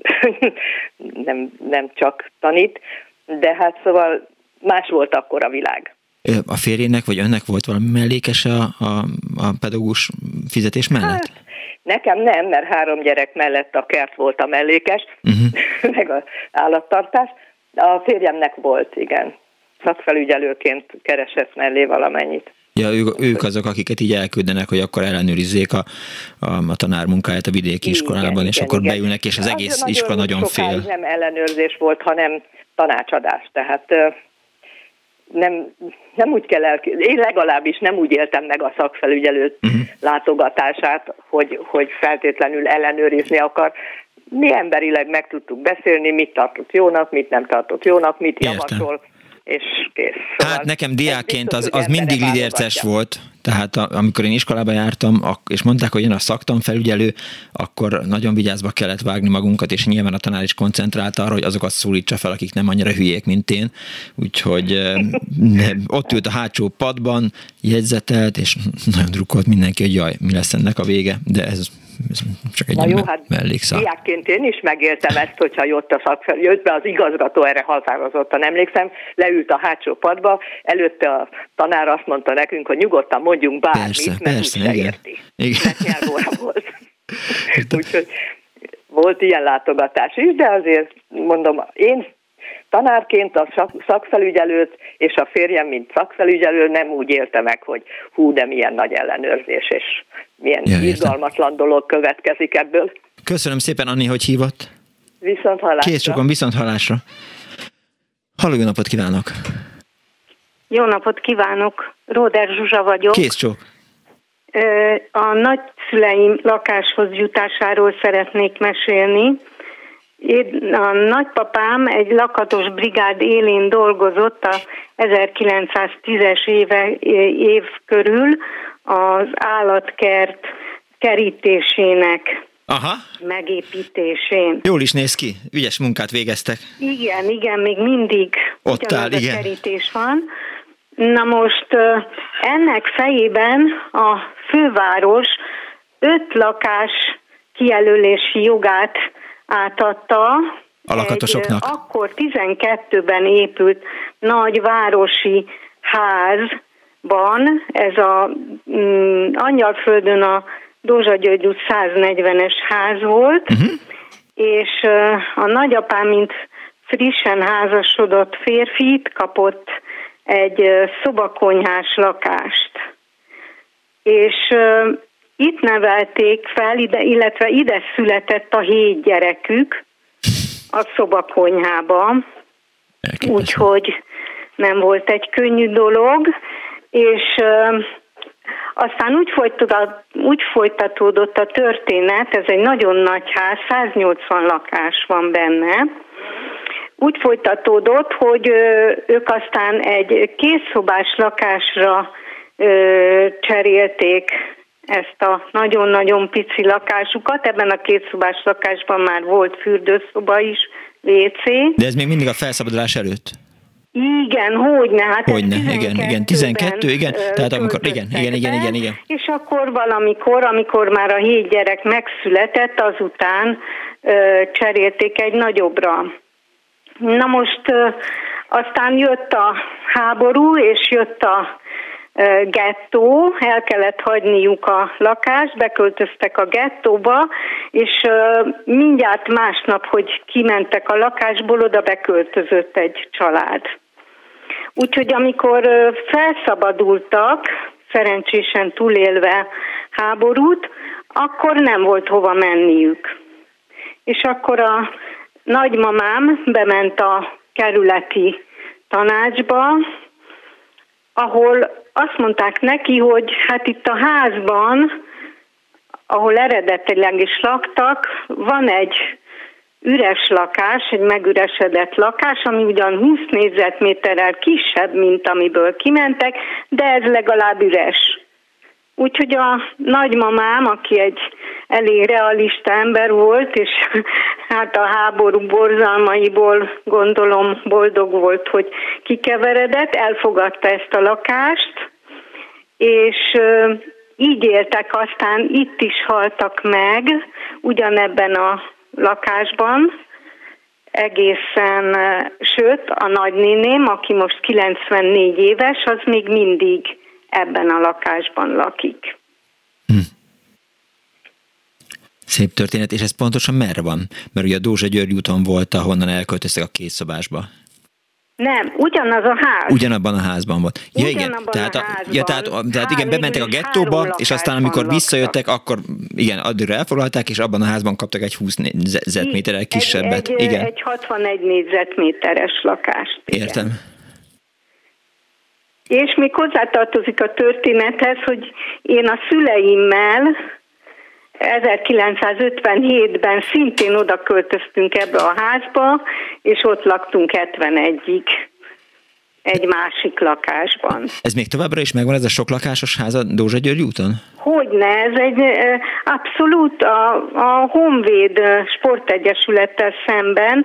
nem, nem csak tanít, de hát szóval más volt akkor a világ. A férjének vagy önnek volt valami mellékes a, a, a pedagógus fizetés mellett? Hát, nekem nem, mert három gyerek mellett a kert volt a mellékes, uh-huh. meg az állattartás. A férjemnek volt, igen szakfelügyelőként keresett mellé valamennyit. Ja, ők, ők azok, akiket így elküldenek, hogy akkor ellenőrizzék a, a, a tanár munkáját a vidéki iskolában, igen, és igen, akkor igen. beülnek, és az egész az iskola nagyon, nagyon fél. Nem ellenőrzés volt, hanem tanácsadás. Tehát nem, nem úgy kell el, én legalábbis nem úgy éltem meg a szakfelügyelő uh-huh. látogatását, hogy, hogy feltétlenül ellenőrizni akar. Mi emberileg meg tudtuk beszélni, mit tartott jónak, mit nem tartott jónak, mit Értem. javasol és kész. Szóval hát nekem diákként az, az mindig lidérces volt, tehát a, amikor én iskolába jártam, és mondták, hogy jön a szaktanfelügyelő, akkor nagyon vigyázba kellett vágni magunkat, és nyilván a tanár is koncentrált arra, hogy azokat szólítsa fel, akik nem annyira hülyék, mint én. Úgyhogy ne, ott ült a hátsó padban, jegyzetelt, és nagyon drukkolt mindenki, hogy jaj, mi lesz ennek a vége, de ez csak egy Na jó, hát mellékszál. Diákként én is megéltem ezt, hogyha jött, a szakfel, jött be az igazgató, erre határozottan emlékszem, leült a hátsó padba, előtte a tanár azt mondta nekünk, hogy nyugodtan mondjunk bármit, persze, mert persze, igen. érti. Igen. Mert volt. Úgyhogy volt ilyen látogatás is, de azért mondom, én tanárként a szakfelügyelőt és a férjem, mint szakfelügyelő nem úgy élte meg, hogy hú, de milyen nagy ellenőrzés, és milyen ja, izgalmatlan dolog következik ebből. Köszönöm szépen, Anni, hogy hívott. Viszont hallásra. Kész sokan, viszont hallásra. Halló, jó napot kívánok! Jó napot kívánok! Róder Zsuzsa vagyok. Kész csók! A nagyszüleim lakáshoz jutásáról szeretnék mesélni. Én, a nagypapám egy lakatos brigád élén dolgozott a 1910-es éve, év körül az állatkert kerítésének Aha. megépítésén. Jól is néz ki, ügyes munkát végeztek. Igen, igen, még mindig ott áll, igen. kerítés van. Na most ennek fejében a főváros öt lakás kijelölési jogát átadta a lakatosoknak. Egy, akkor 12-ben épült nagy városi házban, ez a mm, Angyalföldön a Dózsa György út 140-es ház volt, uh-huh. és a nagyapám, mint frissen házasodott férfit kapott egy szobakonyhás lakást. És itt nevelték fel, ide, illetve ide született a hét gyerekük a szobakonyhába, úgyhogy nem volt egy könnyű dolog, és Aztán úgy, folytatódott, úgy folytatódott a történet, ez egy nagyon nagy ház, 180 lakás van benne, úgy folytatódott, hogy ők aztán egy kétszobás lakásra cserélték ezt a nagyon-nagyon pici lakásukat. Ebben a kétszobás lakásban már volt fürdőszoba is, WC. De ez még mindig a felszabadulás előtt? Igen, hogyne, hát hogyne, igen, igen, 12, igen, tehát amikor, igen, igen, igen, igen, igen. És akkor valamikor, amikor már a hét gyerek megszületett, azután ö, cserélték egy nagyobbra. Na most ö, aztán jött a háború, és jött a gettó, el kellett hagyniuk a lakást, beköltöztek a gettóba, és mindjárt másnap, hogy kimentek a lakásból, oda beköltözött egy család. Úgyhogy amikor felszabadultak, szerencsésen túlélve háborút, akkor nem volt hova menniük. És akkor a nagymamám bement a kerületi tanácsba, ahol azt mondták neki, hogy hát itt a házban, ahol eredetileg is laktak, van egy üres lakás, egy megüresedett lakás, ami ugyan 20 négyzetméterrel kisebb, mint amiből kimentek, de ez legalább üres. Úgyhogy a nagymamám, aki egy elég realista ember volt, és hát a háború borzalmaiból gondolom boldog volt, hogy kikeveredett, elfogadta ezt a lakást, és így éltek aztán, itt is haltak meg, ugyanebben a lakásban, egészen, sőt, a nagynéném, aki most 94 éves, az még mindig ebben a lakásban lakik. Hm. Szép történet, és ez pontosan merre van? Mert ugye a Dózsa György úton volt, ahonnan elköltöztek a két szobásba. Nem, ugyanaz a ház. Ugyanabban a házban volt. Ja, igen. Tehát, a, házban. ja, tehát, tehát igen, bementek a gettóba, és aztán amikor visszajöttek, akkor igen, addigra elfoglalták, és abban a házban kaptak egy 20 négyzetméterrel kisebbet. Egy, igen. egy 61 négyzetméteres lakást. Igen. Értem. És még hozzátartozik a történethez, hogy én a szüleimmel 1957-ben szintén oda költöztünk ebbe a házba, és ott laktunk 71-ig egy másik lakásban. Ez még továbbra is megvan ez a sok lakásos ház a Dózsa György úton? Hogyne, ez egy abszolút a, a Honvéd Sportegyesülettel szemben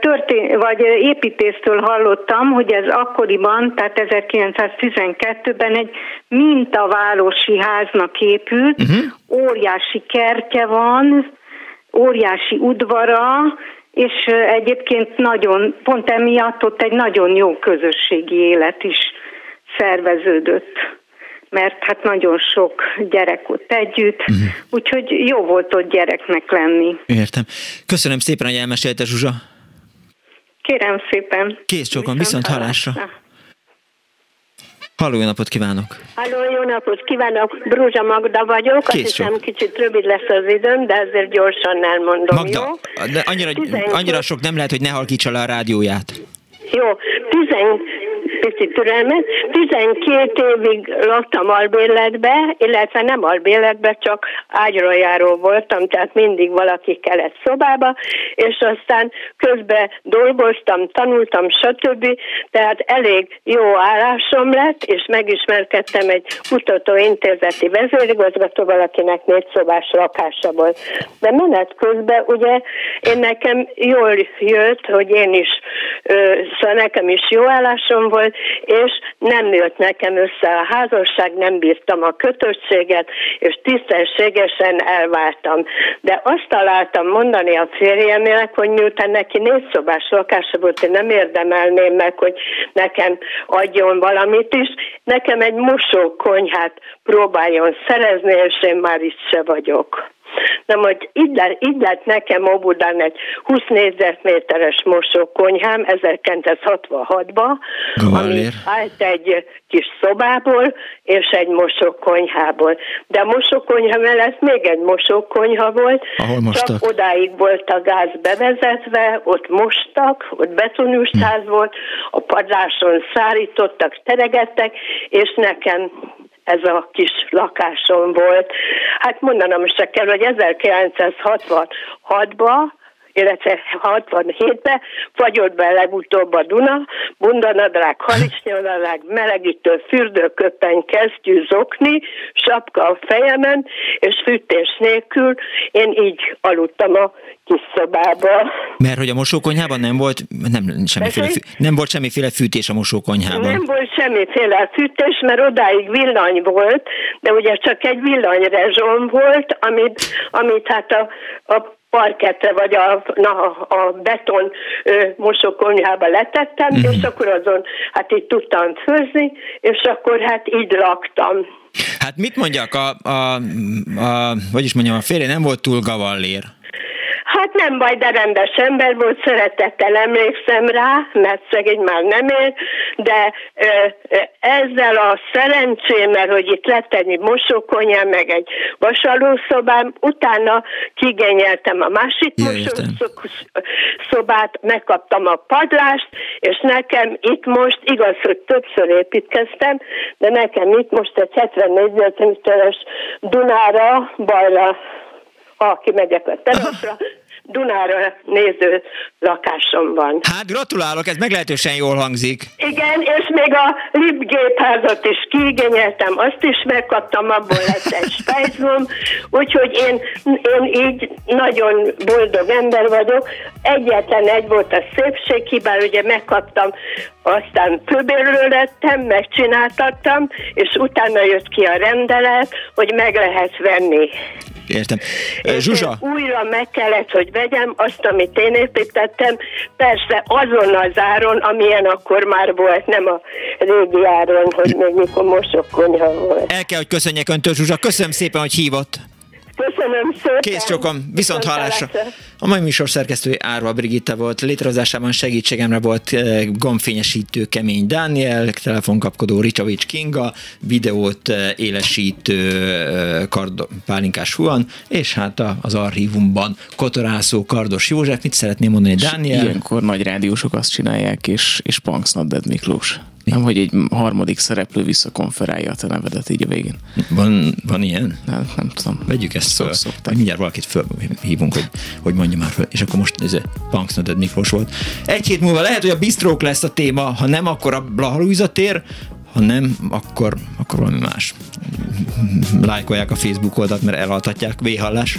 történ- vagy építésztől hallottam, hogy ez akkoriban, tehát 1912-ben egy mintavárosi háznak épült, uh-huh. óriási kertje van, óriási udvara, és egyébként nagyon, pont emiatt ott egy nagyon jó közösségi élet is szerveződött mert hát nagyon sok gyerek ott együtt, uh-huh. úgyhogy jó volt ott gyereknek lenni. Értem. Köszönöm szépen, hogy elmesélte Zsuzsa. Kérem szépen. Kész csókon, viszont, viszont hallásra. hallásra. Halló, jó napot kívánok! Halló, jó napot kívánok! Brúzsa Magda vagyok. Kész Azt hiszem, kicsit rövid lesz az időm, de ezért gyorsan elmondom, Magda, jó? de annyira, 12... annyira sok nem lehet, hogy ne halkítsa le a rádióját. Jó, 10, pici türelmet. 12 évig laktam albérletbe, illetve nem albérletbe, csak ágyról járó voltam, tehát mindig valaki kellett szobába, és aztán közben dolgoztam, tanultam, stb. Tehát elég jó állásom lett, és megismerkedtem egy kutatóintézeti vezérigazgatóval, akinek négy szobás lakása volt. De menet közben ugye én nekem jól jött, hogy én is, szóval nekem is jó állásom volt, és nem jött nekem össze a házasság, nem bírtam a kötöttséget, és tisztességesen elváltam. De azt találtam mondani a férjemnek, hogy miután neki négy szobás lakása volt, én nem érdemelném meg, hogy nekem adjon valamit is. Nekem egy mosókonyhát próbáljon szerezni, és én már itt se vagyok. Na majd így lett, így lett nekem Óbudán egy 20 négyzetméteres mosókonyhám 1966-ban, ami állt egy kis szobából és egy mosókonyhából. De a mosókonyha mellett még egy mosókonyha volt, Ahol mostak? csak odáig volt a gáz bevezetve, ott mostak, ott betonústáz hm. volt, a padláson szárítottak, teregettek, és nekem ez a kis lakásom volt. Hát mondanom se kell, hogy 1966-ban illetve 67-ben fagyott be legutóbb a Duna, bundanadrág, halisnyonadrág, melegítő fürdőköpeny, kesztyű, zokni, sapka a fejemen, és fűtés nélkül én így aludtam a kis szobába. Mert hogy a mosókonyhában nem volt, nem, semmiféle, fű, nem volt semmiféle fűtés a mosókonyhában. Nem volt semmiféle fűtés, mert odáig villany volt, de ugye csak egy villanyrezsom volt, amit, amit hát a, a parketre vagy a, na, a beton mosókonyhába letettem, mm. és akkor azon hát így tudtam főzni, és akkor hát így laktam. Hát mit mondjak, a, a, a, hogy is mondjam, a férje nem volt túl gavallér. Hát nem baj, de rendes ember volt, szeretettel emlékszem rá, mert szegény már nem él, de ö, ö, ezzel a szerencsémmel, hogy itt lett egy mosókonyám, meg egy vasalószobám, utána kigenyeltem a másik mosószobát, megkaptam a padlást, és nekem itt most, igaz, hogy többször építkeztem, de nekem itt most egy 74 méteres Dunára, balra ha kimegyek a teraszra, Dunára néző lakásom van. Hát gratulálok, ez meglehetősen jól hangzik. Igen, és még a lipgépházat is kiigényeltem, azt is megkaptam, abból lett egy spájzom, úgyhogy én, én így nagyon boldog ember vagyok. Egyetlen egy volt a szépség, hibár ugye megkaptam, aztán főbérről lettem, megcsináltattam, és utána jött ki a rendelet, hogy meg lehet venni. Értem. Zsuzsa? Újra meg kellett, hogy vegyem azt, amit én építettem, persze azon az áron, amilyen akkor már volt, nem a régi áron, hogy még mikor mosokkonyha volt. El kell, hogy köszönjek öntől, Zsuzsa. Köszönöm szépen, hogy hívott. Köszönöm szépen. Kész csokom, viszont hallásra. A mai műsor szerkesztője Árva Brigitta volt, létrehozásában segítségemre volt eh, gomfényesítő Kemény Dániel, telefonkapkodó Ricsavics Kinga, videót eh, élesítő eh, Kard- Pálinkás Huan, és hát az archívumban kotorászó Kardos József. Mit szeretném mondani, Dániel? Ilyenkor nagy rádiósok azt csinálják, és, és Punks Not Dead Miklós. Nem, hogy egy harmadik szereplő visszakonferálja a te nevedet így a végén. Van, van ilyen? Nem, nem tudom. Vegyük ezt föl. Szokták. Mindjárt valakit fölhívunk, hogy, hogy mondja már föl. És akkor most ez a Punks Not Miklós volt. Egy hét múlva lehet, hogy a bistrók lesz a téma, ha nem, akkor a Blaha tér, ha nem, akkor, akkor valami más. Lájkolják a Facebook oldalt, mert elaltatják. Véhallás.